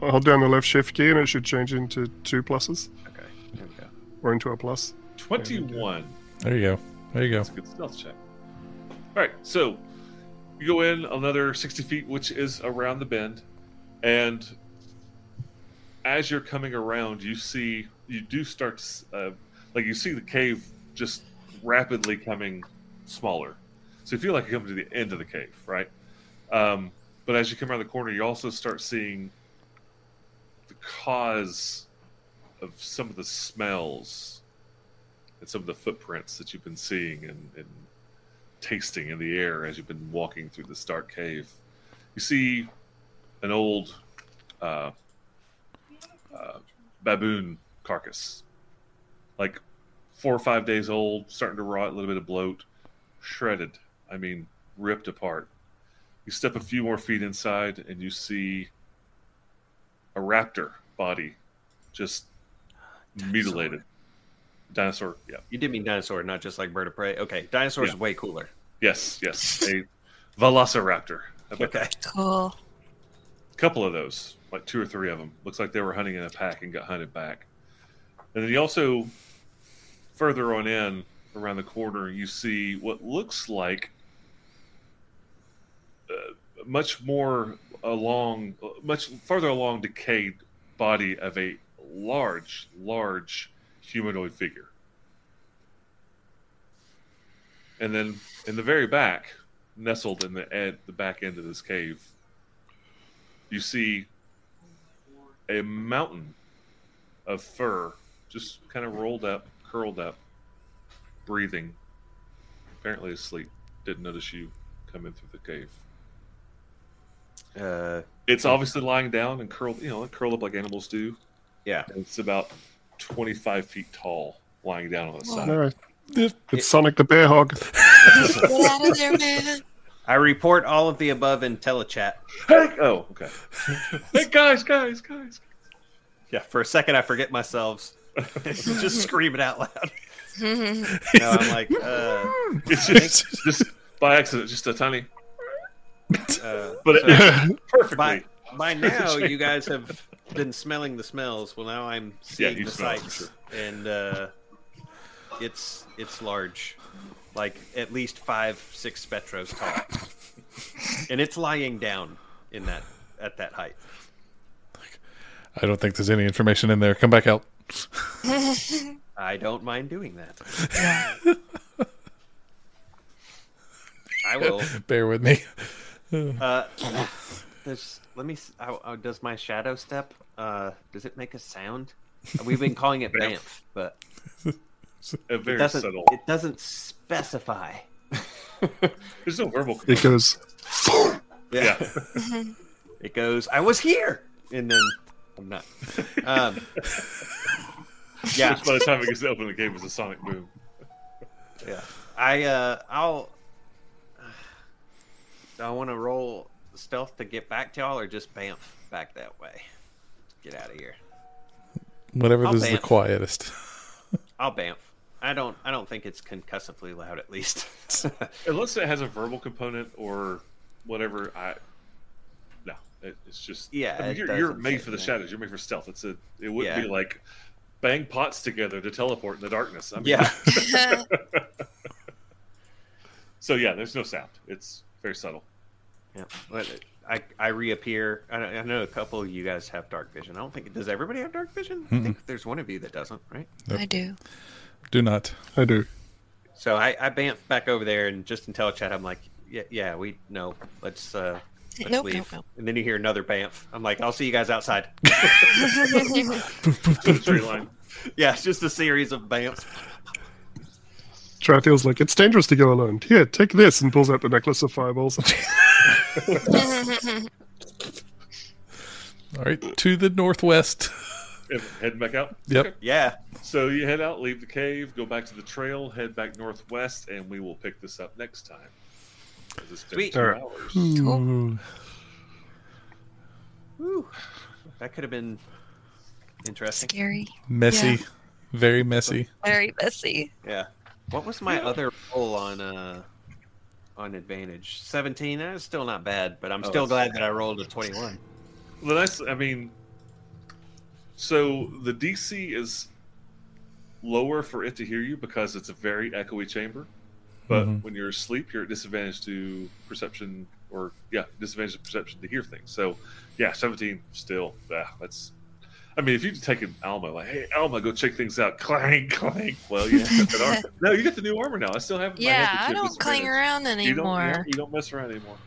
hold down the left shift key and it should change into two pluses Okay. There we go. or into a plus. 21. There you go. There you go. That's a good stealth check. All right, so you go in another 60 feet, which is around the bend, and as you're coming around, you see you do start to, uh, like you see the cave just rapidly coming smaller. So you feel like you're coming to the end of the cave, right? Um, but as you come around the corner, you also start seeing the cause of some of the smells and some of the footprints that you've been seeing and, and tasting in the air as you've been walking through this dark cave. You see an old uh, uh, baboon carcass, like four or five days old, starting to rot, a little bit of bloat, shredded. I mean, ripped apart. You step a few more feet inside, and you see a raptor body, just mutilated. Dinosaur, yeah. You did mean dinosaur, not just like bird of prey. Okay, dinosaurs Yeah. is way cooler. Yes, yes. A Velociraptor. Okay. that? Cool. couple of those, like two or three of them. Looks like they were hunting in a pack and got hunted back. And then you also, further on in, around the corner, you see what looks like uh, much more along, much further along decayed body of a large, large humanoid figure. And then in the very back, nestled in the ed, the back end of this cave, you see a mountain of fur just kind of rolled up, curled up, breathing, apparently asleep. Didn't notice you come in through the cave. Uh, It's obviously lying down and curled, you know, curled up like animals do. yeah. And it's about 25 feet tall, lying down on the side. All right. It's Sonic the Bear Hog. Get out of there, man. I report all of the above in telechat. Hey! Oh, okay. hey, guys, guys, guys. Yeah, for a second I forget myself. just scream it out loud. No, I'm like, uh, It's just, just by accident, just a tiny, uh, but so- it, perfectly. by, by now you guys have been smelling the smells. Well, now I'm seeing you the smell it for sights, and uh, it's it's large, like at least five, six spectros tall, and it's lying down in that at that height. I don't think there's any information in there. Come back out. I don't mind doing that. I will. Bear with me. Uh, let me. s- uh, uh, does my shadow step? Uh, does it make a sound? We've been calling it Bamf. Banff, but A it doesn't. subtle. It doesn't specify. There's no verbal. It goes. Yeah. It goes. I was here, and then I'm not. Um, yeah, Just by the time it gets to open the cave, it's a sonic boom. yeah. I uh, I'll. I want to roll stealth to get back to y'all, or just bamf back that way? Get out of here. Whatever I'll is the quietest. I'll bamf. I don't. I don't think it's concussively loud. At least. Unless it has a verbal component or whatever. I no, it, it's just Yeah, I mean, you're, you're made for the that. shadows. You're made for stealth. It's a. It wouldn't Yeah. be like bang pots together to teleport in the darkness. I mean, yeah. so yeah, there's no sound. It's very subtle. Yeah. But I I reappear. I, I know a couple of you guys have dark vision. I don't think does everybody have dark vision. I mm-hmm. think there's one of you that doesn't, right? I do. Do not. I do. So I I bamf back over there and just in telechat I'm like, yeah, yeah, we no, let's uh let's Nope, leave. nope, nope. And then you hear another bamf. I'm like, I'll see you guys outside. Straight line. yeah, it's just a series of bamfs. Trathiel's like, it's dangerous to go alone. Here, take this, and pulls out the necklace of fireballs. All right, to the northwest. And heading back out. Yep. Okay. Yeah. So you head out, leave the cave, go back to the trail, head back northwest, and we will pick this up next time. It's been Sweet. two Alright. hours. Ooh. That could have been interesting. Scary. Messy. Very messy. Very messy. Yeah. What was my other roll on uh on advantage? Seventeen. That's still not bad, but I'm Oh, still that's- glad that I rolled a twenty-one. Well, that's, I mean, so the DC is lower for it to hear you because it's a very echoey chamber. But Mhm. when you're asleep, you're at disadvantage to perception, or yeah, disadvantage to perception to hear things. So, yeah, 17 still. Yeah, that's. I mean, if you take an Alma, like, hey, Alma, go check things out. Clang, clang. Well, you have that armor. No, you got the new armor now. I still have my Yeah, handkerchief I don't disadvantage. clang around You don't, anymore. you don't mess around anymore.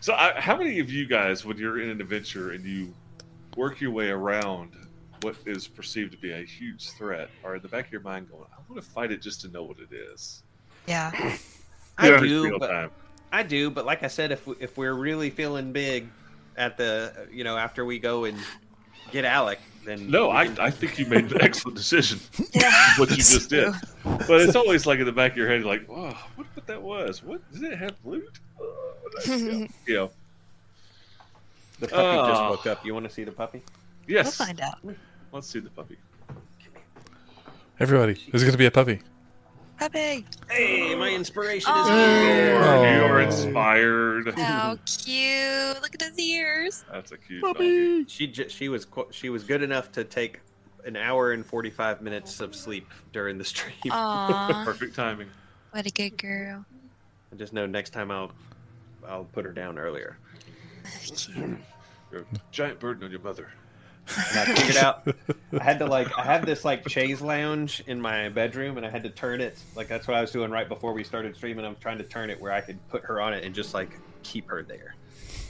So, I, how many of you guys, when you're in an adventure and you work your way around what is perceived to be a huge threat, are in the back of your mind going, "I want to fight it just to know what it is"? Yeah. I Yeah. do, but time. I do, but like I said, if we, if we're really feeling big at the you know after we go and get Alec, then No, I, can- I think you made an excellent decision. Yeah. What you just did, but it's always like in the back of your head, like, "Wow, what, what that was? What did it have loot?" Oh, yeah. you know, the puppy just Ah. woke up. You want to see the puppy? Yes. We'll find out. Let's see the puppy. Everybody, there's going to be a puppy. Puppy. Hey, my inspiration is Oh. here. Lord, you are Oh. inspired. How cute. Look at his ears. That's a cute doggy. She j- she was qu- she was good enough to take an hour and forty five minutes of sleep during the stream. Aw. Perfect timing. what a good girl. I just know next time I'll I'll put her down earlier. You're a giant burden on your mother. And I figured out I had to like I have this like chaise lounge in my bedroom and I had to turn it like that's what I was doing right before we started streaming. I'm trying to turn it where I could put her on it and just like keep her there.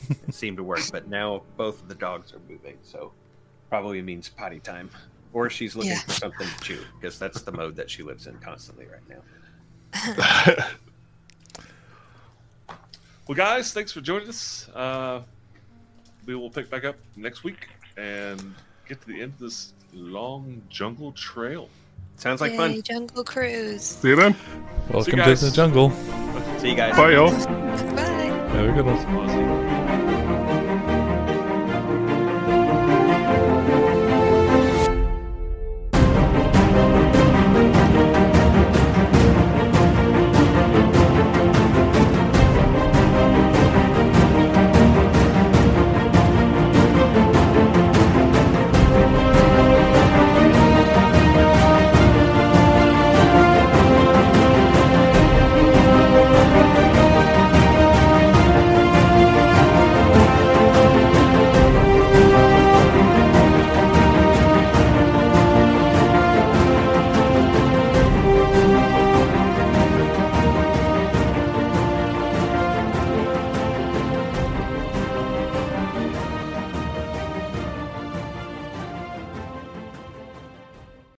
It seemed to work, but now both of the dogs are moving, so probably means potty time. Or she's looking Yeah. for something to chew because that's the mode that she lives in constantly right now. Well, guys, thanks for joining us. Uh, we will pick back up next week and get to the end of this long jungle trail. Sounds like Yay, fun. Jungle Cruise. See you then. Welcome to the jungle. See you guys. Bye, y'all. Bye. Have a good one. Awesome.